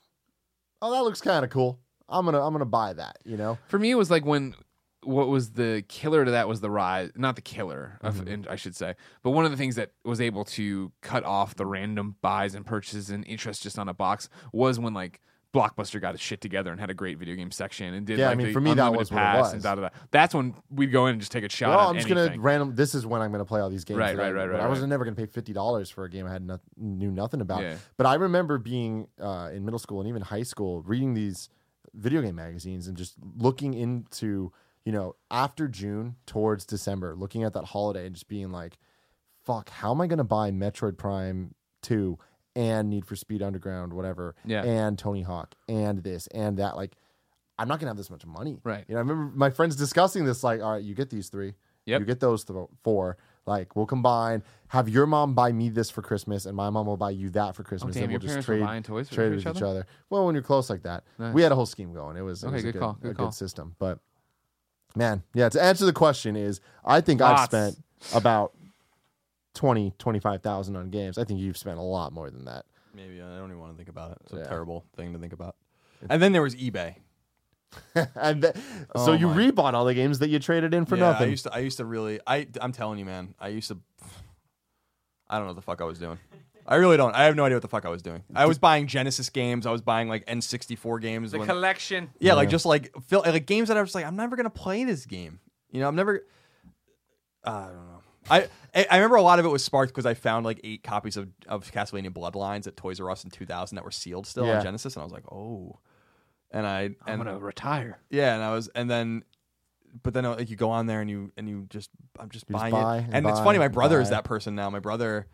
oh, that looks kind of cool. I'm gonna, I'm gonna buy that. You know. For me, it was like when what was the killer to that was the rise, not the killer, of, Mm-hmm. I should say, but one of the things that was able to cut off the random buys and purchases and interest just on a box was when like Blockbuster got its shit together and had a great video game section and did Yeah, I mean, for me, that was what it was. and da da da. That's when we'd go in and just take a shot. well, at I'm just anything. gonna random. This is when I'm gonna play all these games. Right, I- right, right, right, I was right. never gonna pay fifty dollars for a game I had no, knew nothing about. Yeah. But I remember being uh, in middle school and even high school, reading these video game magazines and just looking into you know after June towards December, looking at that holiday and just being like, "Fuck, how am I gonna buy Metroid Prime two and Need for Speed Underground, whatever, Yeah. and Tony Hawk and this and that?" Like, I'm not gonna have this much money, Right. You know, I remember my friends discussing this. Like, all right, you get these three. Yep. You get those th- four. Like we'll combine. Have your mom buy me this for Christmas, and my mom will buy you that for oh, Christmas. Oh, damn, and we'll just trade toys for- trade for with each each other? other. Well, when you're close like that, Nice. we had a whole scheme going. It was, it Okay, was a good good, call, good a call. good system. But man, yeah. To answer the question is, I think I've spent about 20, 25,000 on games. I think you've spent a lot more than that. Maybe I don't even want to think about it. It's a Yeah. terrible thing to think about. And then there was eBay. and th- oh so Oh you my. rebought all the games that you traded in for yeah, nothing. I used to. I used to really. I. I'm telling you, man. I used to. I don't know what the fuck I was doing. I really don't. I have no idea what the fuck I was doing. I was buying Genesis games. I was buying like N64 games. the when- collection. yeah, like just like feel, like games that I was like, I'm never gonna play this game. You know, I'm never. I don't know. I I I remember a lot of it was sparked because I found like eight copies of of Castlevania Bloodlines at Toys R Us in 2000 that were sealed still Yeah. on Genesis, and I was like, oh. And I I'm gonna retire. yeah, and I was, and then, but then like you go on there and you and you just, I'm just You just buying buy it, and and it's funny. My and brother is that person now. My brother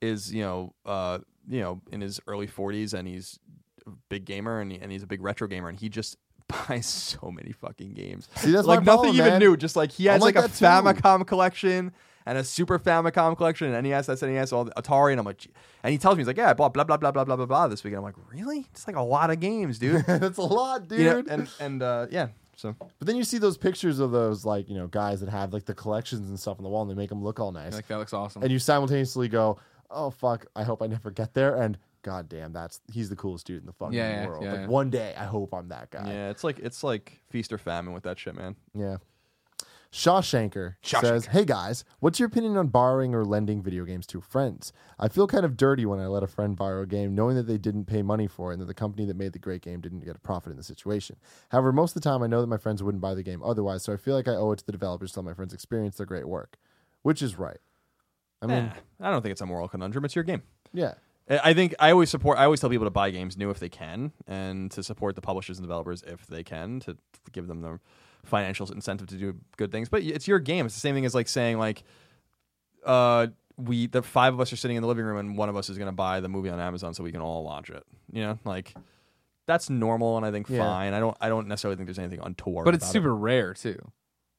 is you know, uh, you know, in his early 40s, and he's a big gamer, and he, and he's a big retro gamer, and he just buys so many fucking games. See, that's like my nothing problem, even man. new. Just like he I'm has like like, a too. Famicom collection. And a Super Famicom collection, and NES, that's NES, all the Atari, and I'm like, "Gee." and he tells me he's like, yeah, I bought blah blah blah blah blah blah blah this weekend. I'm like, really? It's like a lot of games, dude. That's a lot, dude. you know, and and uh, yeah, so But then you see those pictures of those like you know guys that have like the collections and stuff on the wall, and they make them look all nice. Like that looks awesome. and you simultaneously go, "Oh fuck, I hope I never get there." And god damn, that's he's the coolest dude in the fucking yeah, world. yeah, like yeah. one day, I hope I'm that guy. Yeah, it's like it's like feast or famine with that shit, man. Yeah. Shawshanker Shawshanker. says, "Hey guys, what's your opinion on borrowing or lending video games to friends? I feel kind of dirty when I let a friend borrow a game, knowing that they didn't pay money for it and that the company that made the great game didn't get a profit in the situation. However, most of the time, I know that my friends wouldn't buy the game otherwise, so I feel like I owe it to the developers to let my friends experience their great work, which is right. I mean, Nah, I don't think it's a moral conundrum. It's your game. yeah, I I think I always support. I always tell people to buy games new if they can, and to support the publishers and developers if they can, to give them the financial incentive to do good things. But it's your game. It's the same thing as like saying like, uh, we the five of us are sitting in the living room and one of us is going to buy the movie on Amazon so we can all watch it. You know, like that's normal and I think Yeah. fine. I don't. I don't necessarily think there's anything untoward. but it's about super rare too.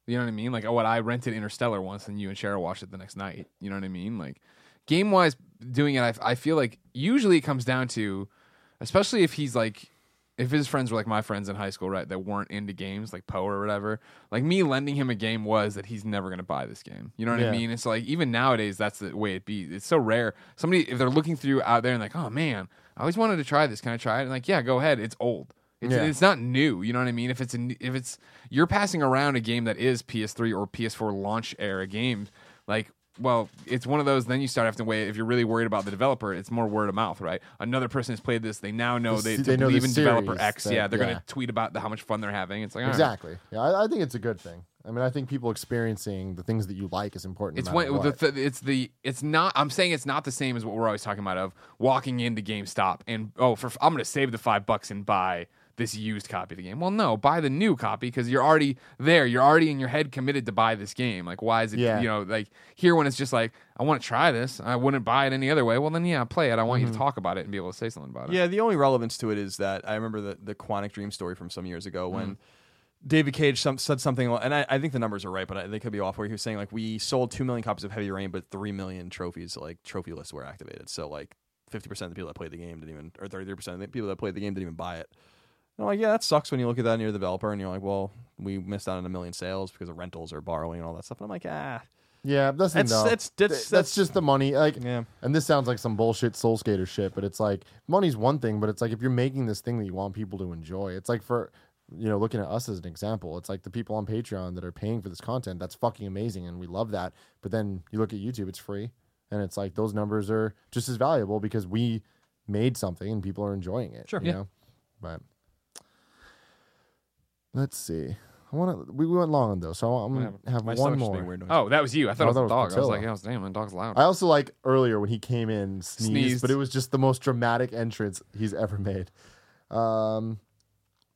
You know what I mean? Like, oh, what I rented Interstellar once, and you and Cheryl watched it the next night. You know what I mean? Like, game wise, doing it, I, I feel like usually it comes down to, especially if he's like, if his friends were like my friends in high school, right, that weren't into games like Poe or whatever. Like me lending him a game was that he's never gonna buy this game. You know what Yeah. I mean? It's like even nowadays that's the way it be. It's so rare. Somebody if they're looking through out there and like, oh man, I always wanted to try this. Can I try it? And like, yeah, go ahead. It's old. It's, Yeah. it's not new. You know what I mean? If it's a, if it's you're passing around a game that is PS3 or PS4 launch era game, like well, it's one of those. Then you start having to wait. If you're really worried about the developer, it's more word of mouth, right? Another person has played this. They now know The they, to they know the in developer X. that- yeah, they're yeah. gonna tweet about the, how much fun they're having. It's like all right. exactly. Yeah, I, I think it's a good thing. I mean, I think people experiencing the things that you like is important. It's no when the th- it's the it's not. I'm saying it's not the same as what we're always talking about of walking into GameStop and oh, for I'm gonna save the five bucks and buy this used copy of the game. Well, no, buy the new copy because you're already there. You're already in your head committed to buy this game. Like, why is it? Yeah. You know, like here when it's just like I want to try this. I wouldn't buy it any other way. Well, then yeah, play it. I want you Mm-hmm. to talk about it and be able to say something about it. Yeah, the only relevance to it is that I remember the the Quantic Dream story from some years ago when David Cage some, said something, and I, I think the numbers are right, but I, they could be off. Where he was saying like we sold two million copies of Heavy Rain, but three million trophies, like trophy lists, were activated. So like fifty percent of the people that played the game didn't even, or thirty three percent of the people that played the game didn't even buy it. And I'm like, yeah, that sucks when you look at that and you're the developer, and you're like, well, we missed out on a million sales because of rentals or borrowing and all that stuff. And I'm like, ah, yeah, that's That's- that's- that's- Th- that's- just the money. Like, yeah. And this sounds like some bullshit soul skater shit, but it's like money's one thing, but it's like if you're making this thing that you want people to enjoy, it's like for you know, looking at us as an example, it's like the people on Patreon that are paying for this content, that's fucking amazing and we love that. But then you look at YouTube, it's free. And it's like those numbers are just as valuable because we made something and people are enjoying it. Sure. You Yeah. know? But let's see. I want to. We we went long on those, so I'm gonna happened? have My one stomach's more. making weird noise. Oh, that was you. I thought Oh, it was that a was dog. I was Portillo. like, yeah, was, damn, that dog's loud. I also like earlier when he came in sneezed, Sneezed. but it was just the most dramatic entrance he's ever made. Um,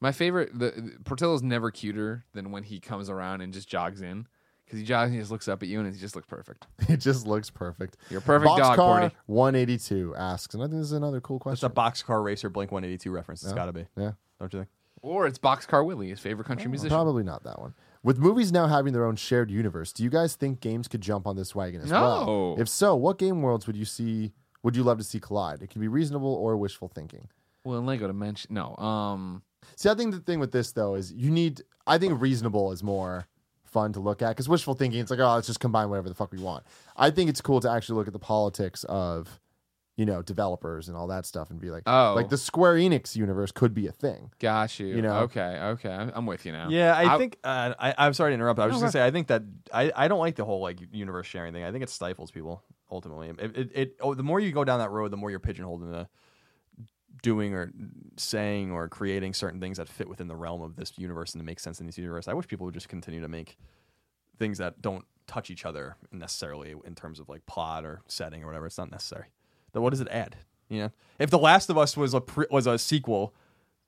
My favorite, the, the Portillo's never cuter than when he comes around and just jogs in because he jogs and he just looks up at you and he just looks perfect. it just looks perfect. You're a perfect dog, Boxcar Porty. 182 asks, and I think this is another cool question. It's question. a boxcar racer Blink 182 reference. It's Yeah. got to be. yeah, Don't you think? Or it's Boxcar Willie, his favorite country musician. probably not that one. With movies now having their own shared universe, do you guys think games could jump on this wagon as well? No. If so, what game worlds would you see? Would you love to see collide? It can be reasonable or wishful thinking. Well, in Lego Dimension, no. Um, See, I think the thing with this though is you need. I think reasonable is more fun to look at because wishful thinking, it's like, oh, let's just combine whatever the fuck we want. I think it's cool to actually look at the politics of, you know, developers and all that stuff and be like, Oh. like the Square Enix universe could be a thing. got you. You know? Okay, okay. I'm I'm with you now. Yeah, I, I- think uh, I, I'm sorry to interrupt. I was No, just gonna say I think that I, I don't like the whole like universe sharing thing. I think it stifles people ultimately. It, it, it oh, the more you go down that road, the more you're pigeonholed into doing or saying or creating certain things that fit within the realm of this universe and to make sense in this universe. I wish people would just continue to make things that don't touch each other necessarily in terms of like plot or setting or whatever. It's not necessary. Then what does it add? You know, if The Last of Us was a pre- was a sequel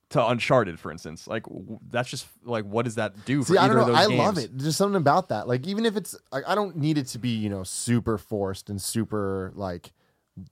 to Uncharted, for instance, like w- that's just like what does that do for See, I don't of know. I games? love it. There's something about that. Like, even if it's, like, I don't need it to be, you know, super forced and super like,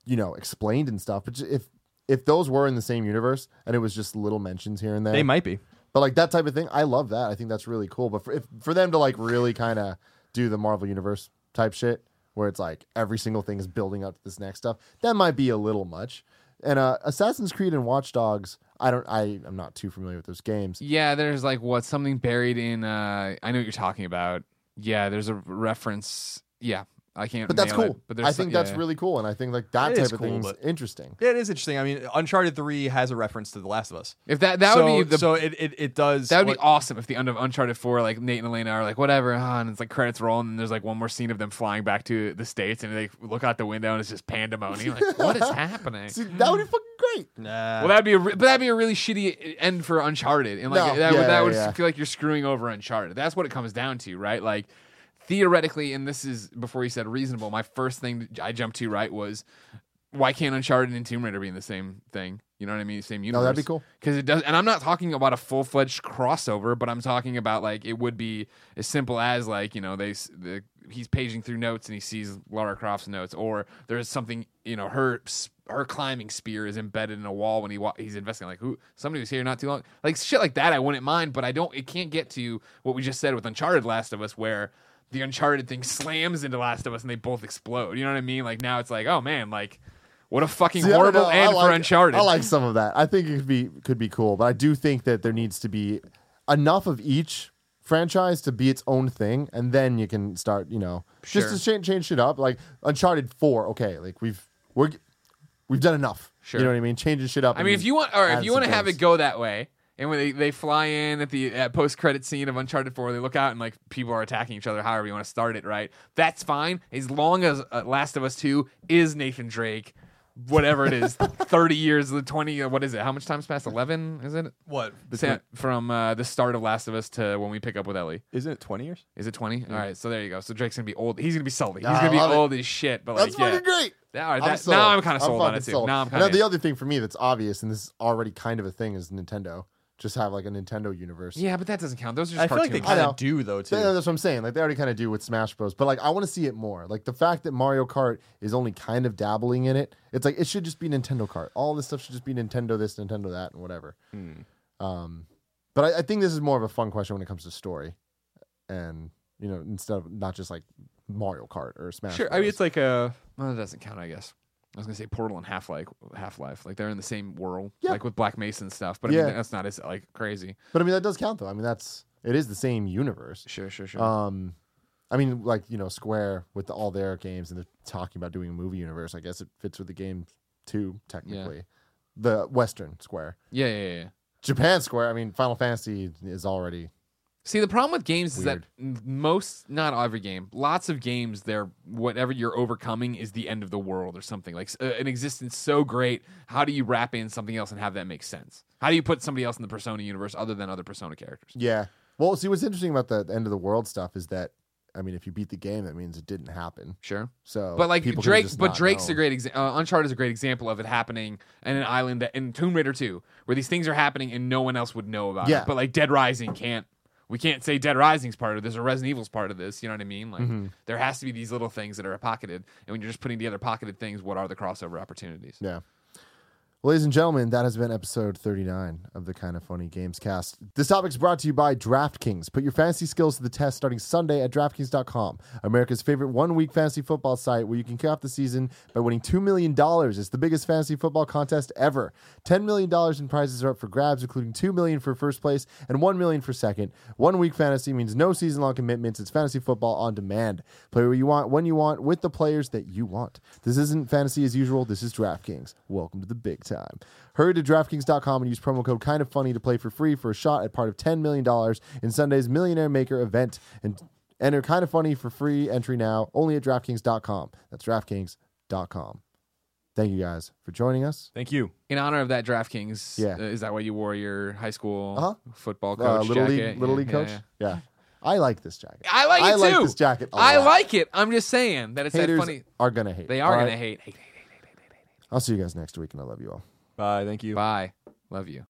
you know, explained and stuff. But if if those were in the same universe and it was just little mentions here and there, They might be. But like that type of thing, I love that. I think that's really cool. But for, if, for them to like really kind of do the Marvel Universe type shit, where it's like every single thing is building up to this next stuff, that might be a little much. And uh, Assassin's Creed and Watch Dogs, I don't, I am not too familiar with those games. Yeah, there's like what something buried in. uh I know what you're talking about. Yeah, there's a reference. Yeah, I can't. But that's nail it, cool. but there's I think yeah, that's yeah. really cool, and I think like that It type of cool, thing's but- interesting. Yeah, it is interesting. I mean, Uncharted Three has a reference to The Last of Us. If that that so, would be the so it, it it does. that would be awesome if the end of Uncharted Four, like Nate and Elena are like whatever, huh, and it's like credits roll, and there's like one more scene of them flying back to the states, and they look out the window, and it's just pandemonium. Like, what is happening? See, that would be fucking great. Nah. Well, that'd be a re- but that'd be a really shitty end for Uncharted, and like No, that, yeah, would that yeah, would yeah. feel like you're screwing over Uncharted. That's what it comes down to, right? Like theoretically, and this is before you said reasonable. My first thing I jumped to right was why can't Uncharted and Tomb Raider be in the same thing? You know what I mean? Same universe. No, that'd be cool. Because it does, and I'm not talking about a full fledged crossover, but I'm talking about like it would be as simple as like you know they the, he's paging through notes and he sees Lara Croft's notes, or there's something you know her her climbing spear is embedded in a wall when he wa- he's investigating like who somebody was here not too long like shit like that I wouldn't mind, but I don't it can't get to what we just said with Uncharted Last of Us where the Uncharted thing slams into Last of Us and they both explode. You know what I mean? Like now it's like oh man like. What a fucking See, horrible. End like- for Uncharted. I like some of that. I think it could be could be cool, but I do think that there needs to be enough of each franchise to be its own thing, and then you can start, you know, Sure. just to change, change shit up. Like Uncharted Four, okay, like we've we're we've done enough. Sure. You know what I mean? Changing shit up. I mean, if you want, or if you want to have it go that way, and when they, they fly in at the at post credit scene of Uncharted Four, they look out and like people are attacking each other. However you want to start it, right? That's fine as long as uh, Last of Us Two is Nathan Drake. Whatever it is, thirty years, the twenty. uh, What is it? How much time's passed? Eleven? Is it? what? Sa- From uh, the start of Last of Us to when we pick up with Ellie, Isn't it twenty years? is it twenty? All right, so there you go. So Drake's gonna be old. He's gonna be Sully. He's Ah, gonna be love it. old as shit. But that's like, yeah. fucking great. Yeah, all right, I'm that- sold. now I'm kind of sold on fucking it too. Now I'm of the other thing for me that's obvious, and this is already kind of a thing, is Nintendo. Just have like a Nintendo universe. yeah, but that doesn't count. Those are just I feel like they cartoons. I kind know. of do though too. Yeah, that's what I'm saying. Like they already kind of do with Smash Bros. But like I want to see it more. Like the fact that Mario Kart is only kind of dabbling in it. It's like it should just be Nintendo Kart. All this stuff should just be Nintendo this, Nintendo that, and whatever. Hmm. Um, but I, I think this is more of a fun question when it comes to story, and you know instead of not just like Mario Kart or Smash. Sure. I Bros. mean, it's like a. Well, that doesn't count, I guess. I was gonna say Portal and Half Life, Half Life, like they're in the same world, Yeah. like with Black Mesa stuff. But I Yeah. mean, that's not as like crazy. but I mean that does count though. I mean that's it is the same universe. Sure, sure, sure. Um, I mean, like you know, Square with all their games, and they're talking about doing a movie universe. I guess it fits with the game too, technically. The Western Square, yeah, yeah, yeah, yeah. Japan Square. I mean, Final Fantasy is already See, the problem with games is that most, not every game, lots of games, they're whatever you're overcoming is the end of the world or something like uh, an existence so great. How do you wrap in something else and have that make sense? How do you put somebody else in the Persona universe other than other Persona characters? Yeah. Well, see, what's interesting about the end of the world stuff is that, I mean, if you beat the game, that means it didn't happen. Sure. So, But like Drake, but Drake's a great example. Uh, Uncharted is a great example of it happening in an island that in Tomb Raider 2, where these things are happening and no one else would know about Yeah. it. But like Dead Rising can't. We can't say Dead Rising's part of this or Resident Evil's part of this. You know what I mean? Like Mm-hmm. there has to be these little things that are pocketed, and when you're just putting together pocketed things, what are the crossover opportunities? Yeah. Ladies and gentlemen, that has been episode 39 of the Kinda Funny Gamescast. This topic is brought to you by DraftKings. Put your fantasy skills to the test starting Sunday at DraftKings.com, America's favorite one week fantasy football site where you can kick off the season by winning $2 million. It's the biggest fantasy football contest ever. $10 million in prizes are up for grabs, including 2 million for first place and 1 million for second. One week fantasy means no season long commitments. It's fantasy football on demand. Play where you want, when you want, with the players that you want. This isn't fantasy as usual. This is DraftKings. Welcome to the big time. Hurry to DraftKings.com and use promo code kind of funny to play for free for a shot at part of $10 million in Sunday's Millionaire Maker event. And enter kind of funny for free entry now only at DraftKings.com. That's DraftKings.com. Thank you guys for joining us. Thank you. In honor of that DraftKings, Yeah. uh, is that why you wore your high school Uh-huh. football coach Uh, little jacket? league, little Yeah, league yeah, coach. yeah. Yeah, I like this jacket. I like it I too. like this jacket. a I lot. like it. I'm just saying that it's Haters that funny. are gonna hate. They are All gonna right? hate, hate, hate. I'll see you guys next week, and I love you all. Bye. Thank you. Bye. Love you.